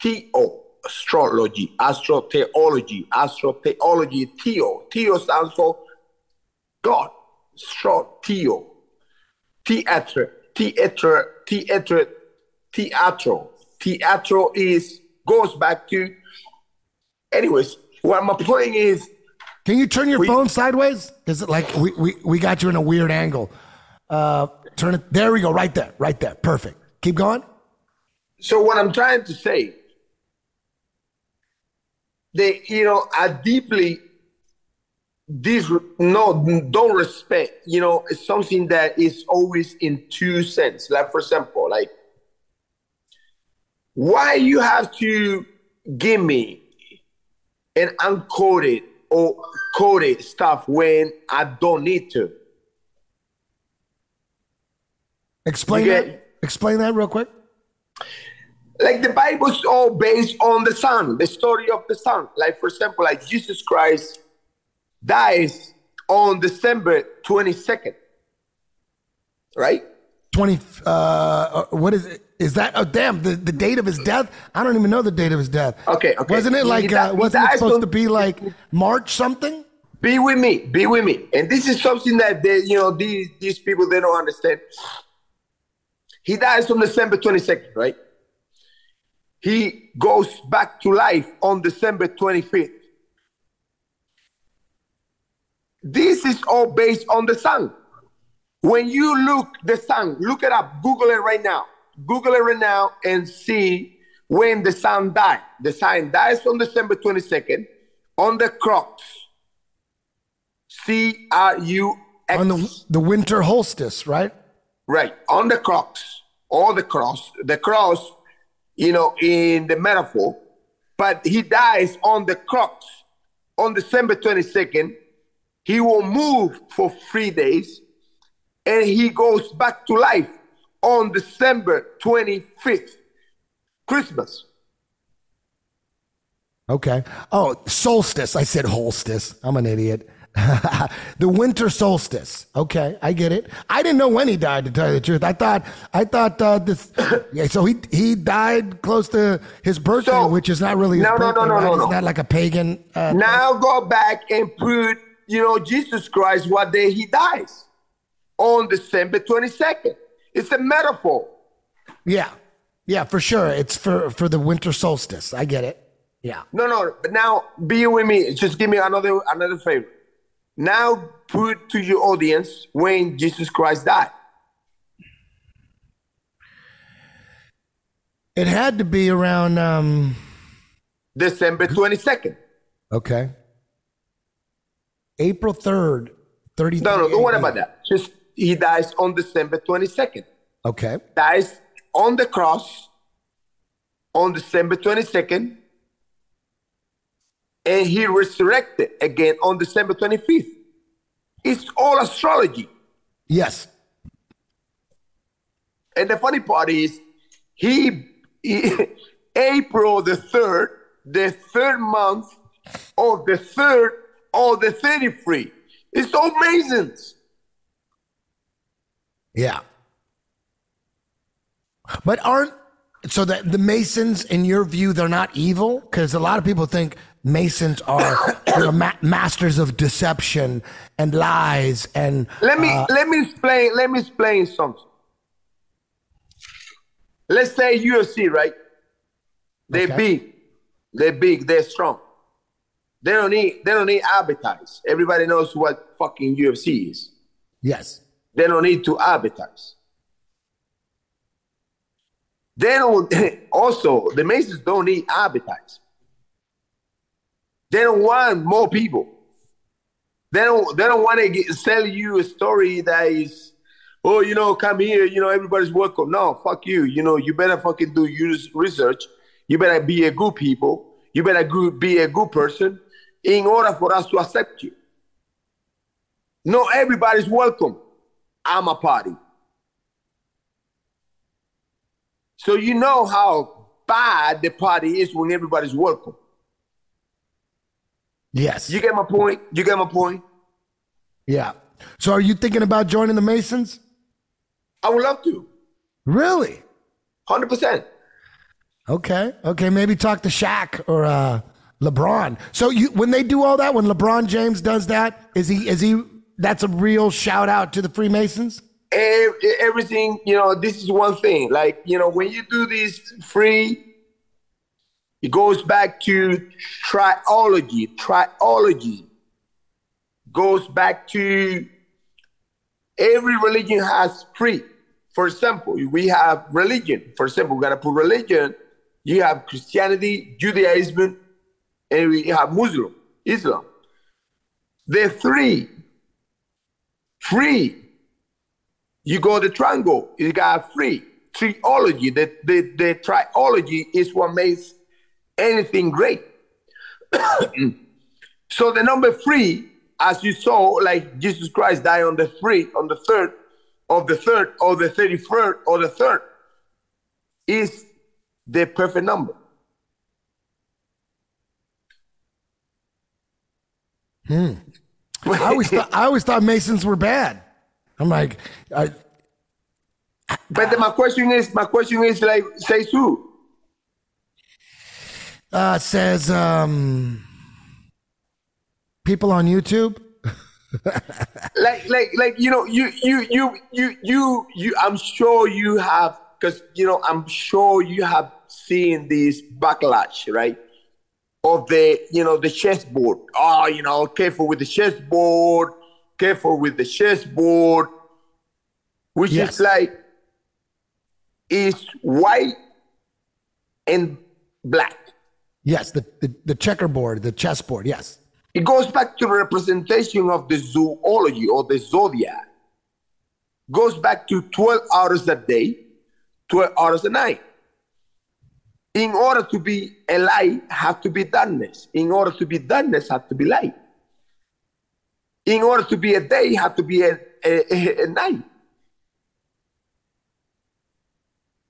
Speaker 5: T-O, astrology, astrotheology, astrotheology, T-O. T-O stands for God, astro, T-O. Theatre, theatre, theatre, theatro. Theatro is, goes back to, anyways, what my point is,
Speaker 4: Can you turn your phone sideways? Is it like we, we, we got you in a weird angle? Uh, turn it. There we go. Right there. Right there. Perfect. Keep going.
Speaker 5: So what I'm trying to say, they, you know, I deeply this no don't respect. You know, it's something that is always in two sense. Like for example, like why you have to give me an uncoded or coded stuff when I don't need to.
Speaker 4: Explain
Speaker 5: You
Speaker 4: that. Explain that real quick.
Speaker 5: like the Bible's all based on the Son, the story of the Son. Like, for example, like Jesus Christ dies on December 22nd, right?
Speaker 4: Twenty. Uh, what is it? Is that? Oh, damn! The, the date of his death. I don't even know the date of his death.
Speaker 5: Okay, okay.
Speaker 4: Wasn't it like? Uh, wasn't it supposed to be like March something?
Speaker 5: Be with me, be with me. And this is something that they, you know, these these people they don't understand. He dies on December 22nd, right? He goes back to life on December 25th. This is all based on the sun. When you look the sun, look it up, Google it right now. Google it right now and see when the sun died. The sun dies on December 22nd on the crux. C R U X.
Speaker 4: On the the winter solstice, right?
Speaker 5: Right, on the cross, or the cross, the cross, you know, in the metaphor, but he dies on the cross on December 22nd. He will move for three days and he goes back to life on December 25th, Christmas.
Speaker 4: Okay. Oh, solstice. I said holstice. I'm an idiot. the winter solstice. Okay, I get it. I didn't know when he died. To tell you the truth, I thought I thought uh, this. Yeah, so he he died close to his birthday, which is not really his
Speaker 5: No, no, no, no,
Speaker 4: right?
Speaker 5: no,
Speaker 4: It's
Speaker 5: no.
Speaker 4: not like a pagan. Uh,
Speaker 5: now go back and put, you know, Jesus Christ, what day he dies on December 22nd. It's a metaphor.
Speaker 4: yeah, yeah, for sure. It's for for the winter solstice. I get it. Yeah.
Speaker 5: No, no, but now be with me. Just give me another another favor. Now put to your audience when Jesus Christ died.
Speaker 4: It had to be around. um
Speaker 5: December 22nd.
Speaker 4: Okay. April third, thirty.
Speaker 5: No, no, don't worry about that. Just he dies on December 22nd.
Speaker 4: Okay.
Speaker 5: Dies on the cross on December 22nd. And he resurrected again on December 25th. It's all astrology.
Speaker 4: Yes.
Speaker 5: And the funny part is, he, he April the third, the third month of the third of the 33. It's all Masons.
Speaker 4: Yeah. But aren't so that the Masons, in your view, they're not evil? Because a lot of people think Masons are ma- masters of deception and lies and
Speaker 5: Let me
Speaker 4: uh,
Speaker 5: let me explain. Let me explain something. Let's say UFC, right? They're
Speaker 4: Okay.
Speaker 5: big. They're big. They're strong. They don't need. They don't need advertise. Everybody knows what fucking UFC is.
Speaker 4: yes.
Speaker 5: They don't need to advertise. They don't. Also, the Masons don't need advertise. They don't want more people. They don't. They don't want to get, sell you a story that is, oh, you know, come here. You know, everybody's welcome. No, fuck you. You know, you better fucking do your research. You better be a good people. You better be a good person in order for us to accept you. No, everybody's welcome. I'm a party. So you know how bad the party is when everybody's welcome.
Speaker 4: Yes.
Speaker 5: You get my point? You get my point?
Speaker 4: Yeah. So are you thinking about joining the Masons?
Speaker 5: I would love to.
Speaker 4: Really?
Speaker 5: 100%.
Speaker 4: Okay. Okay. Maybe talk to Shaq or uh, LeBron. So you when they do all that, when LeBron James does that, is he is he that's a real shout out to the Freemasons?
Speaker 5: Everything, you know, this is one thing. Like, you know, when you do this free, it goes back to triology. Triology goes back to every religion has free. for example, we have religion. For example, we're gonna put religion. You have Christianity, Judaism, and we have Muslim, Islam. The three, free. You go the triangle, you got free. Triology, the, the, the triology is what makes anything great. so the number three, as you saw, like Jesus Christ died on the three, on the third, of the third, or the 33rd, or the third, is the perfect number.
Speaker 4: Hmm. I always thought I always thought Masons were bad. I'm like, I,
Speaker 5: But then my question is, my question is like, say who?
Speaker 4: uh, says um, people on YouTube.
Speaker 5: like like like you know you you you you you you i'm sure you have because you know i'm sure you have seen this backlash right of the you know the chessboard oh you know careful with the chessboard careful with the chessboard which
Speaker 4: Yes.
Speaker 5: is like is white and black
Speaker 4: Yes, the, the the checkerboard, the chessboard. Yes.
Speaker 5: It goes back to the representation of the zoology or the zodiac. Goes back to 12 hours a day, 12 hours a night. In order to be a light, have to be darkness. In order to be darkness, have to be light. In order to be a day, have to be a, a, a- a night.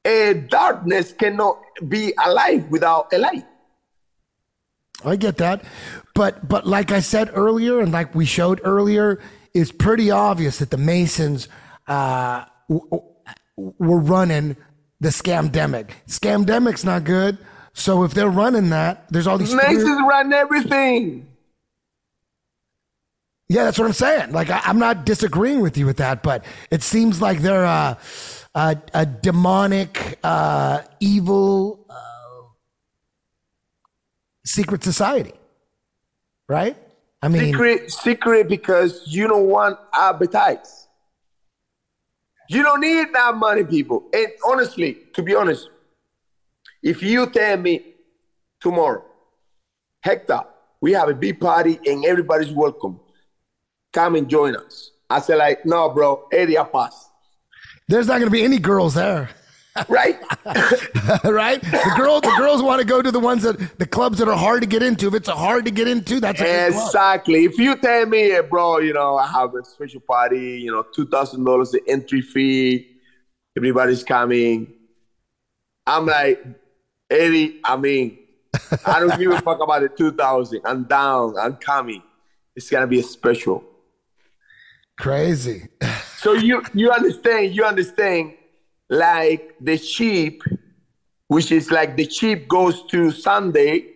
Speaker 5: A darkness cannot be alive without a light.
Speaker 4: I get that, but but like I said earlier, and like we showed earlier, it's pretty obvious that the Masons uh, w- w- were running the scamdemic. Scamdemic's not good, so if they're running that, there's all these.
Speaker 5: Masons run everything.
Speaker 4: Yeah, that's what I'm saying. Like I, I'm not disagreeing with you with that, but it seems like they're a, a, a demonic, uh, evil uh, secret society, right? I mean,
Speaker 5: secret, secret because you don't want advertise. You don't need that money, people. And honestly, to be honest, if you tell me tomorrow, Hector, we have a big party and everybody's welcome, come and join us. I say like, no, bro, area pass.
Speaker 4: there's not to be any girls there.
Speaker 5: Right?
Speaker 4: right? The girls, the girls want to go to the ones that the clubs that are hard to get into. If it's a hard to get into, that's a.
Speaker 5: Exactly. If you tell me, eh, bro, you know, I have a special party, you know, two thousand dollars the entry fee, everybody's coming. I'm like, Eddie, I mean, I don't give a fuck about the two thousand. I'm down. I'm coming. It's gonna be a special.
Speaker 4: Crazy.
Speaker 5: So you you understand? You understand? Like the sheep, which is like the sheep goes to Sunday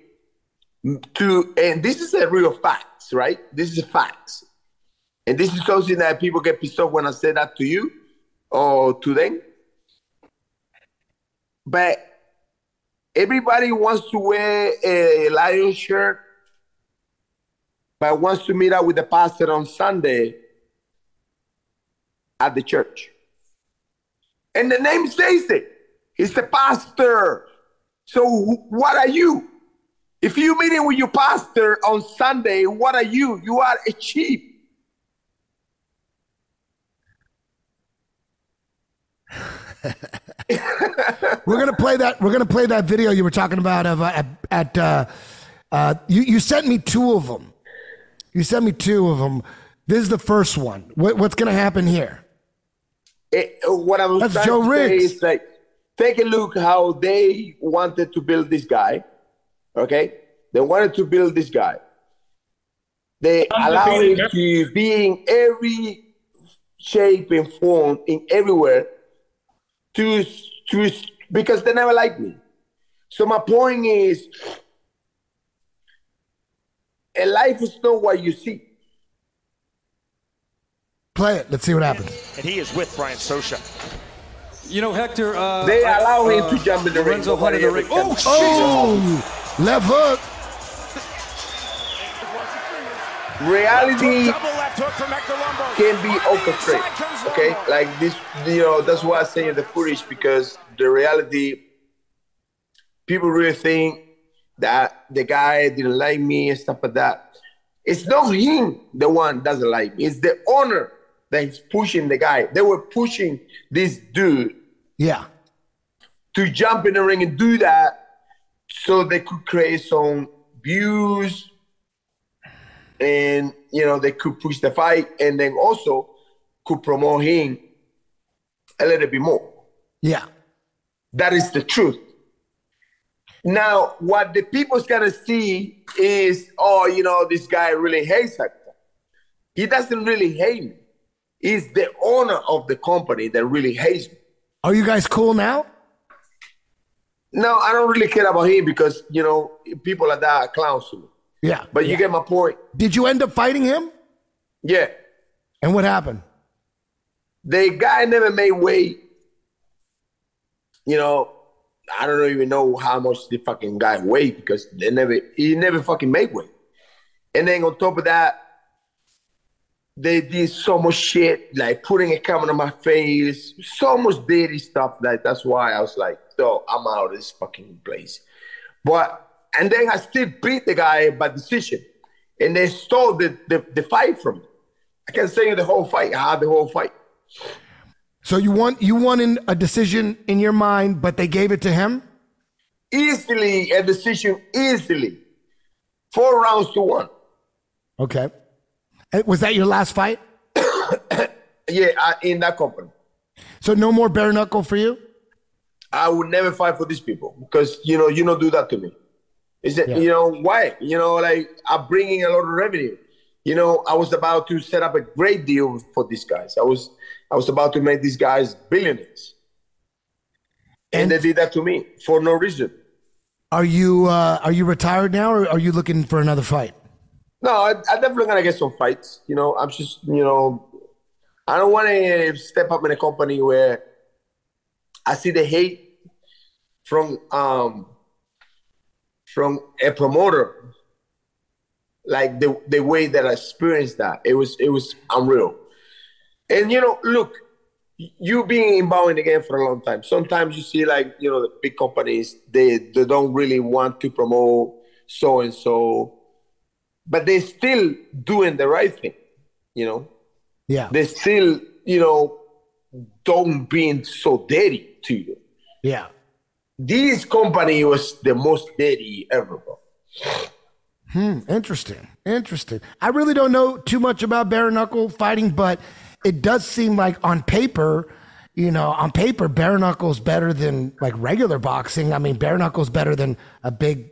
Speaker 5: to, and this is a real facts, right? This is a facts, and this is something that people get pissed off when I say that to you or to them. But everybody wants to wear a lion shirt, but wants to meet up with the pastor on Sunday at the church. And the name says it. He's the pastor. So what are you? If you're meeting with your pastor on Sunday, what are you? You are a sheep.
Speaker 4: We're gonna play that. We're gonna play that video you were talking about of uh, at, at uh, uh, you. You sent me two of them. You sent me two of them. This is the first one. What, what's gonna happen here?
Speaker 5: It- what I'm
Speaker 4: That's
Speaker 5: trying
Speaker 4: Joe
Speaker 5: to say is like, take a look how they wanted to build this guy. Okay, they wanted to build this guy. They allow him to be in every shape and form, in everywhere, to to because they never liked me. So my point is, a life is not what you see.
Speaker 4: Play it. Let's see what happens.
Speaker 16: And he is with Brian Sosha.
Speaker 17: You know, Hector. Uh,
Speaker 5: They
Speaker 17: I-
Speaker 5: allow him
Speaker 17: uh,
Speaker 5: to jump in the ring.
Speaker 17: Lorenzo Hunt the ring. Oh.
Speaker 4: Oh, left hook.
Speaker 5: Reality can be orchestrated. Okay, like this, you know, that's why I say in the footage because the reality, people really think that the guy didn't like me and stuff like that. It's not him, the one doesn't like me. It's the owner that is pushing the guy. They were pushing this dude
Speaker 4: Yeah.
Speaker 5: to jump in the ring and do that so they could create some views and you know they could push the fight and then also could promote him a little bit more
Speaker 4: Yeah.
Speaker 5: that is the truth now what the people's gonna see is oh you know this guy really hates Hector he doesn't really hate me he's the owner of the company that really hates me
Speaker 4: Are you guys cool now?
Speaker 5: No, I don't really care about him because you know people like that are clowns to me.
Speaker 4: Yeah.
Speaker 5: But you get my point.
Speaker 4: Did you end up fighting him?
Speaker 5: Yeah,
Speaker 4: And what happened?
Speaker 5: the guy never made weight. You know, I don't even know how much the fucking guy weighed because they never he never fucking made weight. And then on top of that, they did so much shit, like putting a camera on my face, so much dirty stuff. Like that's why I was like, yo, I'm out of this fucking place. But and then I still beat the guy by decision. And they stole the, the, the fight from me. I can say the whole fight. I had the whole fight.
Speaker 4: So you won you won in a decision in your mind, but they gave it to him?
Speaker 5: Easily a decision, easily. Four rounds to one.
Speaker 4: Okay. And Was that your last fight?
Speaker 5: Yeah, I, in that company.
Speaker 4: So no more bare knuckle for you?
Speaker 5: I would never fight for these people because you know you don't do that to me. Is it
Speaker 4: Yeah.
Speaker 5: you know why? You know, like I'm bringing a lot of revenue. You know, I was about to set up a great deal for these guys. I was I was about to make these guys billionaires, and, they did that to me for no reason.
Speaker 4: Are you uh, are you retired now or are you looking for another fight?
Speaker 5: No, I, I definitely gonna get some fights. You know, I'm just you know, I don't want to step up in a company where I see the hate from um from a promoter. Like the the way that I experienced that, it was it was unreal. And you know, look, you being in the game for a long time. Sometimes you see like you know the big companies they they don't really want to promote so and so, but they're still doing the right thing. You know,
Speaker 4: Yeah.
Speaker 5: they still you know don't being so dirty to you.
Speaker 4: Yeah.
Speaker 5: This company was the most dirty ever, bro.
Speaker 4: Hmm, interesting. Interesting. I really don't know too much about bare knuckle fighting, but it does seem like on paper, you know, on paper, bare knuckle's better than like regular boxing. I mean, bare knuckle's better than a big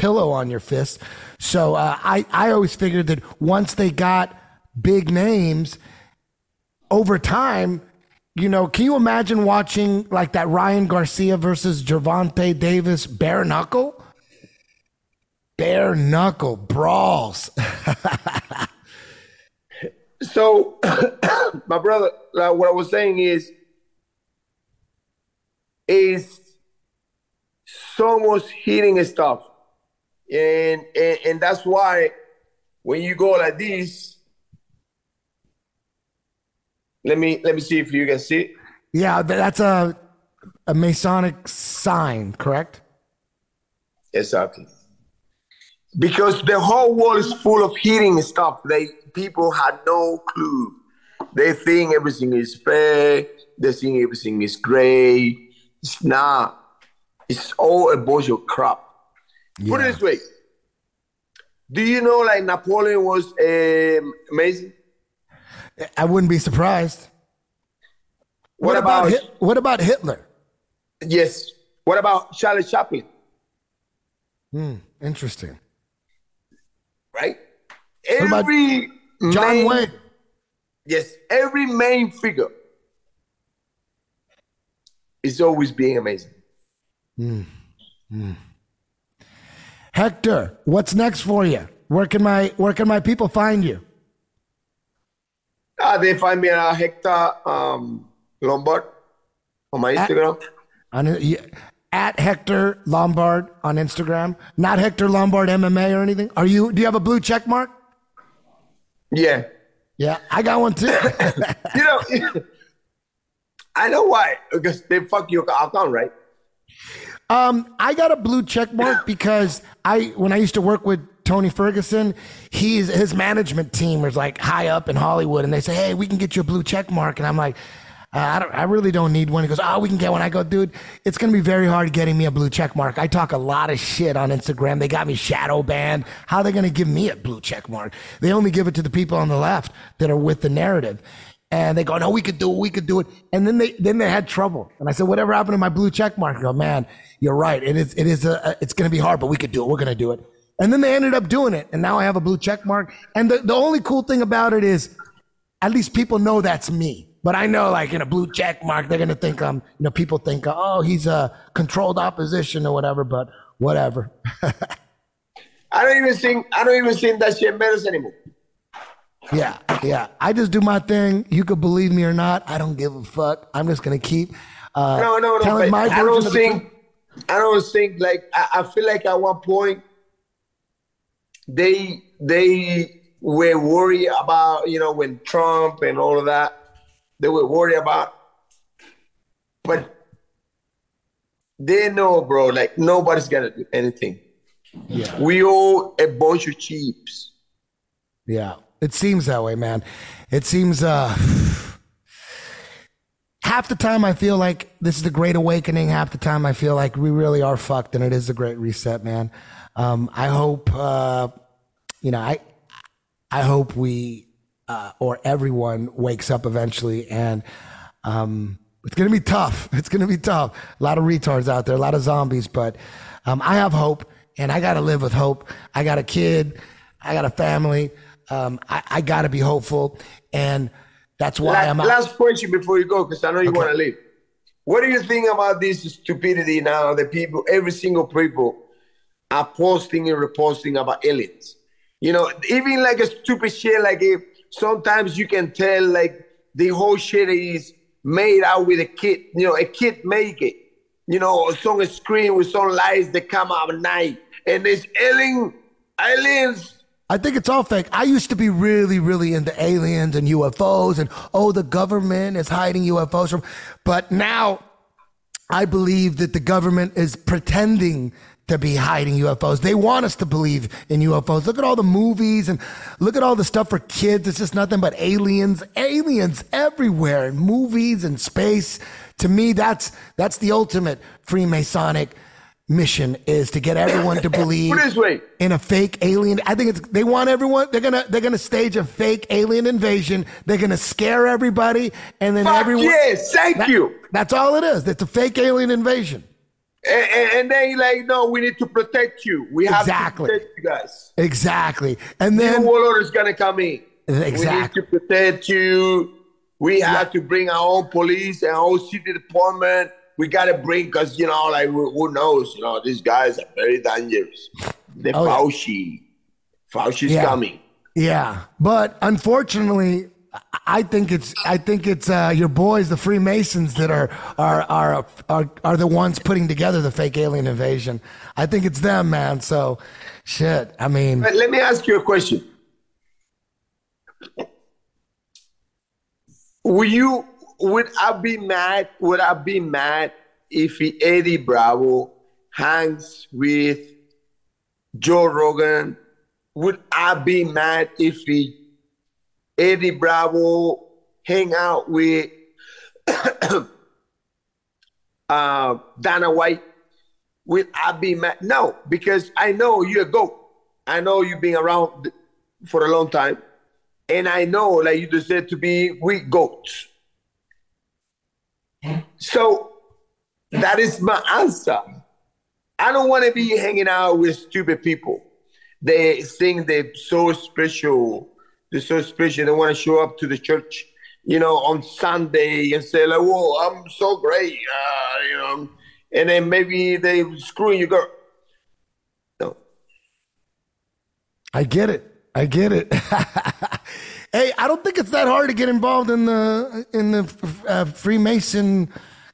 Speaker 4: pillow on your fist. So uh, I, I always figured that once they got big names, over time, you know, can you imagine watching like that Ryan Garcia versus Gervonta Davis bare knuckle? Bare knuckle brawls.
Speaker 5: So, my brother, like what I was saying is, is so much hitting stuff, and, and and that's why when you go like this, let me let me see if you can see. it.
Speaker 4: Yeah, that's a a Masonic sign, correct?
Speaker 5: Exactly. Because the whole world is full of hitting stuff. They people had no clue. They think everything is fair. They think everything is great. It's not. It's all a bunch of crap. Put it this way. Do you know like Napoleon was um, amazing?
Speaker 4: I wouldn't be surprised.
Speaker 5: What, about,
Speaker 4: Hit- what about Hitler?
Speaker 5: yes? What about Charlie Chaplin?
Speaker 4: Hmm, interesting.
Speaker 5: Right?
Speaker 4: What about
Speaker 5: Every
Speaker 4: John
Speaker 5: main-
Speaker 4: Wayne?
Speaker 5: Yes, every main figure is always being amazing.
Speaker 4: Hmm, hmm. Hector, what's next for you? Where can my where can my people find you?
Speaker 5: Uh, they find me at Hector um, Lombard on my Instagram.
Speaker 4: On y- at Hector Lombard on Instagram, not Hector Lombard MMA or anything. Are you? Do you have a blue check mark?
Speaker 5: Yeah.
Speaker 4: Yeah, I got one too.
Speaker 5: you know, I know why because they fuck your account, right?
Speaker 4: Um, I got a blue check mark because I when I used to work with Tony Ferguson, he's his management team was like high up in Hollywood, and they say, "Hey, we can get you a blue check mark," and I'm like. Uh, I don't. I really don't need one. He goes, "Oh, we can get one." I go, "Dude, it's gonna be very hard getting me a blue check mark." I talk a lot of shit on Instagram. They got me shadow banned. How are they gonna give me a blue check mark? They only give it to the people on the left that are with the narrative. And they go, "No, we could do it. We could do it." And then they then they had trouble. And I said, "Whatever happened to my blue check mark?" I go, "Man, you're right. It is. It is. A, it's gonna be hard, but we could do it. We're gonna do it." And then they ended up doing it. And now I have a blue check mark. And the, the only cool thing about it is at least people know that's me. But I know, like in a blue check mark, they're gonna think I'm. You know, people think, oh, he's a controlled opposition or whatever. But whatever.
Speaker 5: I don't even think I don't even think that shit matters anymore.
Speaker 4: Yeah, yeah. I just do my thing. You could believe me or not. I don't give a fuck. I'm just gonna keep uh,
Speaker 5: no, no, no.
Speaker 4: telling my
Speaker 5: I don't think. I don't think like I, I feel like at one point they they were worried about you know when Trump and all of that they were worried about, but they know, bro. Like nobody's gonna do anything.
Speaker 4: Yeah.
Speaker 5: We all a bunch of cheaps.
Speaker 4: Yeah, it seems that way, man. It seems uh half the time I feel like this is the great awakening. Half the time I feel like we really are fucked, and it is a great reset, man. Um, I hope uh, you know I I hope we uh, or everyone wakes up eventually, and um, it's gonna be tough. It's gonna be tough. A lot of retards out there, a lot of zombies, but um, I have hope, and I gotta live with hope. I got a kid, I got a family. Um, I, I gotta be hopeful, and that's why
Speaker 5: La-
Speaker 4: I'm out.
Speaker 5: last question before you go, because I know you want to leave. What do you think about this stupidity now? The people, every single people, are posting and reposting about aliens. You know, even like a stupid shit, like if sometimes you can tell like the whole shit is made out with a kid. You know, a kid make it. You know, some screen with some lights that come out at night, and there's alien aliens.
Speaker 4: I think it's all fake. I used to be really, really into aliens and UFOs and oh, the government is hiding UFOs from. But now I believe that the government is pretending to be hiding UFOs. They want us to believe in UFOs. Look at all the movies and look at all the stuff for kids. It's just nothing but aliens, aliens everywhere in movies and space. To me, that's that's the ultimate Freemasonic mission is to get everyone to believe
Speaker 5: Put it this way.
Speaker 4: in a fake alien. I think it's they want everyone. They're gonna they're gonna stage a fake alien invasion. They're gonna scare everybody, and then
Speaker 5: Fuck
Speaker 4: everyone.
Speaker 5: yes, thank
Speaker 4: That-
Speaker 5: you.
Speaker 4: That's all it is. It's a fake alien invasion.
Speaker 5: And, and, and then like, no, we need to protect you. We have
Speaker 4: Exactly.
Speaker 5: to protect you guys.
Speaker 4: Exactly. And
Speaker 5: New
Speaker 4: then
Speaker 5: warlord is gonna come in.
Speaker 4: Exactly.
Speaker 5: We need to protect you. We have to bring our own police and our own city department. We gotta bring, cause you know, like who, knows? You know, these guys are very dangerous. The
Speaker 4: Oh.
Speaker 5: Fauci, Fauci's
Speaker 4: Yeah.
Speaker 5: coming.
Speaker 4: yeah, but unfortunately. I- think it's I think it's uh, your boys, the Freemasons, that are are are are are the ones putting together the fake alien invasion. I think it's them, man. So, shit. I mean,
Speaker 5: But let me ask you a question. Would you would I be mad? Would I be mad if Eddie Bravo hangs with Joe Rogan? Would I be mad if he, Eddie Bravo hang out with uh, Dana White? Would I be mad? No, because I know you're a goat. I know you've been around for a long time. And I know, like you deserve to be with goats. So that is my answer. I don't want to be hanging out with stupid people. They think they're so special. They're so special. They want to show up to the church, you know, on Sunday and say, like, whoa, I'm so great, uh, you know. And then maybe they screwing your girl. No.
Speaker 4: I get it. I get it. hey, I don't think it's that hard to get involved in the in the uh, Freemason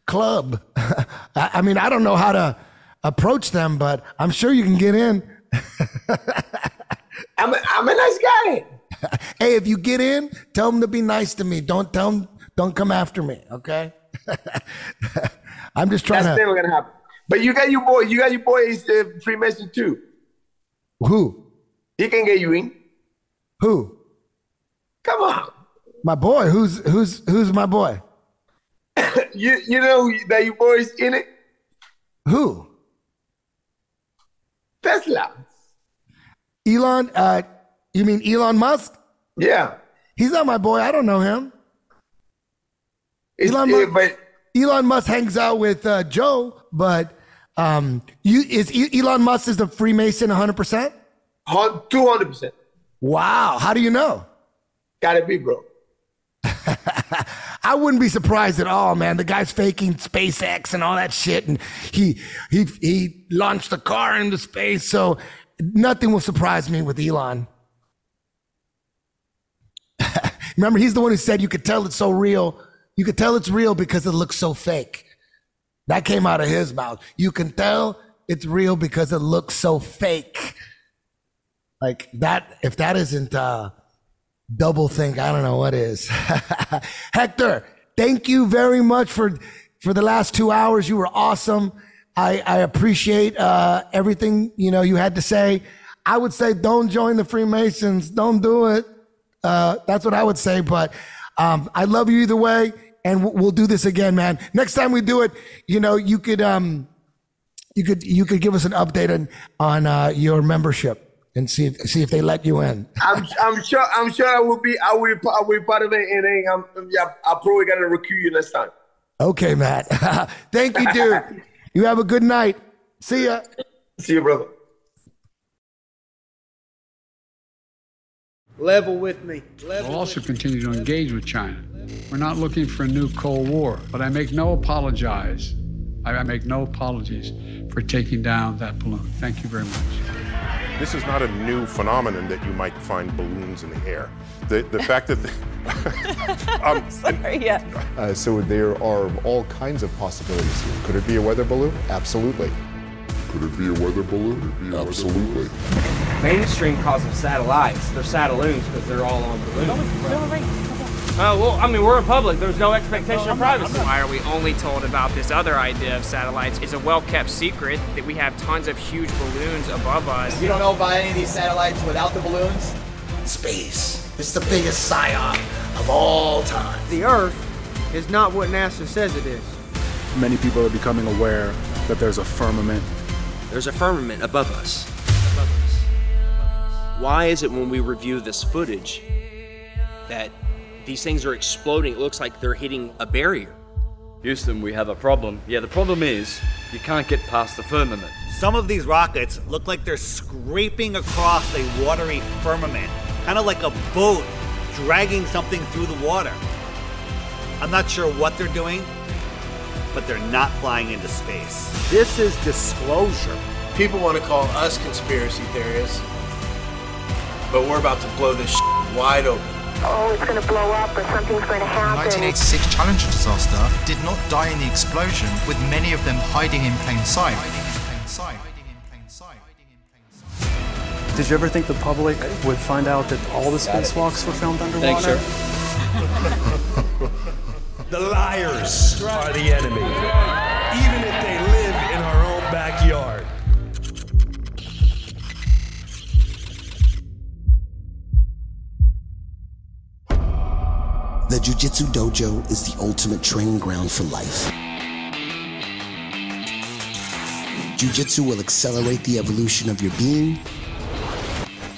Speaker 4: club. I, I mean, I don't know how to approach them, but I'm sure you can get in.
Speaker 5: I'm a, I'm a nice guy.
Speaker 4: Hey, if you get in, tell them to be nice to me. Don't tell them, don't come after me. Okay. I'm just trying
Speaker 5: That's
Speaker 4: to.
Speaker 5: never gonna happen. But you got your boy. You got your boy. boys uh, Freemason too.
Speaker 4: Who?
Speaker 5: He can get you in.
Speaker 4: Who?
Speaker 5: Come on.
Speaker 4: My boy. Who's who's who's my boy?
Speaker 5: You you know that your boys in it.
Speaker 4: Who?
Speaker 5: Tesla.
Speaker 4: Elon. Uh, you mean Elon Musk?
Speaker 5: Yeah.
Speaker 4: He's not my boy. I don't know him.
Speaker 5: It's-
Speaker 4: Elon, Musk,
Speaker 5: but
Speaker 4: Elon Musk hangs out with uh, Joe, but um, you is Elon Musk is the Freemason 100. percent
Speaker 5: Two hundred percent.
Speaker 4: Wow. How do you know?
Speaker 5: Gotta be, bro.
Speaker 4: I wouldn't be surprised at all, man. The guy's faking SpaceX and all that shit, and he he he launched a car into space, so nothing will surprise me with Elon. Remember, he's the one who said you could tell it's so real. You could tell it's real because it looks so fake. That came out of his mouth. You can tell it's real because it looks so fake. Like that, if that isn't uh double think, I don't know what is. Hector, thank you very much for for the last two hours. You were awesome. I, I appreciate uh, everything you know you had to say. I would say don't join the Freemasons. Don't do it. Uh, that's what I would say. But um, I love you either way, and we'll, we'll do this again, man. Next time we do it, you know, you could um, you could you could give us an update on on uh, your membership and see if see if they let you in.
Speaker 5: I'm I'm sure I'm sure I will be I will I will be part of it, and I'm um, yeah I'll probably gonna recruit you next time.
Speaker 4: Okay, Matt. Thank you, dude. you have a good night. See ya.
Speaker 5: See you, brother.
Speaker 16: Level with me.
Speaker 18: We'll also continue to engage with China. We're not looking for a new Cold War, but I make no apologize. I I make no apologies for taking down that balloon. Thank you very much.
Speaker 19: This is not a new phenomenon that you might find balloons in the air. The, the fact that. um,
Speaker 20: Sorry, yeah.
Speaker 21: Uh, so there are all kinds of possibilities here. Could it be a weather balloon? Absolutely. Could it be a weather balloon? Absolutely.
Speaker 16: Mainstream calls them satellites. They're satelloons because they're all on balloons. Uh, well, I mean, we're in public. There's no expectation of privacy.
Speaker 22: Why are we only told about this other idea of satellites? It's a well-kept secret that we have tons of huge balloons above us.
Speaker 23: You don't know about any of these satellites without the balloons?
Speaker 2: Space. is the biggest psyop of all time.
Speaker 24: The Earth is not what NASA says it is.
Speaker 25: Many people are becoming aware that there's a firmament.
Speaker 26: There's a firmament above us. Above us. Why is it when we review this footage that these things are exploding? It looks like they're hitting a barrier.
Speaker 17: Houston, we have a problem. Yeah, the problem is you can't get past the firmament.
Speaker 27: Some of these rockets look like they're scraping across a watery firmament, kind of like a boat dragging something through the water. I'm not sure what they're doing, but they're not flying into space.
Speaker 24: This is disclosure.
Speaker 28: People want to call us conspiracy theorists, but we're about to blow this wide open.
Speaker 29: Oh, it's going to blow up or something's going to happen.
Speaker 30: The
Speaker 29: happen.
Speaker 30: 1986 Challenger disaster did not die in the explosion, with many of them hiding in plain sight.
Speaker 31: Did you ever think the public would find out that all the spacewalks were filmed underwater?
Speaker 32: The liars are the enemy,
Speaker 2: The Jiu Jitsu Dojo is the ultimate training ground for life. Jiu Jitsu will accelerate the evolution of your being,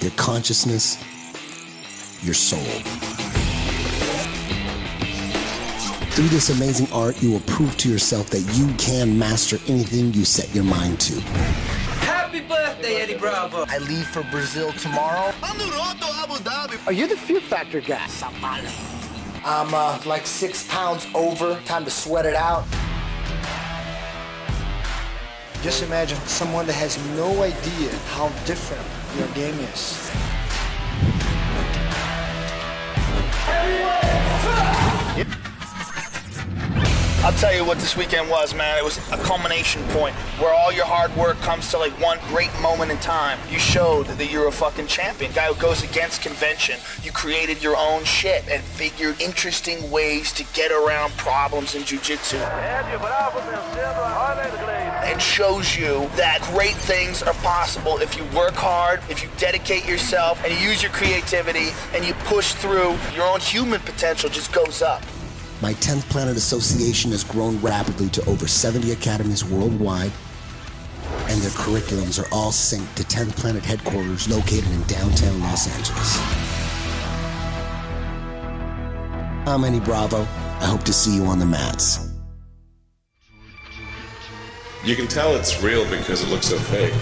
Speaker 2: your consciousness, your soul. Through this amazing art, you will prove to yourself that you can master anything you set your mind to.
Speaker 33: Happy birthday, Eddie Bravo.
Speaker 2: I leave for Brazil tomorrow.
Speaker 4: Are you the Fear Factor guy?
Speaker 2: I'm uh, like six pounds over. Time to sweat it out.
Speaker 34: Just imagine someone that has no idea how different your game is.
Speaker 35: I'll tell you what this weekend was, man. It was a culmination point where all your hard work comes to like one great moment in time. You showed that you're a fucking champion, guy who goes against convention. You created your own shit and figured interesting ways to get around problems in jujitsu. And shows you that great things are possible if you work hard, if you dedicate yourself, and you use your creativity and you push through. Your own human potential just goes up.
Speaker 4: My 10th Planet Association has grown rapidly to over 70 academies worldwide, and their curriculums are all synced to 10th Planet headquarters located in downtown Los Angeles. I'm Eddie Bravo. I hope to see you on the mats.
Speaker 3: You can tell it's real because it looks so fake.